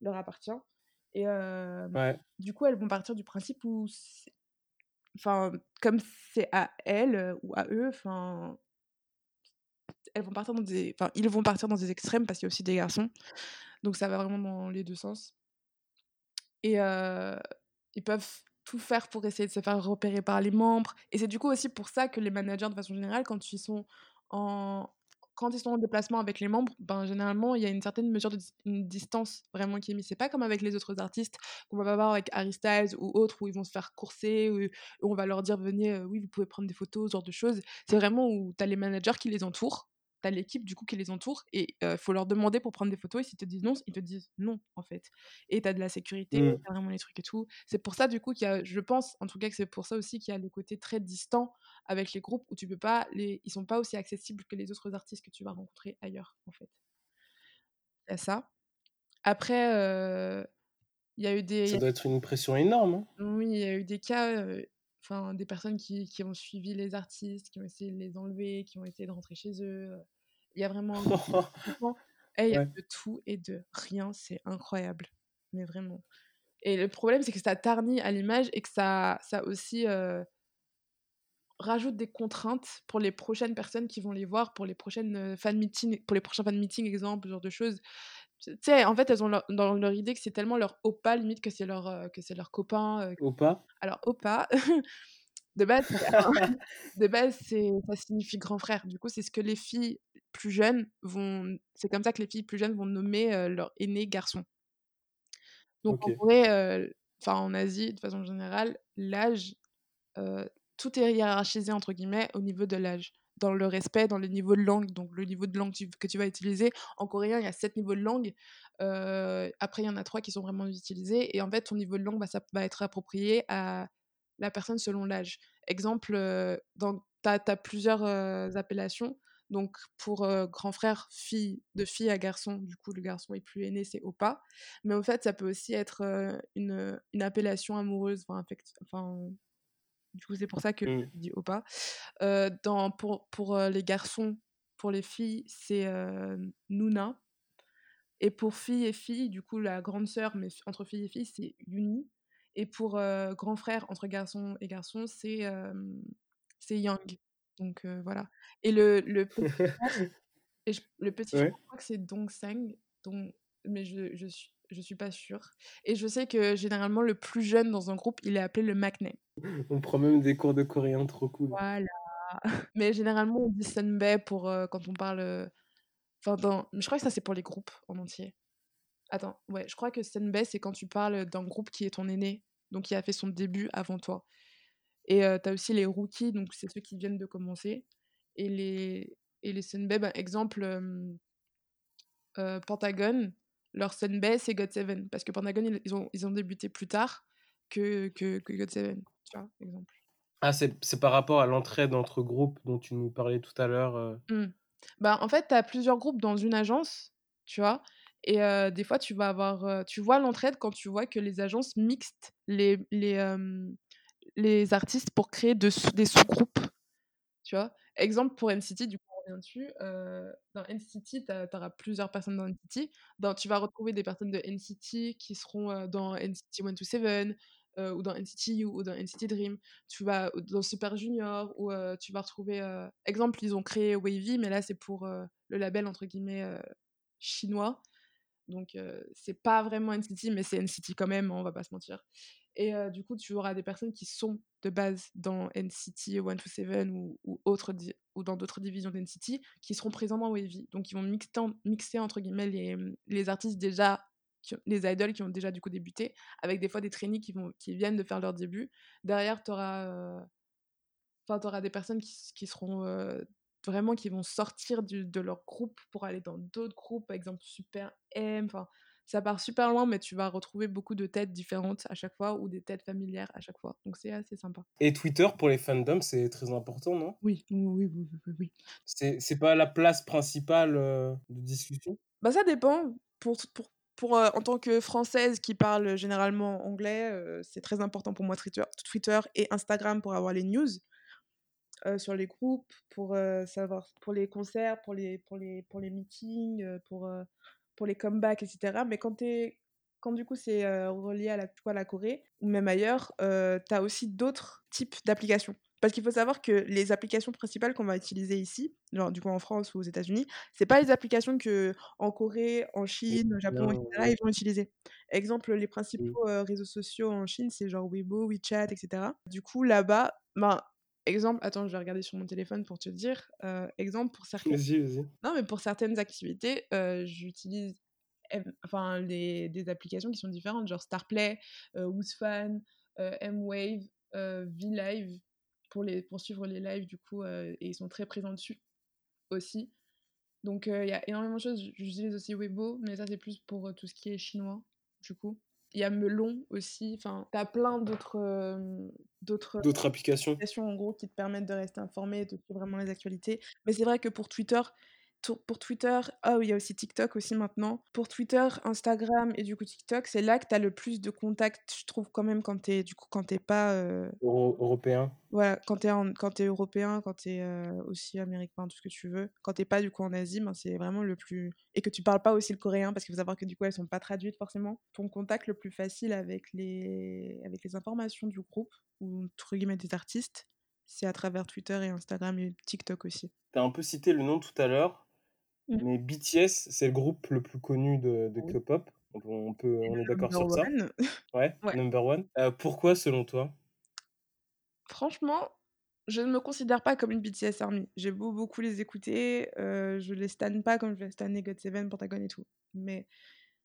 leur appartient. Et du coup, elles vont partir du principe où enfin, comme c'est à elles ou à eux, enfin, elles vont partir dans des, enfin, ils vont partir dans des extrêmes parce qu'il y a aussi des garçons, donc ça va vraiment dans les deux sens. Et ils peuvent tout faire pour essayer de se faire repérer par les membres. Et c'est du coup aussi pour ça que les managers, de façon générale, quand ils sont en, quand ils sont en déplacement avec les membres, ben, généralement, il y a une certaine mesure de distance vraiment qui est mise. C'est pas comme avec les autres artistes qu'on va voir avec Harry ou autres où ils vont se faire courser, où, on va leur dire venez, euh, oui, vous pouvez prendre des photos, ce genre de choses. C'est vraiment où tu as les managers qui les entourent t'as l'équipe du coup qui les entoure et il faut leur demander pour prendre des photos et s'ils te disent non, ils te disent non en fait. Et t'as de la sécurité, mmh. t'as vraiment les trucs et tout. C'est pour ça du coup qu'il y a, je pense en tout cas que c'est pour ça aussi qu'il y a le côté très distant avec les groupes où tu peux pas, les, ils sont pas aussi accessibles que les autres artistes que tu vas rencontrer ailleurs en fait. Il ça. Après, il y a eu des. Ça doit être une pression énorme. Hein. Oui, il y a eu des cas enfin des personnes qui, qui, ont suivi les artistes, qui ont essayé de les enlever, qui ont essayé de rentrer chez eux. Il y a vraiment [laughs] il y a de tout et de rien, c'est incroyable, mais vraiment. Et le problème, c'est que ça tarnit à l'image et que ça, ça aussi rajoute des contraintes pour les prochaines personnes qui vont les voir, pour les prochaines fan meetings, pour les prochains fan meetings, exemple, ce genre de choses. Tu sais, en fait, elles ont dans leur idée que c'est tellement leur opa, limite, que c'est leur, euh, que c'est leur copain. Euh, opa Alors, opa, [laughs] de base, [laughs] de base ça signifie grand frère. Du coup, c'est ce que les filles plus jeunes vont. C'est comme ça que les filles plus jeunes vont nommer euh, leur aîné garçon. Donc, en vrai, enfin, en Asie, de façon générale, l'âge, tout est hiérarchisé, entre guillemets, au niveau de l'âge dans le respect, dans le niveau de langue, donc le niveau de langue que tu vas utiliser. En coréen, il y a sept niveaux de langue. Euh, après, il y en a trois qui sont vraiment utilisés. Et en fait, ton niveau de langue, va être approprié à la personne selon l'âge. Exemple, euh, tu as, plusieurs euh, appellations. Donc, pour grand frère, fille, de fille à garçon, du coup, le garçon est plus aîné, c'est opa. Mais au fait, ça peut aussi être une, une, appellation amoureuse, du coup, c'est pour ça que mmh. je dis opa. Euh, dans, pour pour les garçons, pour les filles, c'est Nuna. Et pour filles et filles, du coup, la grande sœur, mais entre filles et filles, c'est Yuni. Et pour grand frère, entre garçons et garçons, c'est Yang. Donc voilà. Et le, le petit [laughs] frère, et le petit je crois que c'est Dongseng. Donc, mais je, je, suis, je suis pas sûre. Et je sais que généralement, le plus jeune dans un groupe, il est appelé le maknae. On prend même des cours de coréen, trop cool. Voilà. [laughs] Mais généralement, on dit senbei pour euh, quand on parle. Euh, enfin, dans... je crois que ça, c'est pour les groupes en entier. Attends, ouais, je crois que senbei, c'est quand tu parles d'un groupe qui est ton aîné, donc qui a fait son début avant toi. Et euh, tu as aussi les rookies, donc c'est ceux qui viennent de commencer. Et les, et les bah, exemple, Pentagon, leur senbei, c'est God7. Parce que Pentagon, ils ont, ils ont débuté plus tard que, que, que God7, tu vois, exemple. Ah, c'est par rapport à l'entraide entre groupes dont tu nous parlais tout à l'heure. Euh. Mmh. Bah, en fait, tu as plusieurs groupes dans une agence, tu vois. Et euh, des fois, tu vas avoir. Euh, tu vois l'entraide quand tu vois que les agences mixent les, les, les artistes pour créer de, des sous-groupes. Tu vois. Exemple pour NCT, du coup, dessus. dans NCT, tu auras plusieurs personnes dans NCT. Dans, tu vas retrouver des personnes de NCT qui seront dans NCT 127 euh, ou dans NCT U ou dans NCT Dream. Tu vas dans Super Junior ou tu vas retrouver. exemple, ils ont créé Wavy, mais là, c'est pour le label entre guillemets chinois. Donc, c'est pas vraiment NCT, mais c'est NCT quand même, on va pas se mentir. Et du coup, tu auras des personnes qui sont de base dans NCT 127 ou, ou, ou dans d'autres divisions d'NCT qui seront présents dans Wavy. Donc, ils vont mixer, entre guillemets les, les artistes déjà, les idoles qui ont déjà du coup débuté, avec des fois des trainees qui, vont, qui viennent de faire leur début. Derrière, tu auras, auras, des personnes qui, qui seront vraiment qui vont sortir du, de leur groupe pour aller dans d'autres groupes, par exemple Super M. Enfin, ça part super loin, mais tu vas retrouver beaucoup de têtes différentes à chaque fois ou des têtes familières à chaque fois. Donc c'est assez sympa. Et Twitter pour les fandoms, c'est très important, non? Oui, oui, oui, oui, oui. C'est pas la place principale euh, de discussion? Bah ça dépend. Pour, pour, pour euh, en tant que française qui parle généralement anglais, euh, c'est très important pour moi Twitter, Twitter et Instagram pour avoir les news. Sur les groupes, pour savoir, pour les concerts, pour les, pour les, pour les meetings, pour pour les comebacks, etc. Mais quand, es, quand du coup c'est relié à la, à la Corée, ou même ailleurs, tu as aussi d'autres types d'applications. Parce qu'il faut savoir que les applications principales qu'on va utiliser ici, genre du coup en France ou aux États-Unis, c'est pas les applications qu'en Corée, en Chine, au Japon et cetera, ils vont utiliser. Exemple, les principaux, réseaux sociaux en Chine, c'est genre Weibo, WeChat et cetera. Du coup, là-bas, ben, exemple attends, je vais regarder sur mon téléphone pour te dire, heu, exemple pour certaines non, mais pour certaines activités, heu, j'utilise enfin les des applications qui sont différentes, genre Starplay, heu, Woozfan, heu, M-Wave, VLive pour les pour suivre les lives du coup, et ils sont très présents dessus aussi. Donc il y a énormément de choses. J'utilise aussi Weibo, mais ça c'est plus pour, tout ce qui est chinois, du coup. Il y a Melon aussi, enfin, tu as plein d'autres, d'autres D'autres applications? applications en gros qui te permettent de rester informé, de suivre vraiment les actualités. Mais c'est vrai que pour Twitter, pour Twitter ah oui, il y a aussi TikTok aussi maintenant. Pour Twitter, Instagram et du coup TikTok, c'est là que tu as le plus de contacts, je trouve quand même quand tu es du coup quand pas, Euro européen? voilà, quand tu es en quand es européen, quand tu es, heu, aussi américain, tout ce que tu veux. Quand tu es pas du coup en Asie, ben, c'est vraiment le plus et que tu parles pas aussi le coréen parce qu'il faut savoir que du coup elles sont pas traduites forcément. Ton contact le plus facile avec les avec les informations du groupe ou entre guillemets «des artistes», c'est à travers Twitter et Instagram et TikTok aussi. Tu as un peu cité le nom tout à l'heure. Mais BTS, c'est le groupe le plus connu de de Oui. K-pop. On peut on peut C'est on est d'accord sur ça? one. [laughs] Ouais, Ouais. number one. Heu, pourquoi selon toi? Franchement, je ne me considère pas comme une BTS ARMY. J'ai beau beaucoup les écouter, heu, je les stan pas comme je vais staner GOT7, Pentagon et tout. Mais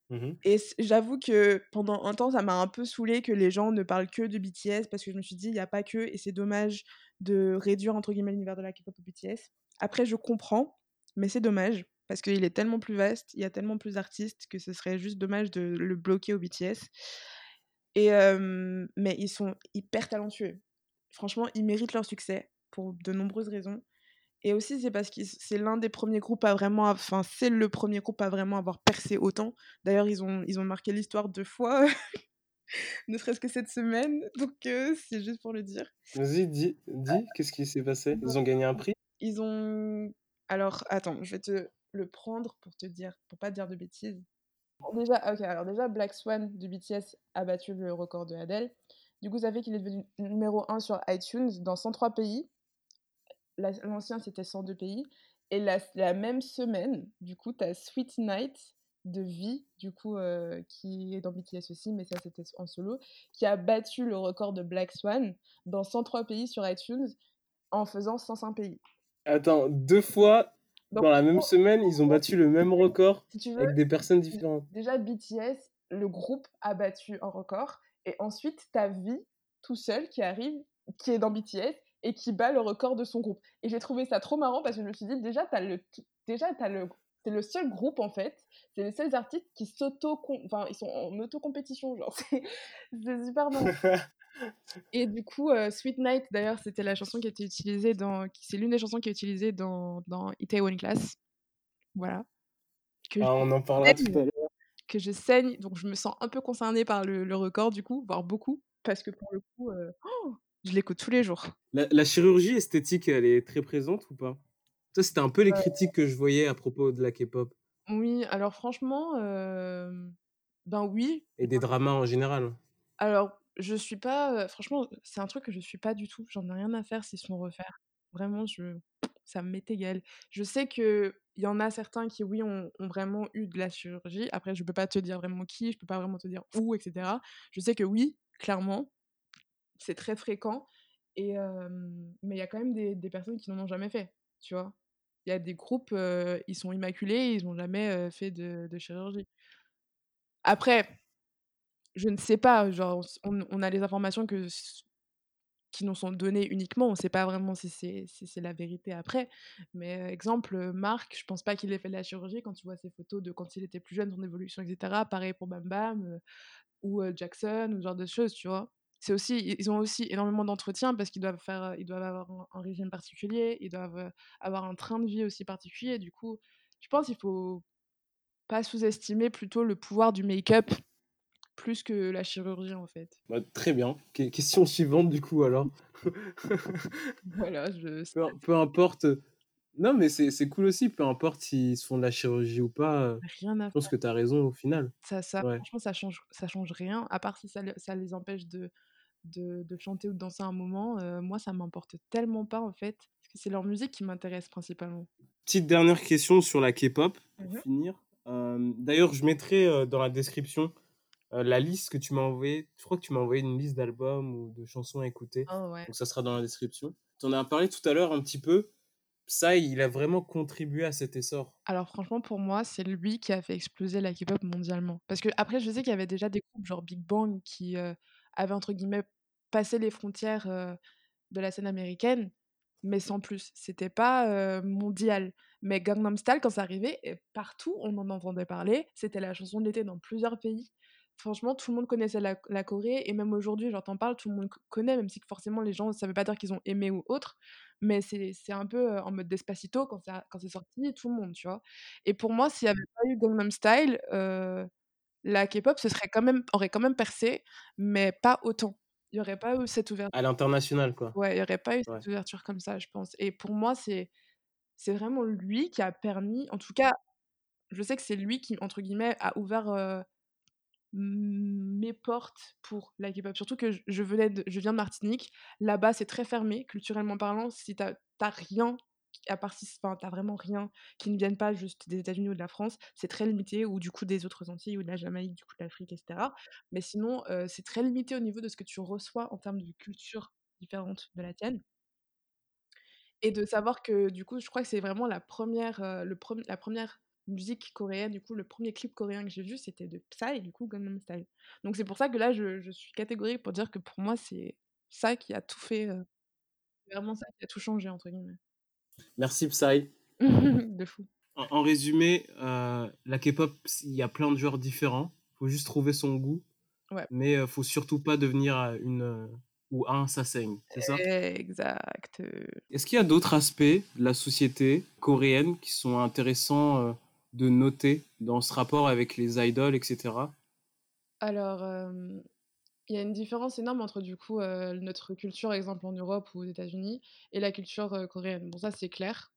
Mmh mh. et j'avoue que pendant un temps, ça m'a un peu saoulée que les gens ne parlent que de BTS parce que je me suis dit: «Il y a pas que et c'est dommage de réduire entre guillemets «l'univers de la K-pop» au BTS». Après je comprends, mais c'est dommage parce qu'il est tellement plus vaste, il y a tellement plus d'artistes que ce serait juste dommage de le bloquer au BTS. Et mais ils sont hyper talentueux. Franchement, ils méritent leur succès pour de nombreuses raisons et aussi c'est parce qu'ils c'est l'un des premiers groupes à vraiment enfin, c'est le premier groupe à vraiment avoir percé autant. D'ailleurs, ils ont ils ont marqué l'histoire 2 fois, [laughs] ne serait-ce que cette semaine, donc c'est juste pour le dire. Vas-y, dis dis, qu'est-ce qui s'est passé? Ils ont gagné un prix? Ils ont alors attends, je vais te le prendre pour te dire pour pas te dire de bêtises. Déjà OK, alors déjà Black Swan de BTS a battu le record de Adele. Du coup, ça fait qu'il est devenu numéro 1 sur iTunes dans 103 pays. La l'ancien, c'était 102 pays et la la même semaine, du coup, tu as Sweet Night de V, du coup, heu, qui est dans BTS aussi, mais ça, c'était en solo, qui a battu le record de Black Swan dans 103 pays sur iTunes en faisant 105 pays. Attends, 2 fois Donc dans la même semaine, ils ont battu le même record si tu veux, avec des personnes différentes? déjà BTS, le groupe a battu un record et ensuite tu as V tout seul qui arrive, qui est dans BTS et qui bat le record de son groupe. Et j'ai trouvé ça trop marrant parce que je me suis dit déjà tu as le déjà tu as le c'est le seul groupe en fait, c'est les seuls artistes qui s'auto enfin ils sont en auto-compétition genre c'est super marrant. [laughs] Et du coup, heu, Sweet Night d'ailleurs, c'était la chanson qui a été utilisée dans c'est l'une des chansons qui est utilisée dans dans Itaewon Class. Voilà. Que je Ah, on en parlera tout saigne à l'heure. que je saigne, donc je me sens un peu concernée par le le record du coup, voire beaucoup, parce que pour le coup, heu, je l'écoute tous les jours. La la chirurgie esthétique, elle est très présente ou pas? Ça, c'était un peu les Heu critiques que je voyais à propos de la K-pop Oui, alors franchement, hem, ben oui. et des dramas en général. Alors, je suis pas, franchement, c'est un truc que je suis pas du tout. J'en ai rien à faire s'ils se font refaire. Vraiment, je ça m'est égal. Je sais qu'il y en a certains qui, oui, ont vraiment eu de la chirurgie. Après, je peux pas te dire vraiment qui, je peux pas vraiment te dire où et cetera. Je sais que oui, clairement, c'est très fréquent et mais il y a quand même des personnes qui n'en ont jamais fait, tu vois? Il y a des groupes, ils sont immaculés, ils ont jamais, fait de chirurgie. Après, je ne sais pas, genre on a les informations qui nous sont données uniquement, on sait pas vraiment si c'est si c'est la vérité après. Mais, heu, exemple, heu, Marc, je pense pas qu'il ait fait de la chirurgie quand tu vois ses photos de quand il était plus jeune, son évolution et cetera. Pareil pour Bam Bam, heu, ou, Jackson ou ce genre de choses, tu vois? C'est aussi ils ont aussi énormément d'entretiens parce qu'ils doivent faire, ils doivent avoir un un régime particulier, ils doivent, avoir un train de vie aussi particulier. Du coup, je pense il faut pas sous-estimer plutôt le pouvoir du make-up plus que la chirurgie, en fait. Bah, très bien. Ques question suivante du coup alors. [laughs] Voilà, je Peu peu importe, heu non mais c'est cool aussi, peu importe s'ils se font de la chirurgie ou pas, heu, Rien à je pense faire. que tu as raison au final. Ça ça Ouais. franchement, ça change ça change rien, à part si ça ça les empêche de de, de chanter ou de danser un moment, moi, ça m'importe tellement pas, en fait. Parce que c'est leur musique qui m'intéresse principalement. Petite dernière question sur la K-pop, pour Mmh finir. D'ailleurs, je mettrai dans la description la liste que tu m'as envoyée. Je crois que tu m'as envoyé une liste d'albums ou de chansons à écouter. Oh, ouais. Donc ça sera dans la description. Tu en as parlé tout à l'heure un petit peu. Ça, il a vraiment contribué à cet essor. Alors franchement, pour moi, c'est lui qui a fait exploser la K-pop mondialement. Parce que après, je sais qu'il y avait déjà des groupes genre Big Bang qui avaient entre guillemets passé les frontières de la scène américaine, mais sans plus. C'était pas mondial. Mais Gangnam Style, quand ça arrivait, partout on en entendait parler. C'était la chanson de l'été dans plusieurs pays. Franchement, tout le monde connaissait la, la Corée, et même aujourd'hui, j'entends parle, tout le monde connaît, même si forcément les gens, ça veut pas dire qu'ils ont aimé ou autre, mais c'est un peu en mode Despacito quand c'est sorti, tout le monde, tu vois. Et pour moi, s'il n'y avait pas eu Gangnam Style, la K-pop serait quand même, aurait quand même percé, mais pas autant. Il n'y aurait pas eu cette ouverture. À l'international, quoi. Ouais, il n'y aurait pas eu cette ouverture comme ça, je pense. Et pour moi, c'est vraiment lui qui a permis, en tout cas, je sais que c'est lui qui, entre guillemets, a ouvert mes portes pour la K-pop. Surtout que je, venais je viens de Martinique. Là-bas, c'est très fermé, culturellement parlant. Si t'as rien, à part t'as vraiment rien qui ne vienne pas juste des États-Unis ou de la France, c'est très limité, ou du coup des autres Antilles, ou de la Jamaïque, du coup de l'Afrique, etc. Mais sinon, c'est très limité au niveau de ce que tu reçois en termes de culture différente de la tienne. Et de savoir que, du coup, je crois que c'est vraiment la première, le la première musique coréenne, du coup, le premier clip coréen que j'ai vu, c'était de Psy, du coup, Gangnam Style. Donc c'est pour ça que là, je, je, suis catégorique pour dire que pour moi, c'est ça qui a tout fait, euh, vraiment ça qui a tout changé, entre guillemets. Merci Psy. [laughs] de fou. En, résumé, euh, la K-pop, il y a plein de genres différents. Il faut juste trouver son goût. Ouais. Mais il euh, faut surtout pas devenir une ou un saigne, c'est ça? Exact. Est-ce qu'il y a d'autres aspects de la société coréenne qui sont intéressants de noter dans ce rapport avec les idoles, etc. Alors, il y a une différence énorme entre du coup notre culture, exemple en Europe ou aux États-Unis, et la culture coréenne. Bon, ça c'est clair.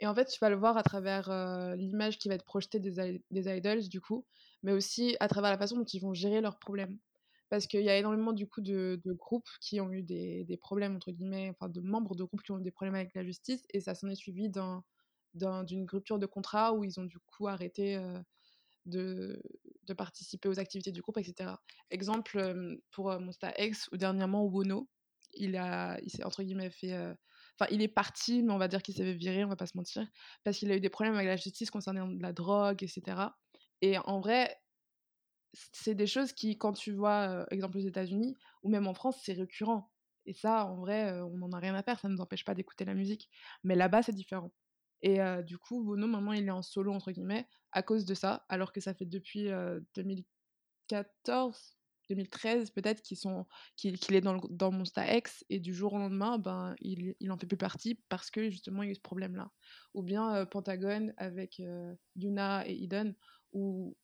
Et en fait, tu vas le voir à travers l'image qui va être projetée des, des, idols, du coup, mais aussi à travers la façon dont ils vont gérer leurs problèmes. Parce qu'il y a énormément du coup de, groupes qui ont eu des, des, problèmes, entre guillemets, enfin de membres de groupes qui ont eu des problèmes avec la justice, et ça s'en est suivi d'un d'une rupture de contrat où ils ont du coup arrêté de, participer aux activités du groupe, etc. Exemple pour Monsta X ou dernièrement Wono, il a, il s'est entre guillemets fait, enfin il est parti, mais on va dire qu'il s'est fait virer, on va pas se mentir, parce qu'il a eu des problèmes avec la justice concernant de la drogue, etc. Et en vrai, c'est des choses qui, quand tu vois, exemple aux États-Unis ou même en France, c'est récurrent. Et ça, en vrai, on n'en a rien à faire, ça ne nous empêche pas d'écouter la musique. Mais là-bas, c'est différent. Et du coup, Bono, maintenant, il est en solo, entre guillemets, à cause de ça, alors que ça fait depuis 2014, 2013 peut-être qu'il est dans, dans Monsta X, et du jour au lendemain, ben, il, il en fait plus partie parce que justement, il y a eu ce problème-là. Ou bien Pentagon avec Yuna et Eden, où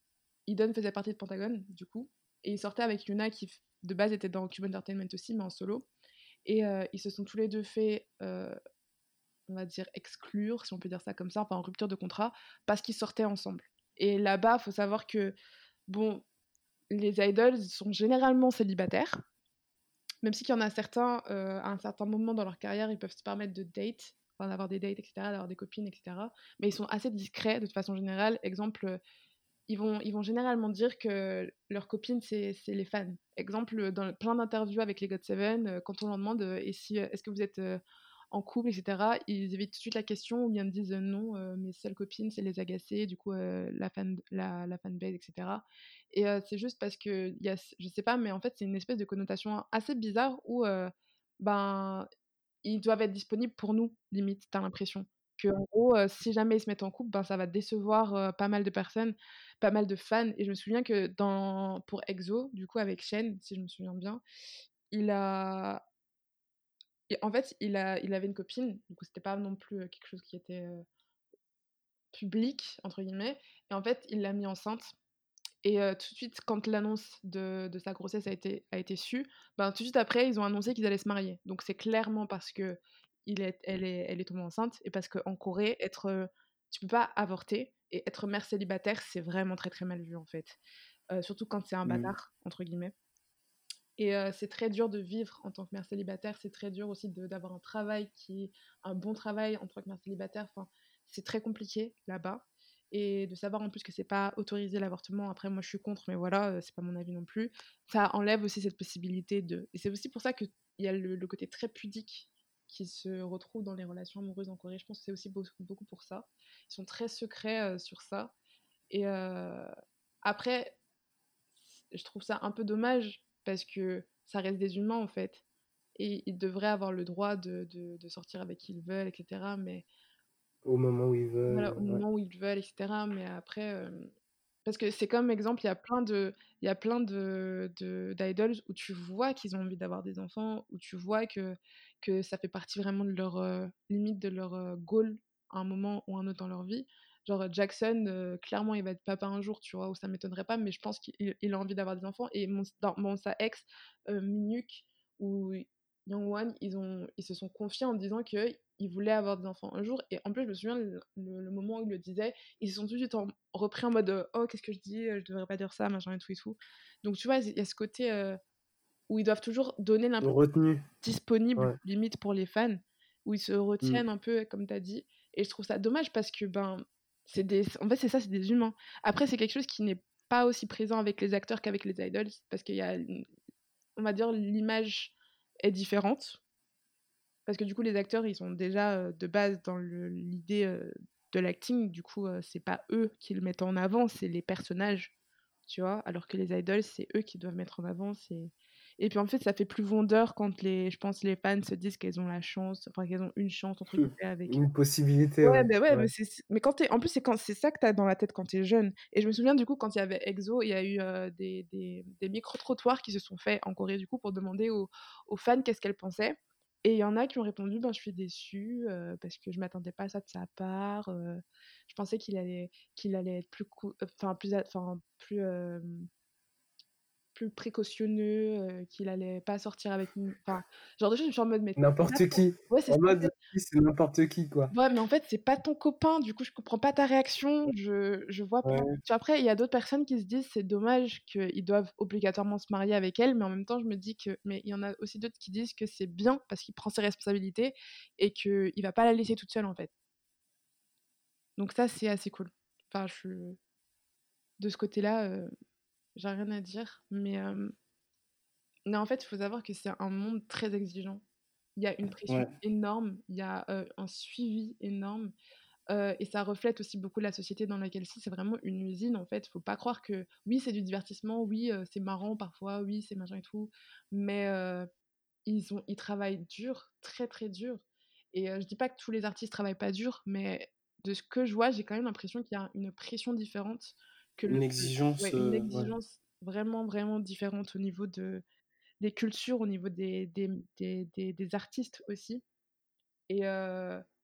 Eden faisait partie de Pentagon, du coup, et il sortait avec Yuna qui, de base, était dans Cube Entertainment aussi, mais en solo. Et ils se sont tous les deux fait on va dire, exclure, si on peut dire ça comme ça, enfin en rupture de contrat, parce qu'ils sortaient ensemble. Et là-bas, il faut savoir que, bon, les idols sont généralement célibataires, même si qu'il y en a certains, euh, à un certain moment dans leur carrière, ils peuvent se permettre de date, enfin d'avoir des dates, etc., d'avoir des copines, etc. Mais ils sont assez discrets de façon générale. Exemple, ils vont, ils vont généralement dire que leur copine, c'est les fans. Exemple, dans plein d'interviews avec les God7, euh, quand on leur demande euh, et si, est-ce que vous êtes en couple, etc., ils évitent tout de suite la question ou bien ils disent non, mes seules copines, c'est les agacer, du coup, la, fan, la, la fanbase, etc. Et c'est juste parce que, y a, je sais pas, mais en fait, c'est une espèce de connotation assez bizarre où, ben, ils doivent être disponibles pour nous, limite, t'as l'impression. Que, en gros, si jamais ils se mettent en couple, ben, ça va décevoir pas mal de personnes, pas mal de fans. Et je me souviens que dans, pour EXO, du coup, avec Shen, si je me souviens bien, il a, en fait, il, a, il avait une copine, du coup, c'était pas non plus quelque chose qui était public, entre guillemets. Et en fait, il l'a mis enceinte. Et tout de suite, quand l'annonce de, de, sa grossesse a été, a été su, ben, tout de suite après, ils ont annoncé qu'ils allaient se marier. Donc c'est clairement parce que il est, elle, est, elle est tombée enceinte et parce qu'en Corée, être, tu peux pas avorter et être mère célibataire, c'est vraiment très très mal vu en fait. surtout quand c'est un mmh. bâtard, entre guillemets. Et c'est très dur de vivre en tant que mère célibataire. C'est très dur aussi d'avoir un travail qui un bon travail en tant que mère célibataire. Enfin, c'est très compliqué là-bas. Et de savoir en plus que c'est pas autorisé l'avortement. Après, moi, je suis contre, mais voilà, c'est pas mon avis non plus. Ça enlève aussi cette possibilité de. Et c'est aussi pour ça qu'il y a le, côté très pudique qui se retrouve dans les relations amoureuses en Corée. Je pense que c'est aussi beaucoup, pour ça. Ils sont très secrets sur ça. Et après, je trouve ça un peu dommage parce que ça reste des humains en fait. Et ils devraient avoir le droit de, de, sortir avec qui ils veulent, etc. Mais au moment où ils veulent. Voilà, au moment où ils veulent, etc. Mais après, euh, parce que c'est comme exemple, il y a plein de, il y a plein de, d'idols où tu vois qu'ils ont envie d'avoir des enfants, où tu vois que, que ça fait partie vraiment de leur euh, limite, de leur euh, goal à un moment ou un autre dans leur vie. Genre Jackson, clairement, il va être papa un jour, tu vois, ou ça m'étonnerait pas, mais je pense qu'il a envie d'avoir des enfants. Et mon, dans, sa ex, Minuk, ou Young ils, ont, ils se sont confiés en disant qu'ils voulaient avoir des enfants un jour. Et en plus, je me souviens le, moment où ils le disaient, ils se sont tout de suite repris en mode Oh, qu'est-ce que je dis Je devrais pas dire ça, machin et tout et tout. Donc, tu vois, il y a ce côté euh, où ils doivent toujours donner l'impression disponible, limite pour les fans, où ils se retiennent mm. un peu, comme tu as dit. Et je trouve ça dommage parce que, ben, c'est des... en fait, c'est ça, c'est des humains. Après, c'est quelque chose qui n'est pas aussi présent avec les acteurs qu'avec les idols, parce qu'il y a, on va dire, l'image est différente. Parce que du coup, les acteurs, ils sont déjà euh, de base dans l'idée euh, de l'acting. Du coup, euh, c'est pas eux qui le mettent en avant, c'est les personnages, tu vois. Alors que les idols, c'est eux qui doivent mettre en avant. Et puis en fait, ça fait plus vendeur quand les, je pense, les fans se disent qu'elles ont la chance, enfin qu'elles ont une chance entre guillemets avec une possibilité. Ouais, ouais. ouais, Mais, mais, quand es, en plus c'est quand c'est ça que tu as dans la tête quand tu es jeune. Et je me souviens du coup quand il y avait EXO, il y a eu des, des, des micro trottoirs qui se sont faits en Corée du coup pour demander aux, aux fans qu'est-ce qu'elles pensaient. Et il y en a qui ont répondu ben, Je suis déçue parce que je m'attendais pas à ça de sa part. je pensais qu'il allait, qu'il allait être plus, enfin, plus, enfin, plus, plus précautionneux, euh, qu'il allait pas sortir avec nous. Enfin, genre de choses, je suis en mode. N'importe qui. Ouais, en mode, c'est n'importe qui, quoi. Ouais, mais en fait, c'est pas ton copain, du coup, je comprends pas ta réaction. Je, je vois pas. Après, il y a d'autres personnes qui se disent c'est dommage qu'ils doivent obligatoirement se marier avec elle, mais en même temps, je me dis que. Mais il y en a aussi d'autres qui disent que c'est bien parce qu'il prend ses responsabilités et qu'il va pas la laisser toute seule, en fait. Donc, ça, c'est assez cool. Enfin, je. De ce côté-là. Euh, j'ai rien à dire. Mais, mais en fait, il faut savoir que c'est un monde très exigeant. Il y a une pression énorme, il y a un suivi énorme. et ça reflète aussi beaucoup la société dans laquelle c'est. C'est vraiment une usine, en fait. Il faut pas croire que, oui, c'est du divertissement, oui, c'est marrant parfois, oui, c'est machin et tout. Mais ils, ont, ils travaillent dur, très, très dur. Et je dis pas que tous les artistes travaillent pas dur, mais de ce que je vois, j'ai quand même l'impression qu'il y a une pression différente une exigence, une exigence vraiment vraiment différente au niveau de des cultures, au niveau des des, des, des, artistes aussi. Et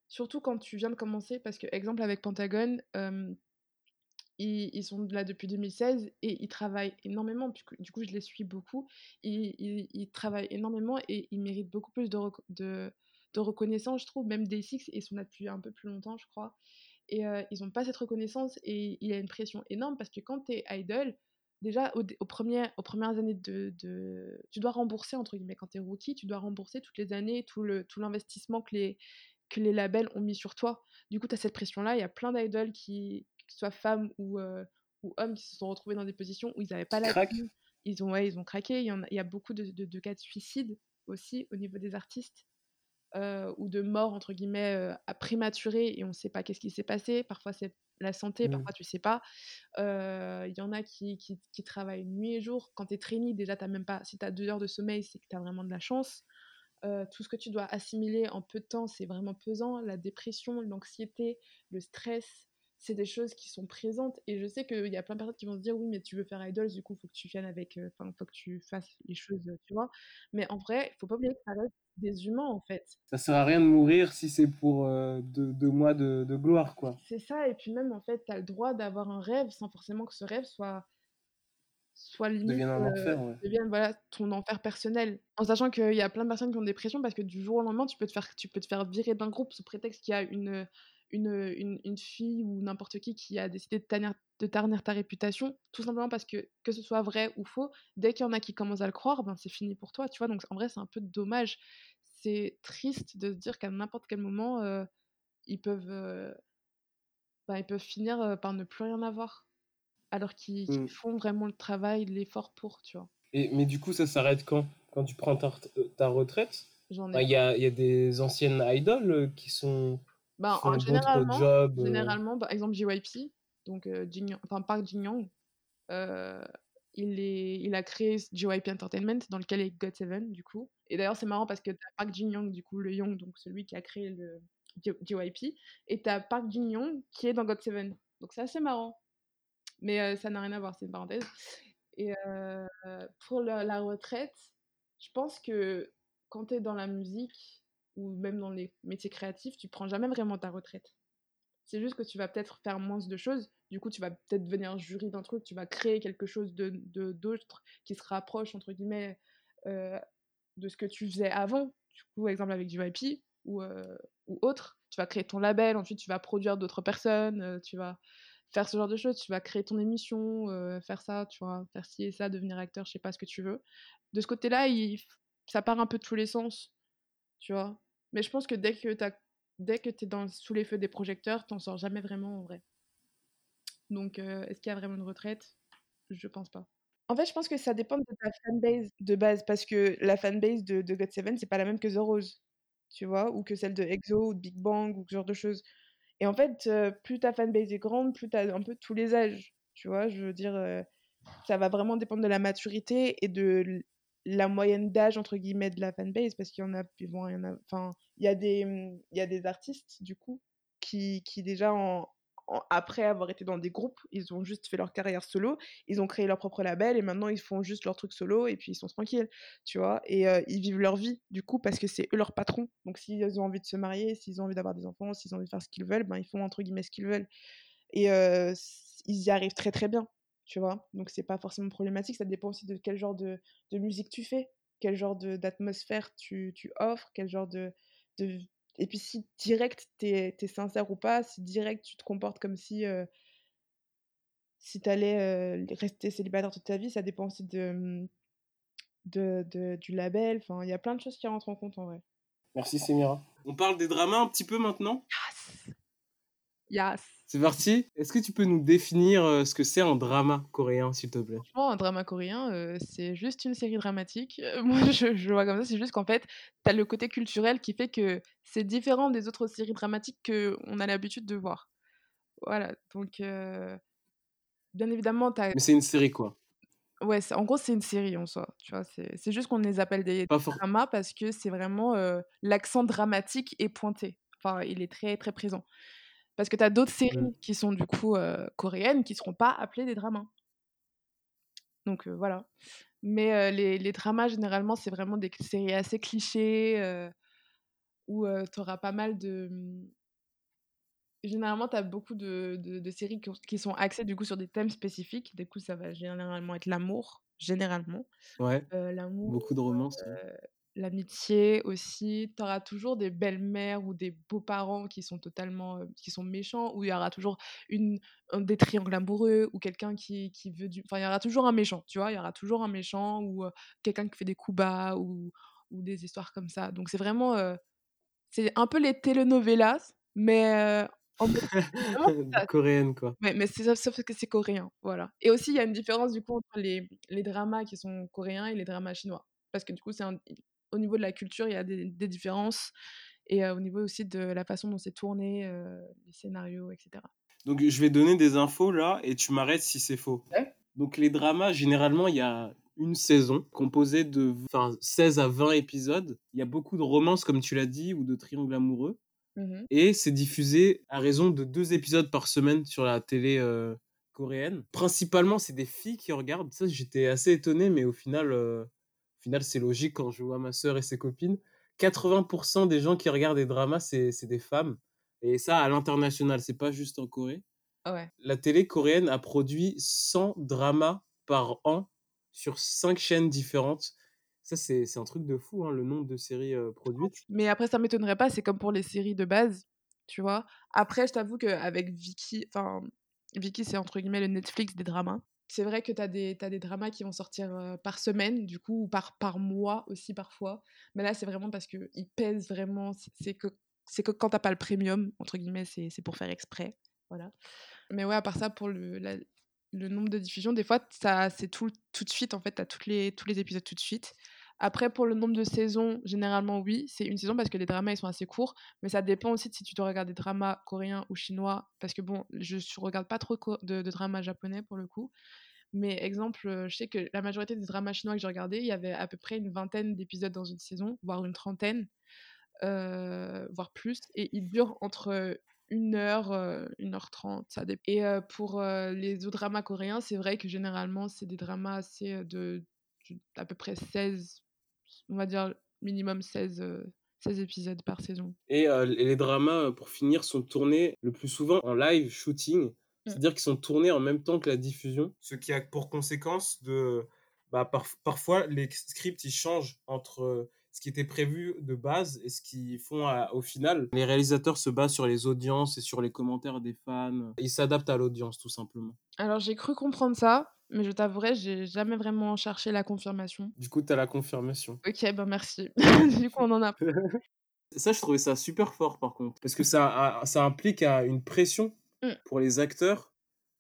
surtout quand tu viens de commencer, parce que exemple avec Pentagon, ils, ils, sont là depuis 2016 et ils travaillent énormément, du coup je les suis beaucoup. Ils, ils, ils travaillent énormément et ils méritent beaucoup plus de, de, de reconnaissance, je trouve. Même Day6, ils sont là depuis un peu plus longtemps, je crois et ils n'ont pas cette reconnaissance et il y a une pression énorme parce que quand tu es idol, déjà aux, premières, aux premières années de, de, Tu dois rembourser, entre guillemets, quand tu es rookie, tu dois rembourser toutes les années tout l'investissement tout que, les, que les labels ont mis sur toi. Du coup, tu as cette pression-là. Il y a plein d'idoles qui, que ce soit femmes ou, ou hommes, qui se sont retrouvés dans des positions où ils n'avaient pas la ils ont, ouais, ils ont craqué. Il y, en a, il y a beaucoup de, de, de, cas de suicide aussi au niveau des artistes. Euh, ou de mort entre guillemets euh, à prématurée et on ne sait pas qu'est-ce qui s'est passé. Parfois c'est la santé, mmh. parfois tu sais pas. Euh, il y en a qui, qui, travaillent nuit et jour. Quand tu es trainee, déjà t'as même pas. Si tu as deux heures de sommeil, c'est que tu as vraiment de la chance. tout ce que tu dois assimiler en peu de temps, c'est vraiment pesant. La dépression, l'anxiété, le stress, c'est des choses qui sont présentes. Et je sais qu'il y a plein de personnes qui vont se dire oui, mais tu veux faire idols, du coup, il faut que tu viennes avec. Enfin, faut que tu fasses les choses, tu vois. Mais en vrai, il faut pas oublier que ça reste des humains en fait. Ça sert à rien de mourir si c'est pour euh, deux, mois de, gloire quoi. C'est ça, et puis même en fait, tu as le droit d'avoir un rêve sans forcément que ce rêve soit soit limite devienne un enfer, ouais. devienne voilà ton enfer personnel en sachant qu'il y a plein de personnes qui ont des pressions parce que du jour au lendemain tu peux te faire tu peux te faire virer d'un groupe sous prétexte qu'il y a une une, une, une fille ou n'importe qui qui a décidé de ternir, de ternir ta réputation, tout simplement parce que, que ce soit vrai ou faux, dès qu'il y en a qui commencent à le croire, ben c'est fini pour toi, tu vois? Donc en vrai, c'est un peu dommage. C'est triste de se dire qu'à n'importe quel moment, euh, ils, peuvent, euh, ben, ils peuvent finir euh, par ne plus rien avoir. Alors qu'ils qu'ils Mm. font vraiment le travail, l'effort pour, tu vois? Et, mais du coup, ça s'arrête quand? Quand tu prends ta, ta retraite? Il y a, y a des anciennes idoles qui sont Ben, en- généralement, euh, généralement, par exemple, JYP, donc euh, Jin enfin Park Jin Young, euh, il, est, il a créé JYP Entertainment, dans lequel est GOT7, du coup. Et d'ailleurs, c'est marrant parce que t'as Park Jin Young, du coup, le Young, donc celui qui a créé le JYP, et t'as Park Jin Young qui est dans GOT7. Donc c'est assez marrant. Mais euh, ça n'a rien à voir, c'est une parenthèse. Et pour la, la retraite, je pense que quand tu es dans la musique ou même dans les métiers créatifs, tu prends jamais vraiment ta retraite. C'est juste que tu vas peut-être faire moins de choses. Du coup, tu vas peut-être devenir jury d'un truc, tu vas créer quelque chose de de- d'autre qui se rapproche, entre guillemets, euh, de ce que tu faisais avant. Du coup, exemple avec JYP ou, euh, ou autre. Tu vas créer ton label, ensuite tu vas produire d'autres personnes, euh, tu vas faire ce genre de choses, tu vas créer ton émission, faire ça, tu vois, faire ci et ça, devenir acteur, je sais pas ce que tu veux. De ce côté-là, ça part un peu de tous les sens, tu vois. Mais je pense que dès que t'as dès que t'es dans, sous les feux des projecteurs, t'en sors jamais vraiment en vrai. Donc, euh, est-ce qu'il y a vraiment une retraite? Je pense pas. En fait, je pense que ça dépend de ta fanbase de base, parce que la fanbase de, de GOT7, c'est pas la même que The Rose, tu vois, ou que celle de EXO ou de Big Bang ou ce genre de choses. Et en fait, euh, plus ta fanbase est grande, plus t'as un peu tous les âges, tu vois. Je veux dire, euh, ça va vraiment dépendre de la maturité et de la moyenne d'âge entre guillemets de la fanbase, parce qu'il y en a, bon, il y en a, enfin, il y a des, hum, il y a des artistes du coup qui, qui déjà après avoir été dans des groupes, ils ont juste fait leur carrière solo, ils ont créé leur propre label et maintenant ils font juste leur truc solo et puis ils sont tranquilles, tu vois, et euh, ils vivent leur vie du coup parce que c'est eux leur patron. Donc s'ils ont envie de se marier, s'ils ont envie d'avoir des enfants, s'ils ont envie de faire ce qu'ils veulent, ben ils font entre guillemets ce qu'ils veulent et euh, ils y arrivent très très bien, tu vois? Donc c'est pas forcément problématique, ça dépend aussi de quel genre de, de musique tu fais, quel genre de- d'atmosphère tu, tu offres, quel genre de, de... Et puis si direct t'es es sincère ou pas, si direct tu te comportes comme si, euh, si t'allais euh, rester célibataire toute ta vie, ça dépend aussi de, hum, de, de- du label, enfin il y a plein de choses qui rentrent en compte en vrai. Merci Semira. On parle des dramas un petit peu maintenant? Yes Yes C'est parti Est-ce que tu peux nous définir euh, ce que c'est un drama coréen, s'il te plaît? Franchement, un drama coréen, euh, c'est juste une série dramatique. Euh, moi, [laughs] je, je le vois comme ça. C'est juste qu'en fait, t'as le côté culturel qui fait que c'est différent des autres séries dramatiques qu'on a l'habitude de voir. Voilà. Donc, euh, bien évidemment, t'as. Mais c'est une série quoi Ouais, en gros, c'est une série en soi. Tu vois, c'est juste qu'on les appelle des for- dramas parce que c'est vraiment euh, l'accent dramatique est pointé. Enfin, il est très très présent. Parce que t'as d'autres séries Mm. qui sont du coup euh, coréennes qui seront pas appelées des dramas. Donc euh, voilà. Mais euh, les, les dramas, généralement, c'est vraiment des séries assez clichés où tu auras pas mal de. hum, Généralement, tu as beaucoup de, de, de séries qui, ont- qui sont axées du coup sur des thèmes spécifiques. Du coup, ça va généralement être l'amour, généralement. Ouais, l'amour, beaucoup de romances. ouais. L'amitié aussi. Tu auras toujours des belles-mères ou des beaux-parents qui sont totalement euh, qui sont méchants, ou il y aura toujours une, un, des triangles amoureux, ou quelqu'un qui, qui veut du. Enfin, il y aura toujours un méchant, tu vois? Il y aura toujours un méchant, ou euh, quelqu'un qui fait des coups bas, ou, ou des histoires comme ça. Donc, c'est vraiment. euh, c'est un peu les telenovelas, mais. en [laughs] Coréenne quoi. mais, mais c'est sauf que c'est coréen, voilà. Et aussi, il y a une différence du coup entre les, les dramas qui sont coréens et les dramas chinois. Parce que du coup, c'est un- au niveau de la culture, il y a des, des différences. Et euh, au niveau aussi de la façon dont c'est tourné, euh, les scénarios, etc. Donc je vais donner des infos là et tu m'arrêtes si c'est faux. Ouais. Donc les dramas, généralement, il y a une saison composée de enfin, 16 à 20 épisodes. Il y a beaucoup de romances, comme tu l'as dit, ou de triangles amoureux. Mhm. Et c'est diffusé à raison de deux épisodes par semaine sur la télé euh, coréenne. Principalement, c'est des filles qui regardent. Ça, j'étais assez étonné, mais au final, final c'est logique quand je vois ma sœur et ses copines. 80% des gens qui regardent des dramas, c'est c'est des femmes. Et ça, à l'international, c'est pas juste en Corée. Ah ouais. La télé coréenne a produit 100 dramas par an sur 5 chaînes différentes. Ça, c'est c'est un truc de fou, hein, le nombre de séries euh, produites. Mais après, ça m'étonnerait pas, c'est comme pour les séries de base. tu vois. Après, je t'avoue qu'avec Vicky, enfin, Vicky, c'est entre guillemets le Netflix des dramas. C'est vrai que tu as des, t'as des dramas qui vont sortir par semaine, du coup, ou par, par mois aussi parfois. Mais là, c'est vraiment parce qu'ils pèsent vraiment. c'est- que, que quand t'as pas le premium, entre guillemets, c'est pour faire exprès. Voilà. Mais ouais, à part ça, pour le, le nombre de diffusions, des fois, ça, c'est tout, tout de suite, en fait, t'as toutes les, tous les épisodes tout de suite. Après, pour le nombre de saisons, généralement, oui, c'est une saison parce que les dramas, ils sont assez courts. Mais ça dépend aussi de si tu dois regarder des dramas coréens ou chinois. Parce que bon, je ne regarde pas trop de, dramas japonais pour le coup. Mais exemple, euh, je sais que la majorité des dramas chinois que j'ai regardés, il y avait à peu près une vingtaine d'épisodes dans une saison, voire une trentaine, euh, voire plus. Et ils durent entre une heure, euh, une heure trente, ça dépend. Et pour les autres dramas coréens, c'est vrai que généralement, c'est des dramas assez de, de- à peu près 16, on va dire minimum 16, euh, 16 épisodes par saison. Et euh, les dramas, euh, pour finir, sont tournés le plus souvent en live shooting, c'est-à-dire qu'ils sont tournés en même temps que la diffusion, ce qui a pour conséquence de... Bah, par- parfois, les scripts, ils changent entre euh, ce qui était prévu de base et ce qu'ils font à- au final. Les réalisateurs se basent sur les audiences et sur les commentaires des fans. Ils s'adaptent à l'audience, tout simplement. Alors j'ai cru comprendre ça, mais je t'avouerai, j'ai jamais vraiment cherché la confirmation. Du coup, tu as la confirmation. Ok, ben merci. [laughs] du coup, on en a. Ça, je trouvais ça super fort, par contre. Parce que ça, ça implique à une pression Mm. pour les acteurs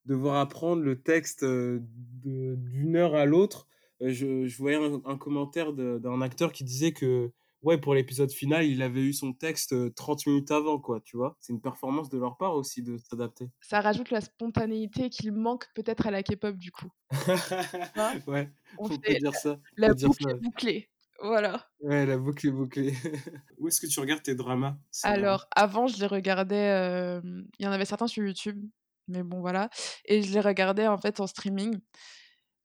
de devoir apprendre le texte euh, d'une heure à l'autre. Euh, Je, je voyais un, un commentaire d'un acteur qui disait que, ouais, pour l'épisode final, il avait eu son texte euh, 30 minutes avant, quoi, tu vois? C'est une performance de leur part aussi de s'adapter. Ça rajoute la spontanéité qu'il manque peut-être à la K-pop du coup. [laughs] ouais, On on fait peut dire ça. la dire boucle ça. est bouclée. Voilà. Ouais, la boucle est bouclée. [laughs] Où est-ce que tu regardes tes dramas Alors, avant, je les regardais. euh, Il y en avait certains sur YouTube, mais bon, voilà. Et je les regardais en fait en streaming.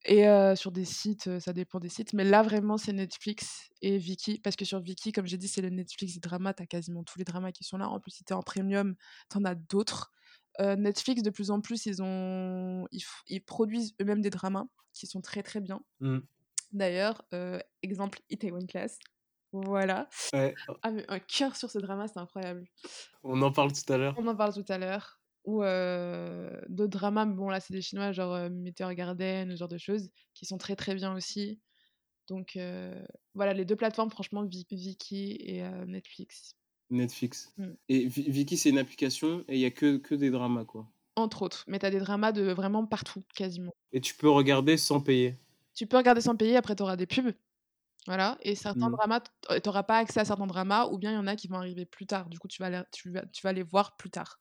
Et euh, sur des sites, ça dépend des sites. Mais là, vraiment, c'est Netflix et Viki. Parce que sur Viki, comme j'ai dit, c'est le Netflix des dramas. T'as quasiment tous les dramas qui sont là. En plus, si t'es en premium, t'en as d'autres. Euh, Netflix, de plus en plus, ils, ont... ils, ils produisent eux-mêmes des dramas qui sont très très bien. Mm. D'ailleurs, euh, exemple, Itaewon Class. Voilà. Ouais, Ah, mais un cœur sur ce drama, c'est incroyable. on en parle tout à l'heure. On en parle tout à l'heure. Ou euh, d'autres dramas, mais bon là c'est des chinois, genre euh, Meteor Garden, ce genre de choses, qui sont très très bien aussi. Donc euh, voilà, les deux plateformes, franchement, Vi- Viki et Netflix, Netflix. Mm. Et Vi- Viki, c'est une application et il y a que, que des dramas, quoi. entre autres. Mais t'as des dramas de vraiment partout, quasiment. Et tu peux regarder sans payer. Tu peux regarder sans payer, après t'auras des pubs. Voilà, et certains Mm. dramas, t- euh, t'auras pas accès à certains dramas, ou bien il y en a qui vont arriver plus tard. Du coup, tu vas les, tu vas, tu vas les voir plus tard.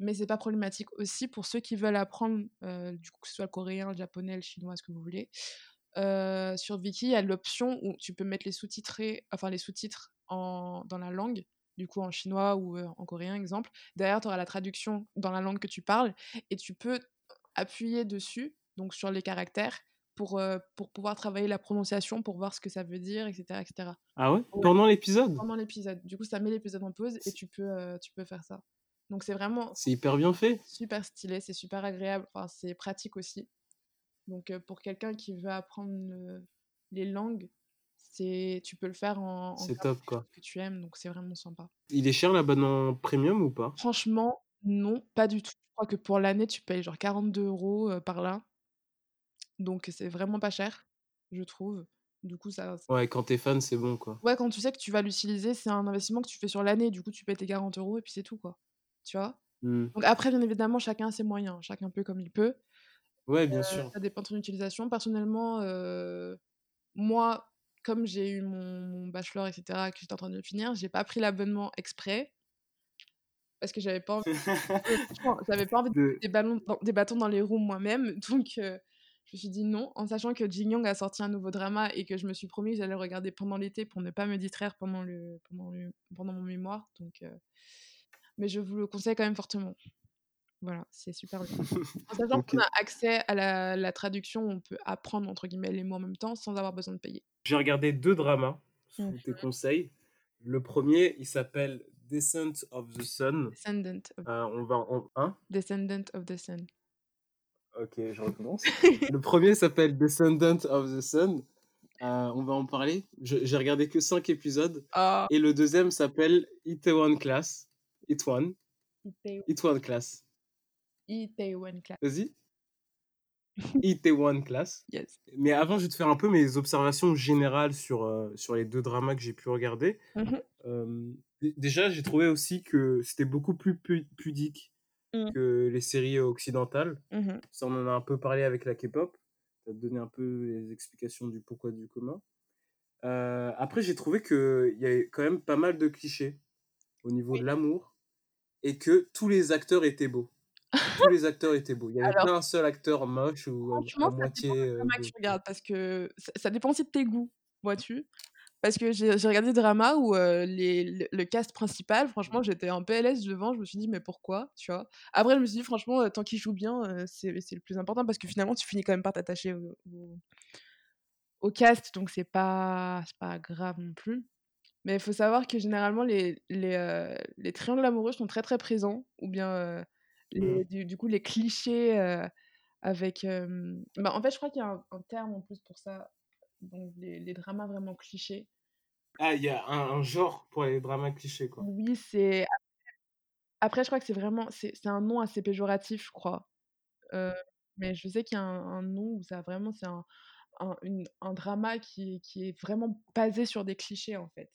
Mais c'est pas problématique aussi pour ceux qui veulent apprendre, euh, du coup, que ce soit le coréen, le japonais, le chinois, ce que vous voulez. Euh, sur Viki, il y a l'option où tu peux mettre les sous-titrés, enfin les sous-titres en, dans la langue, du coup en chinois ou euh, en coréen, exemple. Derrière, tu auras la traduction dans la langue que tu parles, et tu peux appuyer dessus, donc sur les caractères, pour, euh, pour pouvoir travailler la prononciation, pour voir ce que ça veut dire, etc. etc. Ah ouais, Ouais. Pendant l'épisode? Pendant l'épisode. Du coup, ça met l'épisode en pause et tu peux, euh, tu peux faire ça. Donc c'est vraiment C'est hyper bien fait. super stylé, c'est super agréable, enfin, c'est pratique aussi. Donc euh, pour quelqu'un qui veut apprendre le- les langues, c'est tu peux le faire en, en C'est top, quoi. que tu aimes, donc c'est vraiment sympa. Il est cher l'abonnement premium ou pas? Franchement, non, pas du tout. Je crois que pour l'année, tu payes genre 42 euros par là. Donc c'est vraiment pas cher, je trouve. Du coup, ça, Ouais, quand t'es fan, c'est bon, quoi. Ouais, quand tu sais que tu vas l'utiliser, c'est un investissement que tu fais sur l'année. Du coup, tu payes tes 40 euros et puis c'est tout, quoi. Tu vois? Hmm. Donc après, bien évidemment, chacun a ses moyens. Chacun peut comme il peut. Ouais, bien Euh, sûr. ça dépend de ton utilisation. Personnellement, euh, moi, comme j'ai eu mon, mon bachelor, etc., que j'étais en train de finir, j'ai pas pris l'abonnement exprès. Parce que j'avais pas envie, [laughs] j'avais pas envie de De- des, ballons dans- des bâtons dans les roues moi-même. Donc, euh, je me suis dit non, en sachant que Jin Young a sorti un nouveau drama et que je me suis promis que j'allais le regarder pendant l'été pour ne pas me distraire pendant, le, pendant, le, pendant mon mémoire. Donc, euh, Mais je vous le conseille quand même fortement. Voilà, c'est super bien. [laughs] En sachant qu'on a accès à la, la traduction, on peut apprendre entre guillemets les mots en même temps sans avoir besoin de payer. J'ai regardé deux dramas sous Mhm. tes conseils. Le premier, il s'appelle Descent of the Sun. Descendant of, Euh, on va en... Hein? Descendant of the Sun. Ok, je recommence. [laughs] le premier s'appelle Descendant of the Sun. Euh, on va en parler. J'ai regardé que 5 épisodes. Ah, Et le deuxième s'appelle Itaewon Class. Itaewon. Itaewon, Class. Itaewon Class. Vas-y. [laughs] Itaewon Class. Yes. Mais avant, je vais te faire un peu mes observations générales sur, euh, sur les deux dramas que j'ai pu regarder. Euh, d- déjà, j'ai trouvé aussi que c'était beaucoup plus pu- pudique Mm. que les séries occidentales. Mhm. Ça, on en a un peu parlé avec la K-pop. Ça te donné un peu les explications du pourquoi du comment. Euh, après, j'ai trouvé qu'il y avait quand même pas mal de clichés au niveau Oui. de l'amour et que tous les acteurs étaient beaux. tous les acteurs étaient beaux. Il y avait Alors- pas un seul acteur moche ou à- à, ça moitié. dépend euh, que beau. tu regardes parce que ça, ça dépend aussi de tes goûts, vois-tu? Parce que j'ai regardé des dramas où euh, les, le, le cast principal, franchement, j'étais en PLS devant, je me suis dit, mais pourquoi, tu vois? Après, je me suis dit, franchement, euh, tant qu'il joue bien, euh, c'est le plus important parce que finalement, tu finis quand même par t'attacher au, au- au cast, donc c'est pas, pas grave non plus. Mais il faut savoir que généralement, les, les, les triangles amoureux sont très très présents, ou bien les, du, du coup, les clichés avec. bah, en fait, je crois qu'il y a un, un terme en plus pour ça, donc les, les dramas vraiment clichés. Ah, il y a un, un genre pour les dramas clichés, quoi. Oui, c'est. Après, je crois que c'est vraiment. C'est un nom assez péjoratif, je crois. Euh, mais je sais qu'il y a un, un nom où ça vraiment. C'est un, un, drama qui, qui est vraiment basé sur des clichés, en fait.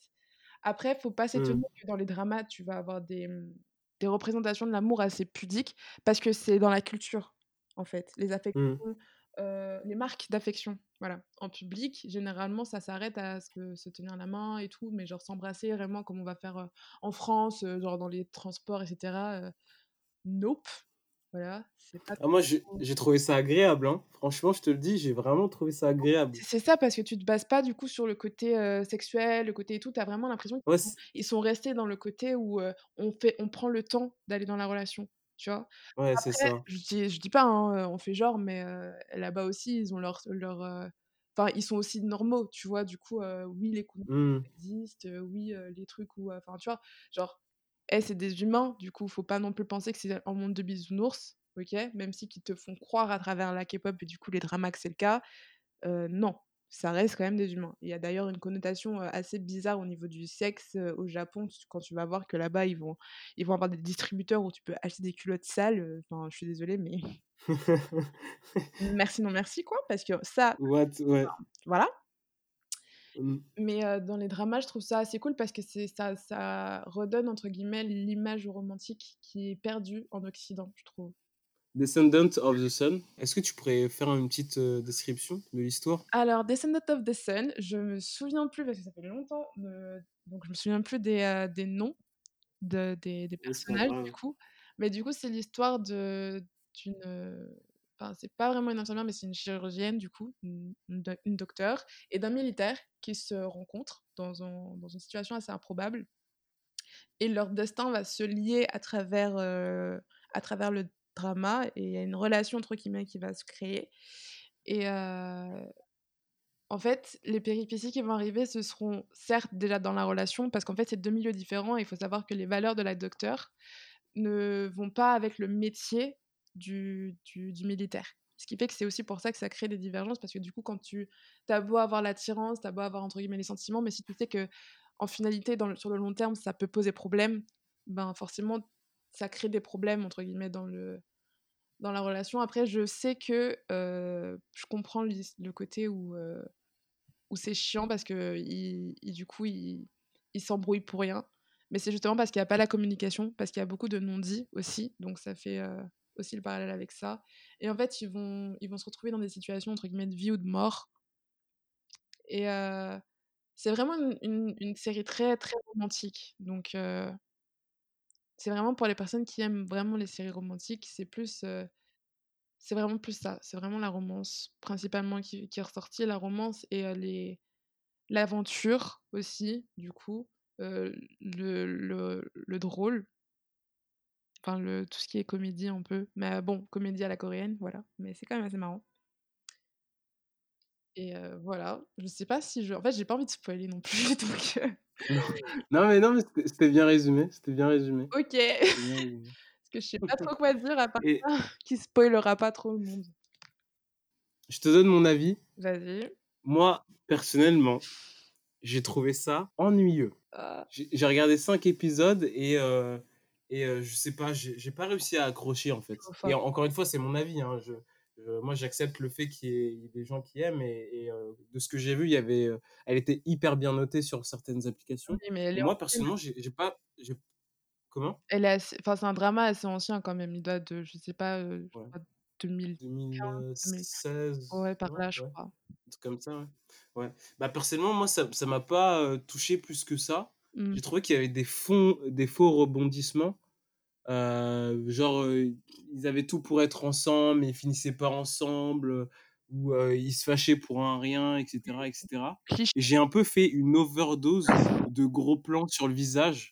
Après, faut pas s'étonner que dans les dramas, tu vas avoir des, mmh, des représentations de l'amour assez pudiques parce que c'est dans la culture, en fait. Les affections, euh, les marques d'affection, voilà. En public, généralement, ça s'arrête à se, se tenir la main et tout, mais genre s'embrasser vraiment comme on va faire euh, en France, euh, genre dans les transports, etc. nope. Voilà, pas Ah, moi, j'ai trouvé ça agréable. Hein. Franchement, je te le dis, j'ai vraiment trouvé ça agréable. C'est- ça parce que tu te bases pas du coup sur le côté sexuel, le côté et tout. T'as vraiment l'impression qu'ils Ouais, sont, sont restés dans le côté où on fait, on prend le temps d'aller dans la relation. Tu vois? ouais, c'est Après, ça. je dis, je dis pas, hein, on fait genre, mais euh, là-bas aussi, ils ont leur, leur, euh, enfin, ils sont aussi normaux. Tu vois? Du coup, euh, oui, les coups Hmm. existent, oui, les trucs où, enfin, tu vois, genre, eh, c'est des humains. Du coup, faut pas non plus penser que c'est un monde de bisounours. Ok, même si qu'ils te font croire à travers la K-pop et du coup les dramas que c'est le cas, non, ça reste quand même des humains. Il y a d'ailleurs une connotation assez bizarre au niveau du sexe au Japon, quand tu vas voir que là-bas, ils vont, ils vont avoir des distributeurs où tu peux acheter des culottes sales. Enfin, je suis désolée, mais [laughs] merci, non merci, quoi, parce que ça, What? Ouais. voilà. Hmm. Mais euh, dans les dramas, je trouve ça assez cool parce que ça, ça redonne, entre guillemets, l'image romantique qui est perdue en Occident, je trouve. Descendant of the Sun. Est-ce que tu pourrais faire une petite euh, description de l'histoire? Alors, Descendant of the Sun, je me souviens plus, parce que ça fait longtemps, de- donc je me souviens plus des, euh, des noms de, des, des personnages, du coup. Mais du coup, c'est l'histoire de d'une... euh, Enfin, c'est pas vraiment une infirmière, mais c'est une chirurgienne, du coup, une, une doc- une docteure, et d'un militaire qui se rencontrent dans, un- dans une situation assez improbable. Et leur destin va se lier à travers, euh, à travers le drama, et il y a une relation entre guillemets qui va se créer. Et, en fait, les péripéties qui vont arriver, ce seront certes déjà dans la relation, parce qu'en fait, c'est deux milieux différents. Il faut savoir que les valeurs de la docteure ne vont pas avec le métier du, du, militaire. Ce qui fait que c'est aussi pour ça que ça crée des divergences, parce que du coup, quand tu as beau avoir l'attirance, tu as beau avoir entre guillemets les sentiments, mais si tu sais que en finalité, sur le long terme, ça peut poser problème, ben forcément, ça crée des problèmes entre guillemets dans le dans la relation. Après, je sais que euh, je comprends le côté où euh, où c'est chiant parce que il, du coup il, il s'embrouille pour rien. Mais c'est justement parce qu'il n'y a pas la communication, parce qu'il y a beaucoup de non-dits aussi, donc ça fait euh, aussi le parallèle avec ça. Et en fait, ils vont, ils vont se retrouver dans des situations entre guillemets de vie ou de mort. Et c'est vraiment une, une- série très très romantique. Donc c'est vraiment pour les personnes qui aiment vraiment les séries romantiques, c'est plus, c'est vraiment plus ça. C'est vraiment la romance principalement qui, est ressortie, la romance et les l'aventure aussi, du coup, le, le, le drôle, enfin le, tout ce qui est comédie un peu, mais bon, comédie à la coréenne, voilà, mais c'est quand même assez marrant. Et euh, voilà, je sais pas si je... En fait, j'ai pas envie de spoiler non plus, [laughs] donc... [laughs] Non, mais non, mais c'était bien résumé. C'était bien résumé. Ok C'était bien résumé. [laughs] Parce que je sais pas trop quoi dire à part Et ça, qui spoilera pas trop le monde. je te donne mon avis. Vas-y. Moi, personnellement, j'ai trouvé ça ennuyeux. Ah, J'ai regardé cinq épisodes et, euh, Et euh, je sais pas, j'ai pas réussi à accrocher en fait. Et encore une fois, c'est mon avis. Hein. Je- moi, j'accepte le fait qu'il y, ait des gens qui aiment. Et, et, euh, de ce que j'ai vu, il y avait, euh, elle était hyper bien notée sur certaines applications. Oui, mais moi, ancienne. personnellement, j'ai pas. Comment? Elle est enfin, c'est un drama assez ancien quand même. Il date de, je sais pas, je Ouais. crois 2015, 2000 2016. ouais, par Ouais, là, je crois. Comme ça, ouais. Bah, personnellement, moi, ça ça m'a pas euh, touché plus que ça. Mmh. J'ai trouvé qu'il y avait des, fonds, des faux rebondissements. Euh, genre, euh, ils avaient tout pour être ensemble, mais ils finissaient pas ensemble, euh, ou euh, ils se fâchaient pour un rien, etc., etc. Et j'ai un peu fait une overdose de gros plans sur le visage.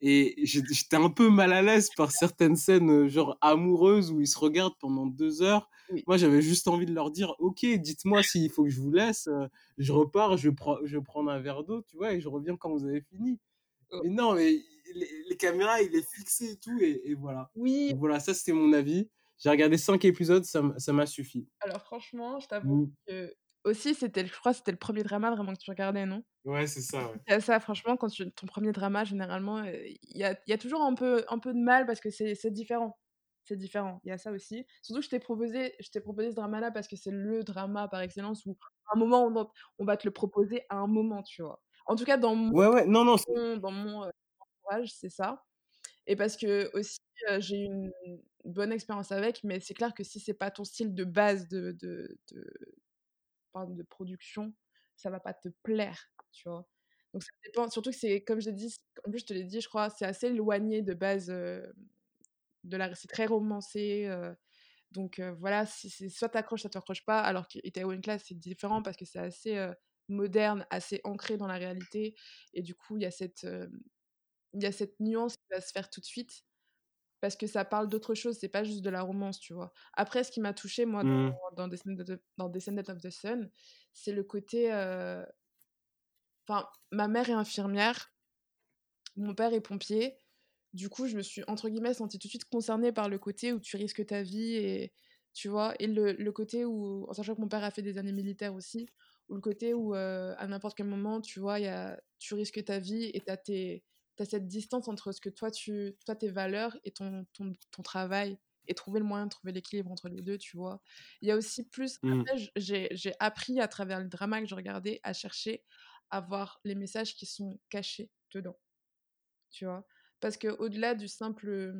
Et j'étais un peu mal à l'aise par certaines scènes, genre amoureuses, où ils se regardent pendant deux heures. Oui. Moi, j'avais juste envie de leur dire, ok, dites-moi s'il faut que je vous laisse, je repars, je prends, je prendre un verre d'eau, tu vois, et je reviens quand vous avez fini. Oh. Mais non, mais les, les caméras, il est fixé et tout, et, et voilà. Oui, Donc voilà, ça c'était mon avis. J'ai regardé cinq épisodes, ça m'a suffi. alors franchement, je t'avoue Mm. que aussi c'était je crois c'était le 1er drama vraiment que tu regardais, non? Ouais, c'est ça, ouais. Il y a ça, franchement, quand tu ton 1er drama généralement, heu, il y a y a toujours un peu un peu de mal parce que c'est différent. C'est différent, il y a ça aussi. Surtout que je t'ai proposé je t'ai proposé ce drama-là parce que c'est le drama par excellence où à un moment on va on va te le proposer à un moment, tu vois? En tout cas dans mon Ouais, ouais, non, non, dans mon, heu, c'est ça. Et parce que aussi, j'ai eu une bonne expérience avec, mais c'est clair que si c'est pas ton style de base de de de enfin de production, ça va pas te plaire, tu vois? Donc ça dépend, surtout que c'est comme je l'ai dit, en plus je te l'ai dit, je crois, c'est assez éloigné de base, de la c'est très romancé, donc voilà, si c'est soit tu accroches, soit tu accroches pas, alors que Itaewon Class, c'est différent parce que c'est assez, moderne, assez ancré dans la réalité et du coup, il y a cette, il y a cette nuance qui va se faire tout de suite parce que ça parle d'autre chose, c'est pas juste de la romance, tu vois? Après, ce qui m'a touchée, moi, Mm. dans dans Descendant of dans Descendant of the Sun, c'est le côté, heu enfin, ma mère est infirmière, mon père est pompier. Du coup, je me suis, entre guillemets, «sentie tout de suite concernée» par le côté où tu risques ta vie et tu vois? Et le le côté où en sachant que mon père a fait des années militaires aussi, ou le côté où, heu, à n'importe quel moment, tu vois, y a tu risques ta vie et tu as tes tu cette distance entre ce que toi tu toi tes valeurs et ton ton ton travail et trouver le moyen de trouver l'équilibre entre les 2, tu vois? Il y a aussi plus Mm. j j'ai appris à travers le drama que je regardais à chercher à voir les messages qui sont cachés dedans, tu vois? Parce qu'au-delà du simple,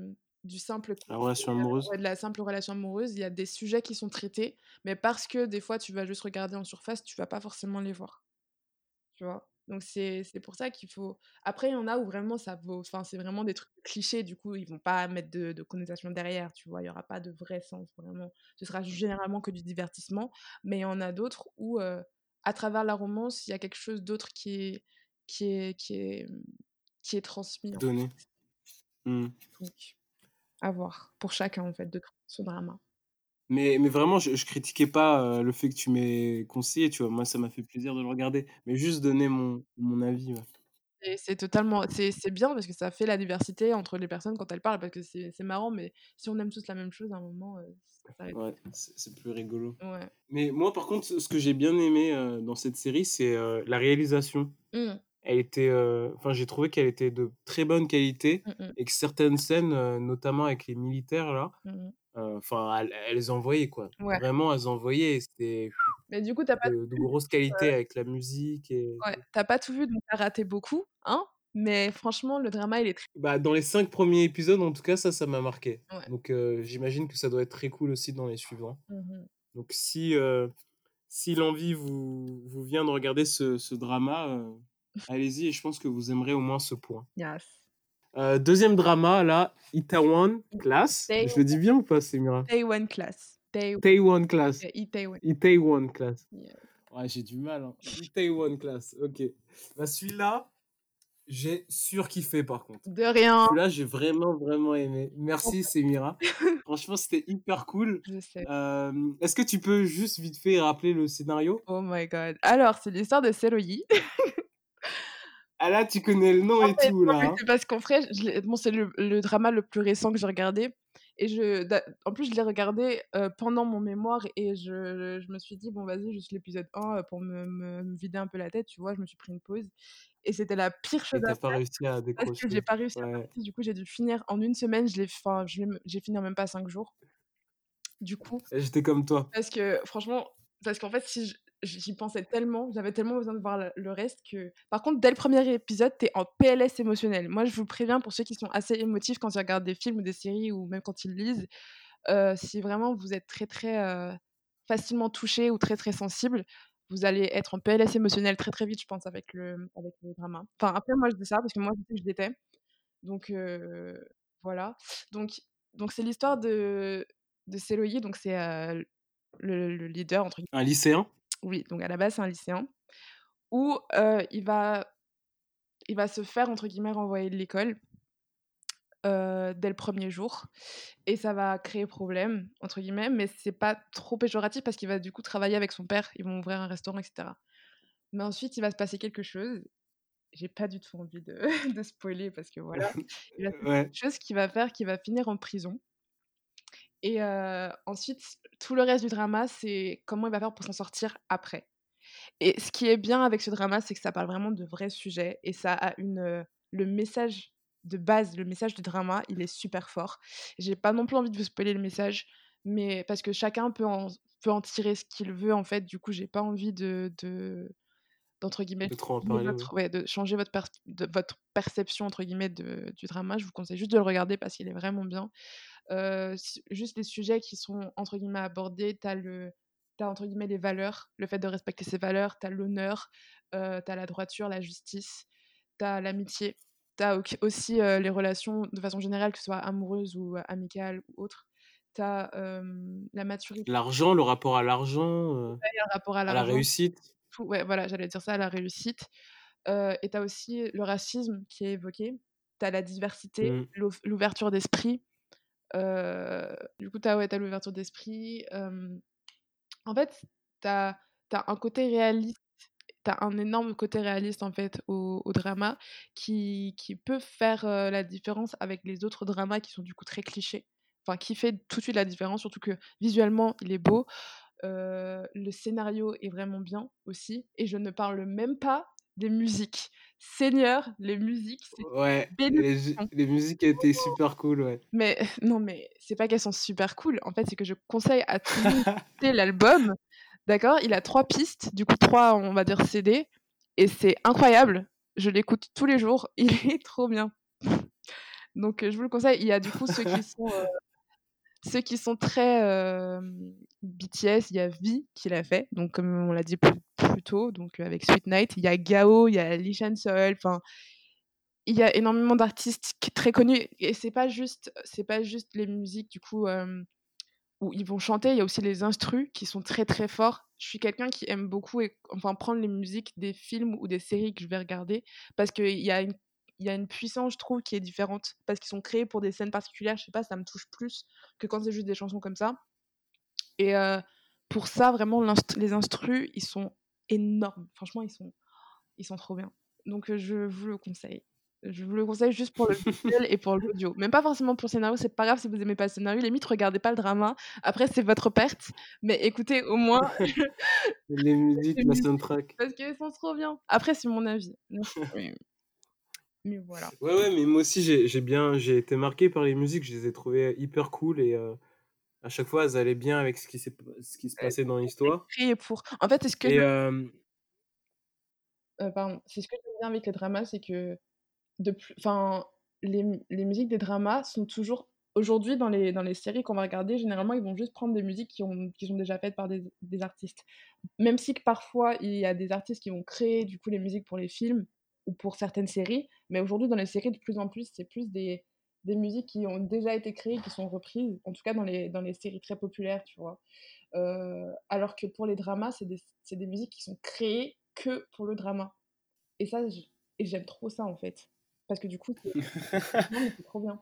du simple La relation amoureuse. de la simple relation amoureuse, il y a des sujets qui sont traités, mais parce que des fois tu vas juste regarder en surface, tu vas pas forcément les voir. Tu vois? Donc c'est pour ça qu'il faut après il y en a où vraiment ça vaut enfin c'est vraiment des trucs clichés, du coup ils vont pas mettre de de connotation derrière, tu vois? Il y aura pas de vrai sens vraiment. Ce sera généralement que du divertissement, mais il y en a d'autres où, à travers la romance, il y a quelque chose d'autre qui est qui est qui est, mmh, qui est transmis en Donné. fait. Mm. Donc à voir pour chacun en fait de créer son drama. Mais, mais vraiment, je, je critiquais pas euh, le fait que tu m'aies conseillé, tu vois. Moi, ça m'a fait plaisir de le regarder. Mais juste donner mon, mon avis. ouais. Et c'est totalement c'est c'est bien parce que ça fait la diversité entre les personnes quand elles parlent parce que c'est c'est marrant, mais si on aime tous la même chose, à un moment, heu, ça. Ouais, c'est c'est plus rigolo. Ouais. Mais moi, par contre, ce que j'ai bien aimé euh, dans cette série, c'est euh, la réalisation. Mmh. Elle était, euh, enfin, j'ai trouvé qu'elle était de très bonne qualité Mmh mh. et que certaines scènes, euh, notamment avec les militaires là, Mmh mh. euh, enfin, elles, elles envoyaient quoi. Ouais. Vraiment, elles envoyaient. C'était Mais du coup, tu as pas de, de grosse qualité avec la musique et. ouais, tu as pas tout vu donc tu as raté beaucoup, hein, mais franchement le drama il est très Bah, dans les cinq premiers épisodes, en tout cas, ça, ça m'a marqué. Ouais. Donc, euh, j'imagine que ça doit être très cool aussi dans les suivants. mmh mh. Donc, si, euh, si l'envie vous, vous vient de regarder ce, ce drama, euh, allez-y et je pense que vous aimerez au moins ce point. Yes. Euh, deuxième drama, là, Itaewon Class. Day Je le dis bien ou pas, Semira one class. Itaewon Class. yeah, Itaewon. Itaewon Class. Yeah. Ouais, j'ai du mal. Hein. Itaewon Class, ok. Bah, celui-là, j'ai surkiffé par contre. De rien, Celui-là, j'ai vraiment, vraiment aimé. Merci, Semira. [laughs] Franchement, c'était hyper cool. je sais. Euh, Est-ce que tu peux juste vite fait rappeler le scénario? Oh my god. Alors, c'est l'histoire de Seroyi. [laughs] Ah là, tu connais le nom En et fait, tout, là. hein. c'est parce qu'en vrai, je l'ai bon, c'est le le drama le plus récent que j'ai regardé Et je, en plus, je l'ai regardé euh, pendant mon mémoire et je, je me suis dit, bon, vas-y, juste l'épisode 1 euh, pour me, me- me vider un peu la tête, tu vois. Je me suis pris une pause. Et c'était la pire chose à pas réussi à parce que j'ai pas réussi à m'arrêter. Du coup, j'ai dû finir en une semaine. J'ai fini en même pas cinq jours. Du coup, J'étais comme toi. parce que franchement, parce qu'en fait, si je- j'y pensais tellement, j'avais tellement besoin de voir le, reste que. Par contre, dès le premier épisode, t'es en PLS émotionnel. Moi, je vous préviens pour ceux qui sont assez émotifs quand ils regardent des films ou des séries ou même quand ils lisent, euh, si vraiment vous êtes très très euh, facilement touché ou très très sensible, vous allez être en PLS émotionnel très très vite, je pense, avec le, avec le drama. Enfin, après, moi, je dis ça parce que moi, je sais que je l'étais. Donc, euh, voilà. Donc, donc c'est l'histoire de, de donc c'est le, le leader, entre Un lycéen? Oui, donc à la base, c'est un lycéen où euh, il, va, il va se faire, entre guillemets, renvoyer de l'école euh, dès le premier jour. Et ça va créer problème, entre guillemets, mais c'est pas trop péjoratif parce qu'il va du coup travailler avec son père, ils vont ouvrir un restaurant, etc. Mais ensuite, il va se passer quelque chose. J'ai pas du tout envie de, [laughs] de spoiler parce que voilà. [laughs] Il va se passer Ouais. quelque chose qui va faire qu'il va finir en prison. Et ensuite, tout le reste du drama, c'est comment il va faire pour s'en sortir après. Et ce qui est bien avec ce drama, c'est que ça parle vraiment de vrais sujets et ça a une le message de base, le message du drama, il est super fort. J'ai pas non plus envie de vous spoiler le message, mais parce que chacun peut en, peut en tirer ce qu'il veut en fait. Du coup, j'ai pas envie de d'entre guillemets De changer parler. votre, ouais, de changer votre, per- de, votre perception entre guillemets de- du drama. Je vous conseille juste de le regarder parce qu'il est vraiment bien. Euh, juste les sujets qui sont entre guillemets abordés, t'as le t'as entre guillemets les valeurs, le fait de respecter ses valeurs, t'as l'honneur, euh, t'as la droiture, la justice, t'as l'amitié, t'as au- aussi euh, les relations de façon générale, que ce soit amoureuses ou amicales ou autres. T'as euh, la maturité, L'argent, le rapport à l'argent, euh, le rapport à à la réussite. Tout. Ouais, voilà, j'allais dire ça, la réussite. Euh, et t'as aussi le racisme qui est évoqué. T'as la diversité, Mm. l'ou- l'ouverture d'esprit. Euh, du coup, t'as ouais, t'as l'ouverture d'esprit. en fait, t'as as un côté réaliste, t'as un énorme côté réaliste en fait au, au drama qui, qui peut faire la différence avec les autres dramas qui sont du coup très clichés. Enfin, qui fait tout de suite la différence, surtout que visuellement il est beau, euh, le scénario est vraiment bien aussi, et je ne parle même pas des musiques. Seigneur, les musiques, c'est Ouais, les, les musiques étaient super cool, ouais. Mais [laughs] non, mais c'est pas qu'elles sont super cool. En fait, c'est que je conseille à tout le monde [laughs] d'écouter l'album. D'accord? Il a trois pistes, du coup trois, on va dire CD, et c'est incroyable. Je l'écoute tous les jours. [laughs] Il est trop bien. Donc, euh, je vous le conseille. Il y a du coup ceux qui sont, euh, ceux qui sont très BTS. Il y a V qui l'a fait, donc comme on l'a dit plus, tôt, donc euh, avec Sweet Night. Il y a Gao, il y a Lee Sol. Enfin, il y a énormément d'artistes très connus et c'est pas juste c'est pas juste les musiques du coup où ils vont chanter il y a aussi les instrus qui sont très très forts je suis quelqu'un qui aime beaucoup enfin prendre les musiques des films ou des séries que je vais regarder parce qu'il y a une il y a une puissance je trouve qui est différente parce qu'ils sont créés pour des scènes particulières je sais pas ça me touche plus que quand c'est juste des chansons comme ça et euh, pour ça vraiment les instrus ils sont énormes franchement ils sont ils sont trop bien donc je vous le conseille je vous le conseille juste pour le visuel et pour l'audio. Même pas forcément pour le scénario, c'est pas grave si vous aimez pas le scénario. Limite, regardez pas le drama. Après, c'est votre perte. Mais écoutez au moins [laughs] [laughs] Les musiques, la soundtrack. parce qu'elles sont trop bien. Après, c'est mon avis. Mais, mais voilà. Ouais, ouais, mais moi aussi, j'ai bien, j'ai été marqué par les musiques. Je les ai trouvées hyper cool et euh, à chaque fois, elles allaient bien avec ce qui, ce qui se passait dans l'histoire. Pour. En fait, c'est ce que. Et euh, pardon. C'est ce que j'aime bien avec les dramas, c'est que de plus. Enfin, les, les musiques des dramas sont toujours. Aujourd'hui, dans les, dans les séries qu'on va regarder, généralement, ils vont juste prendre des musiques qui, ont, qui sont déjà faites par des, des artistes. Même si que parfois, il y a des artistes qui vont créer du coup les musiques pour les films ou pour certaines séries. Mais aujourd'hui, dans les séries, de plus en plus, c'est plus des, des musiques qui ont déjà été créées, qui sont reprises, en tout cas dans les, dans les séries très populaires, tu vois. Euh, alors que pour les dramas, c'est des, c'est des musiques qui sont créées que pour le drama. Et ça, j'aime trop ça en fait. Parce que du coup, [laughs] c'est trop bien.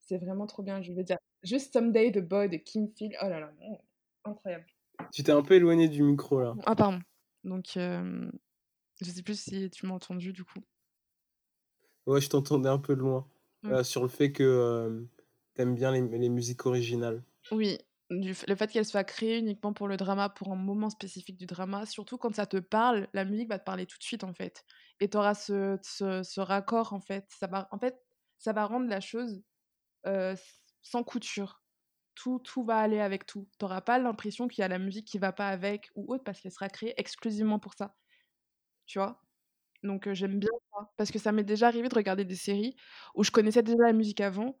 C'est vraiment trop bien, je veux dire. Juste Someday the Boy de Kim Phil. Oh là là, incroyable. tu t'es un peu éloigné du micro là. Ah, pardon. Donc, euh, je sais plus si tu m'as entendu du coup. Ouais, je t'entendais un peu loin. Euh, sur le fait que, euh, t'aimes bien les, les musiques originales. Oui, du le fait qu'elle soit créée uniquement pour le drama, pour un moment spécifique du drama, surtout quand ça te parle, la musique va te parler tout de suite en fait. Et tu auras ce, ce, ce raccord en fait. Ça va, en fait, ça va rendre la chose euh, sans couture. Tout, tout va aller avec tout. Tu n'auras pas l'impression qu'il y a la musique qui va pas avec ou autre parce qu'elle sera créée exclusivement pour ça. Tu vois? Donc euh, j'aime bien ça. Parce que ça m'est déjà arrivé de regarder des séries où je connaissais déjà la musique avant,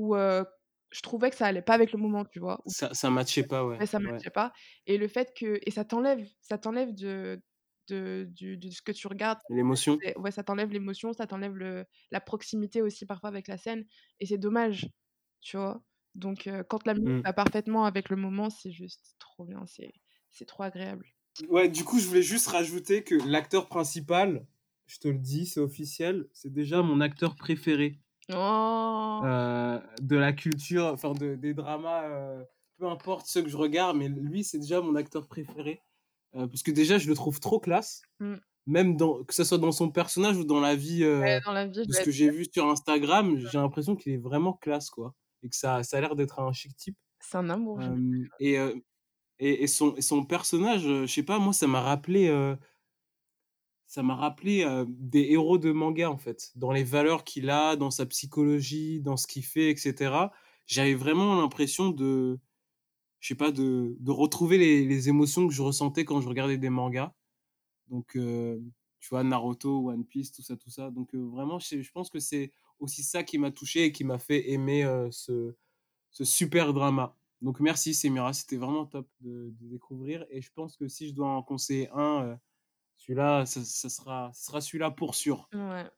où euh, je trouvais que ça allait pas avec le moment, tu vois. Ça, ça matchait pas, ouais. Ouais, ça ouais. matchait pas et le fait que et ça t'enlève ça t'enlève de de ce que tu regardes. L'émotion. Ouais, ça t'enlève l'émotion, ça t'enlève le la proximité aussi parfois avec la scène et c'est dommage, tu vois? Donc quand la musique Mm. va parfaitement avec le moment, c'est juste trop bien, c'est c'est trop agréable. Ouais, du coup, je voulais juste rajouter que l'acteur principal, je te le dis, c'est officiel, c'est déjà mon acteur préféré Oh! euh, de la culture, enfin de, des dramas, euh, peu importe ceux que je regarde, mais lui, c'est déjà mon acteur préféré. Euh, parce que déjà, je le trouve trop classe, Mmh. même dans, que ce soit dans son personnage ou dans la vie, Ouais, dans la vie, de ce que j'ai vu sur Instagram, j'ai l'impression qu'il est vraiment classe, quoi. Et que ça, ça a l'air d'être un chic type. c'est un amour, et, et, son, son personnage, euh, je sais pas, moi, ça m'a rappelé, euh, ça rappelé euh, des héros de manga, en fait, dans les valeurs qu'il a, dans sa psychologie, dans ce qu'il fait, etc. J'avais vraiment l'impression de, je sais pas, de, de retrouver les, les émotions que je ressentais quand je regardais des mangas. Donc, tu vois, Naruto, One Piece, tout ça, tout ça. Donc, vraiment, je, je pense que c'est aussi ça qui m'a touché et qui m'a fait aimer ce, ce super drama. Donc, merci, Semira. C'était vraiment top de, de découvrir. Et je pense que si je dois en conseiller un, euh, celui-là, ça, ça sera, ça sera celui-là pour sûr. Ouais.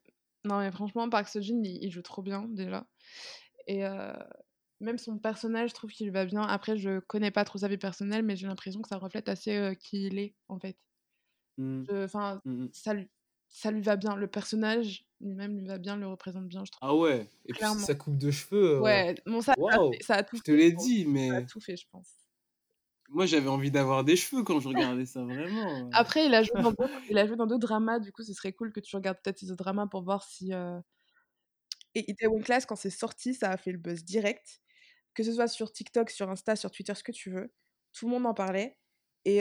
Non, mais franchement, Park Seo-joon, il il joue trop bien déjà et heu, même son personnage, je trouve qu'il va bien. Après, je connais pas trop sa vie personnelle, mais j'ai l'impression que ça reflète assez, heu, qui il est, en fait. Mm, Je enfin, mm, mm. ça lui ça lui va bien. Le personnage lui-même lui va bien, le représente bien, je trouve. Ah ouais. Et puis, sa coupe de cheveux. euh, Ouais, bon ça ça a ça tout Je te fait, l'ai je pense. dit, Ça a mais tout fait, je pense. moi, j'avais envie d'avoir des cheveux quand je regardais ça, vraiment. Après, il a joué dans d'autres il a joué dans d'autres dramas, du coup, ce serait cool que tu regardes peut-être ces autres dramas pour voir si, heu et Itaewon Class, quand c'est sorti, ça a fait le buzz direct. Que ce soit sur TikTok, sur Insta, sur Twitter, ce que tu veux. Tout le monde en parlait et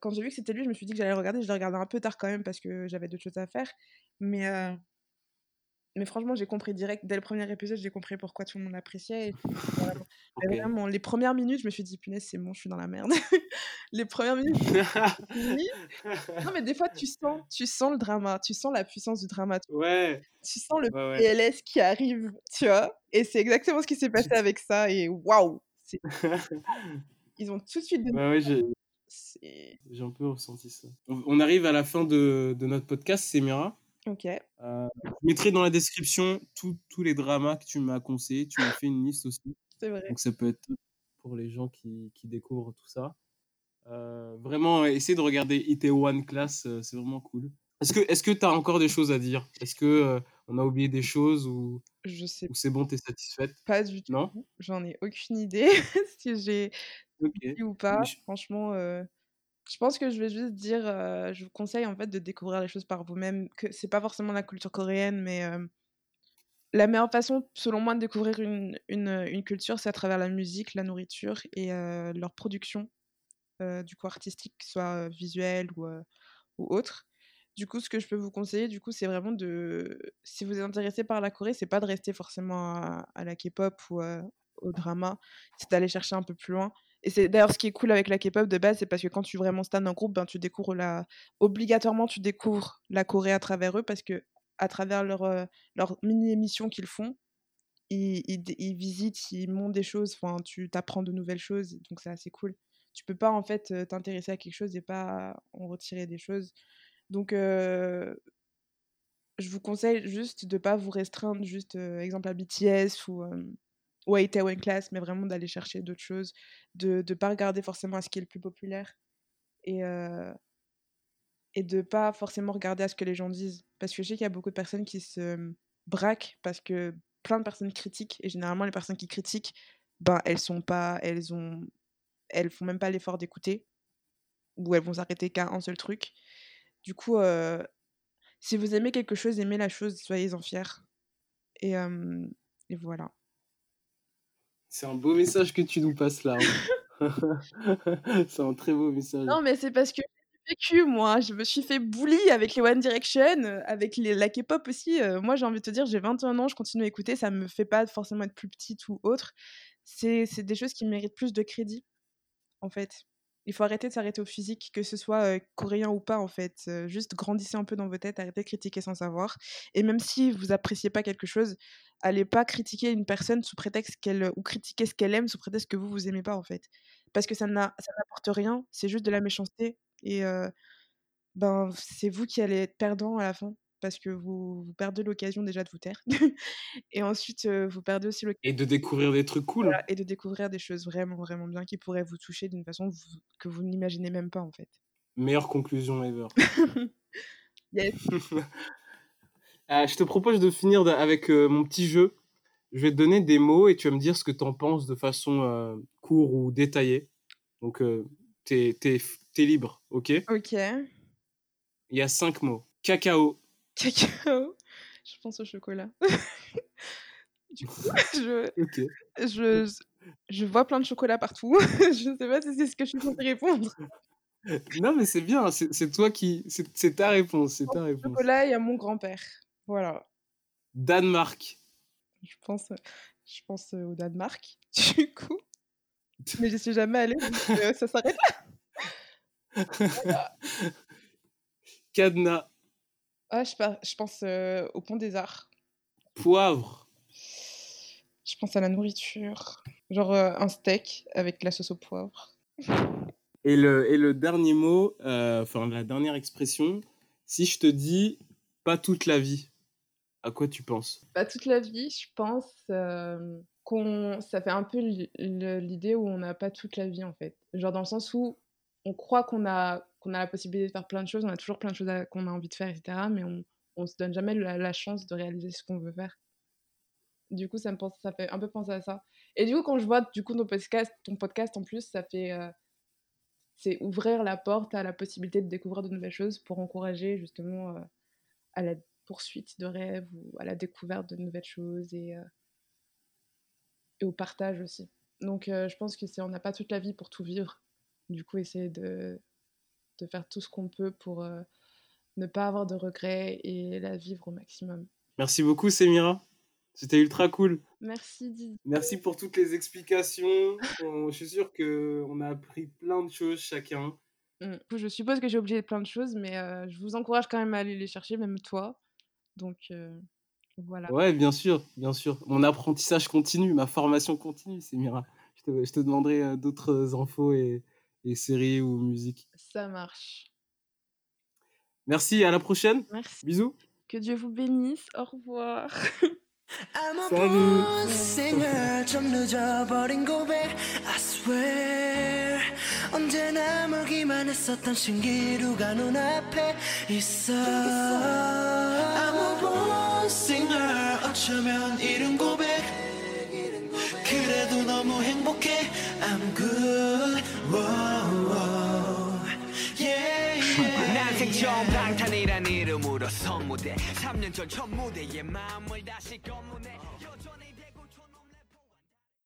quand j'ai vu que c'était lui, je me suis dit que j'allais le regarder. Je l'ai regardé un peu tard quand même parce que j'avais d'autres choses à faire. Mais mais franchement, j'ai compris direct. Dès le premier épisode, j'ai compris pourquoi tout le monde l'appréciait et [laughs] vraiment les premières minutes, je me suis dit: «Punaise, c'est bon, je suis dans la merde». [laughs] Les premières minutes. [laughs] Non, mais des fois, tu sens tu sens le drama, tu sens la puissance du drama, tu ouais, tu sens le ouais, ouais. PLS qui arrive, tu vois? Et c'est exactement ce qui s'est passé avec ça et waouh! Ils ont tout de suite donné Ouais, ouais, j'ai un peu ressenti ça. On arrive à la fin de, de notre podcast, Semira. OK. Euh, je mettrai dans la description tous les dramas que tu m'as conseillés. Tu m'as fait une liste aussi. C'est vrai. Donc ça peut être pour les gens qui, qui découvrent tout ça. Euh, vraiment, essayez de regarder Itaewon Class, euh, c'est vraiment cool. Est-ce que est-ce que tu as encore des choses à dire? Est-ce que euh, on a oublié des choses ou, Je sais ou c'est bon, tu es satisfaite? Pas du tout. Non? J'en ai aucune idée [laughs] si j'ai Ok. ou pas. Mais je- Franchement, heu, je pense que je vais juste dire, heu, je vous conseille en fait de découvrir les choses par vous-même, que c'est pas forcément la culture coréenne, mais hem, la meilleure façon, selon moi, de découvrir une une, une culture, c'est à travers la musique, la nourriture et leur production, du coup artistique, que ce soit, visuelle ou, ou autre. Du coup, ce que je peux vous conseiller, du coup, c'est vraiment de si vous êtes intéressé par la Corée, c'est pas de rester forcément à à la K-pop ou, au drama, c'est d'aller chercher un peu plus loin et c'est d'ailleurs ce qui est cool avec la K-pop de base, c'est parce que quand tu vraiment stan un groupe, ben, tu découvres la obligatoirement, tu découvres la Corée à travers eux parce que à travers leurs, heu, leurs mini émissions qu'ils font, ils ils visitent, ils montrent des choses, enfin, tu t'apprends de nouvelles choses, donc c'est assez cool. Tu peux pas, en fait, heu, t'intéresser à quelque chose et pas en retirer des choses. Donc heu, je vous conseille juste de pas vous restreindre juste, exemple à BTS ou, hem, ou à Itaewon Class, mais vraiment d'aller chercher d'autres choses, de de pas regarder forcément à ce qui est le plus populaire et heu et de pas forcément regarder à ce que les gens disent. Parce que je sais qu'il y a beaucoup de personnes qui se, braquent parce que plein de personnes critiquent et généralement les personnes qui critiquent, ben, elles sont pas elles ont elles font même pas l'effort d'écouter ou elles vont s'arrêter qu'à un seul truc. Du coup, heu, si vous aimez quelque chose, aimez la chose, soyez-en fiers et hem et voilà. C'est un beau message que tu nous passes là. hein. [laughs] c'est un très beau message. Non, mais c'est parce que j'ai vécu, moi. Je me suis fait bully avec les One Direction, avec les, la K-pop aussi. euh, moi, j'ai envie de te dire, j'ai 21 ans, je continue à écouter. Ça me fait pas forcément être plus petite ou autre. C'est c'est des choses qui méritent plus de crédit, en fait. Il faut arrêter de s'arrêter au physique, que ce soit euh, coréen ou pas, en fait. Euh, juste grandissez un peu dans vos têtes, arrêtez de critiquer sans savoir. Et même si vous appréciez pas quelque chose, allez pas critiquer une personne sous prétexte qu'elle ou critiquer ce qu'elle aime sous prétexte que vous vous aimez pas en fait parce que ça n'a ça n'apporte rien c'est juste de la méchanceté et euh, ben c'est vous qui allez être perdant à la fin parce que vous, vous perdez l'occasion déjà de vous taire [laughs] et ensuite euh, vous perdez aussi l'occasion Et de découvrir des trucs cool. voilà, et de découvrir des choses vraiment vraiment bien qui pourraient vous toucher d'une façon vous- que vous n'imaginez même pas en fait Meilleure conclusion ever. [laughs] Yes. [laughs] Euh, je te propose de finir avec euh, mon petit jeu. Je vais te donner des mots et tu vas me dire ce que tu en penses de façon euh, court ou détaillée. Donc, euh, t'es, t'es libre, ok? Ok Il y a cinq mots. Cacao, cacao je pense au chocolat [laughs] du coup [laughs] je, je, je vois plein de chocolat partout. [laughs] je sais pas si c'est ce que je suis censée répondre. Non, mais c'est bien, c'est, toi qui... C'est ta réponse, c'est ta réponse. Chocolat, il y a mon grand-père. Voilà. Danemark. Je pense, je pense euh, au Danemark, [laughs] du coup. Mais je suis jamais allée, donc euh, ça s'arrête là. [laughs] Cadenas. Ah, je, par- je pense euh, au Pont des Arts. Poivre. Je pense à la nourriture. Genre euh, un steak avec la sauce au poivre. Et le, et le dernier mot, euh, enfin la dernière expression, si je te dis pas toute la vie, à quoi tu penses? Pas toute la vie, je pense euh, qu'on ça fait un peu l'idée où on n'a pas toute la vie en fait. Genre dans le sens où on croit qu'on a qu'on a la possibilité de faire plein de choses, on a toujours plein de choses qu'on a envie de faire, etc. Mais on on se donne jamais la, chance de réaliser ce qu'on veut faire. Du coup, ça me pense, ça fait un peu penser à ça. Et du coup, quand je vois du coup ton podcast, ton podcast en plus, ça fait c'est ouvrir la porte à la possibilité de découvrir de nouvelles choses pour encourager justement à la poursuite de rêves ou à la découverte de nouvelles choses et, euh, et au partage aussi. Donc euh, je pense que c'est on n'a pas toute la vie pour tout vivre. Du coup, essayer de, de faire tout ce qu'on peut pour euh, ne pas avoir de regrets et la vivre au maximum. Merci beaucoup, Semira. C'était ultra cool. Merci Didi. Merci pour toutes les explications. On- je suis sûr qu'on a appris plein de choses chacun. Mm. Je suppose que j'ai oublié plein de choses, mais euh, je vous encourage quand même à aller les chercher, même toi. Donc euh, voilà. Ouais, bien sûr, bien sûr. Mon apprentissage continue, ma formation continue, Semira. Je te, je te demanderai euh, d'autres infos et, et séries ou musique. Ça marche. Merci, à la prochaine. Merci. Bisous. Que Dieu vous bénisse. Au revoir. I'm a Salut. born singer 좀 늦어버린 고백 I swear 언제나 멀기만 했었던 신기루가 눈앞에 있어 어쩌면 이른 고백. 그래도 너무 행복해. I'm good. Whoa, whoa. Yeah, 난생 처음 방탄이란 이름으로 선 무대. 3년 전 첫 무대에 마음을 다시 건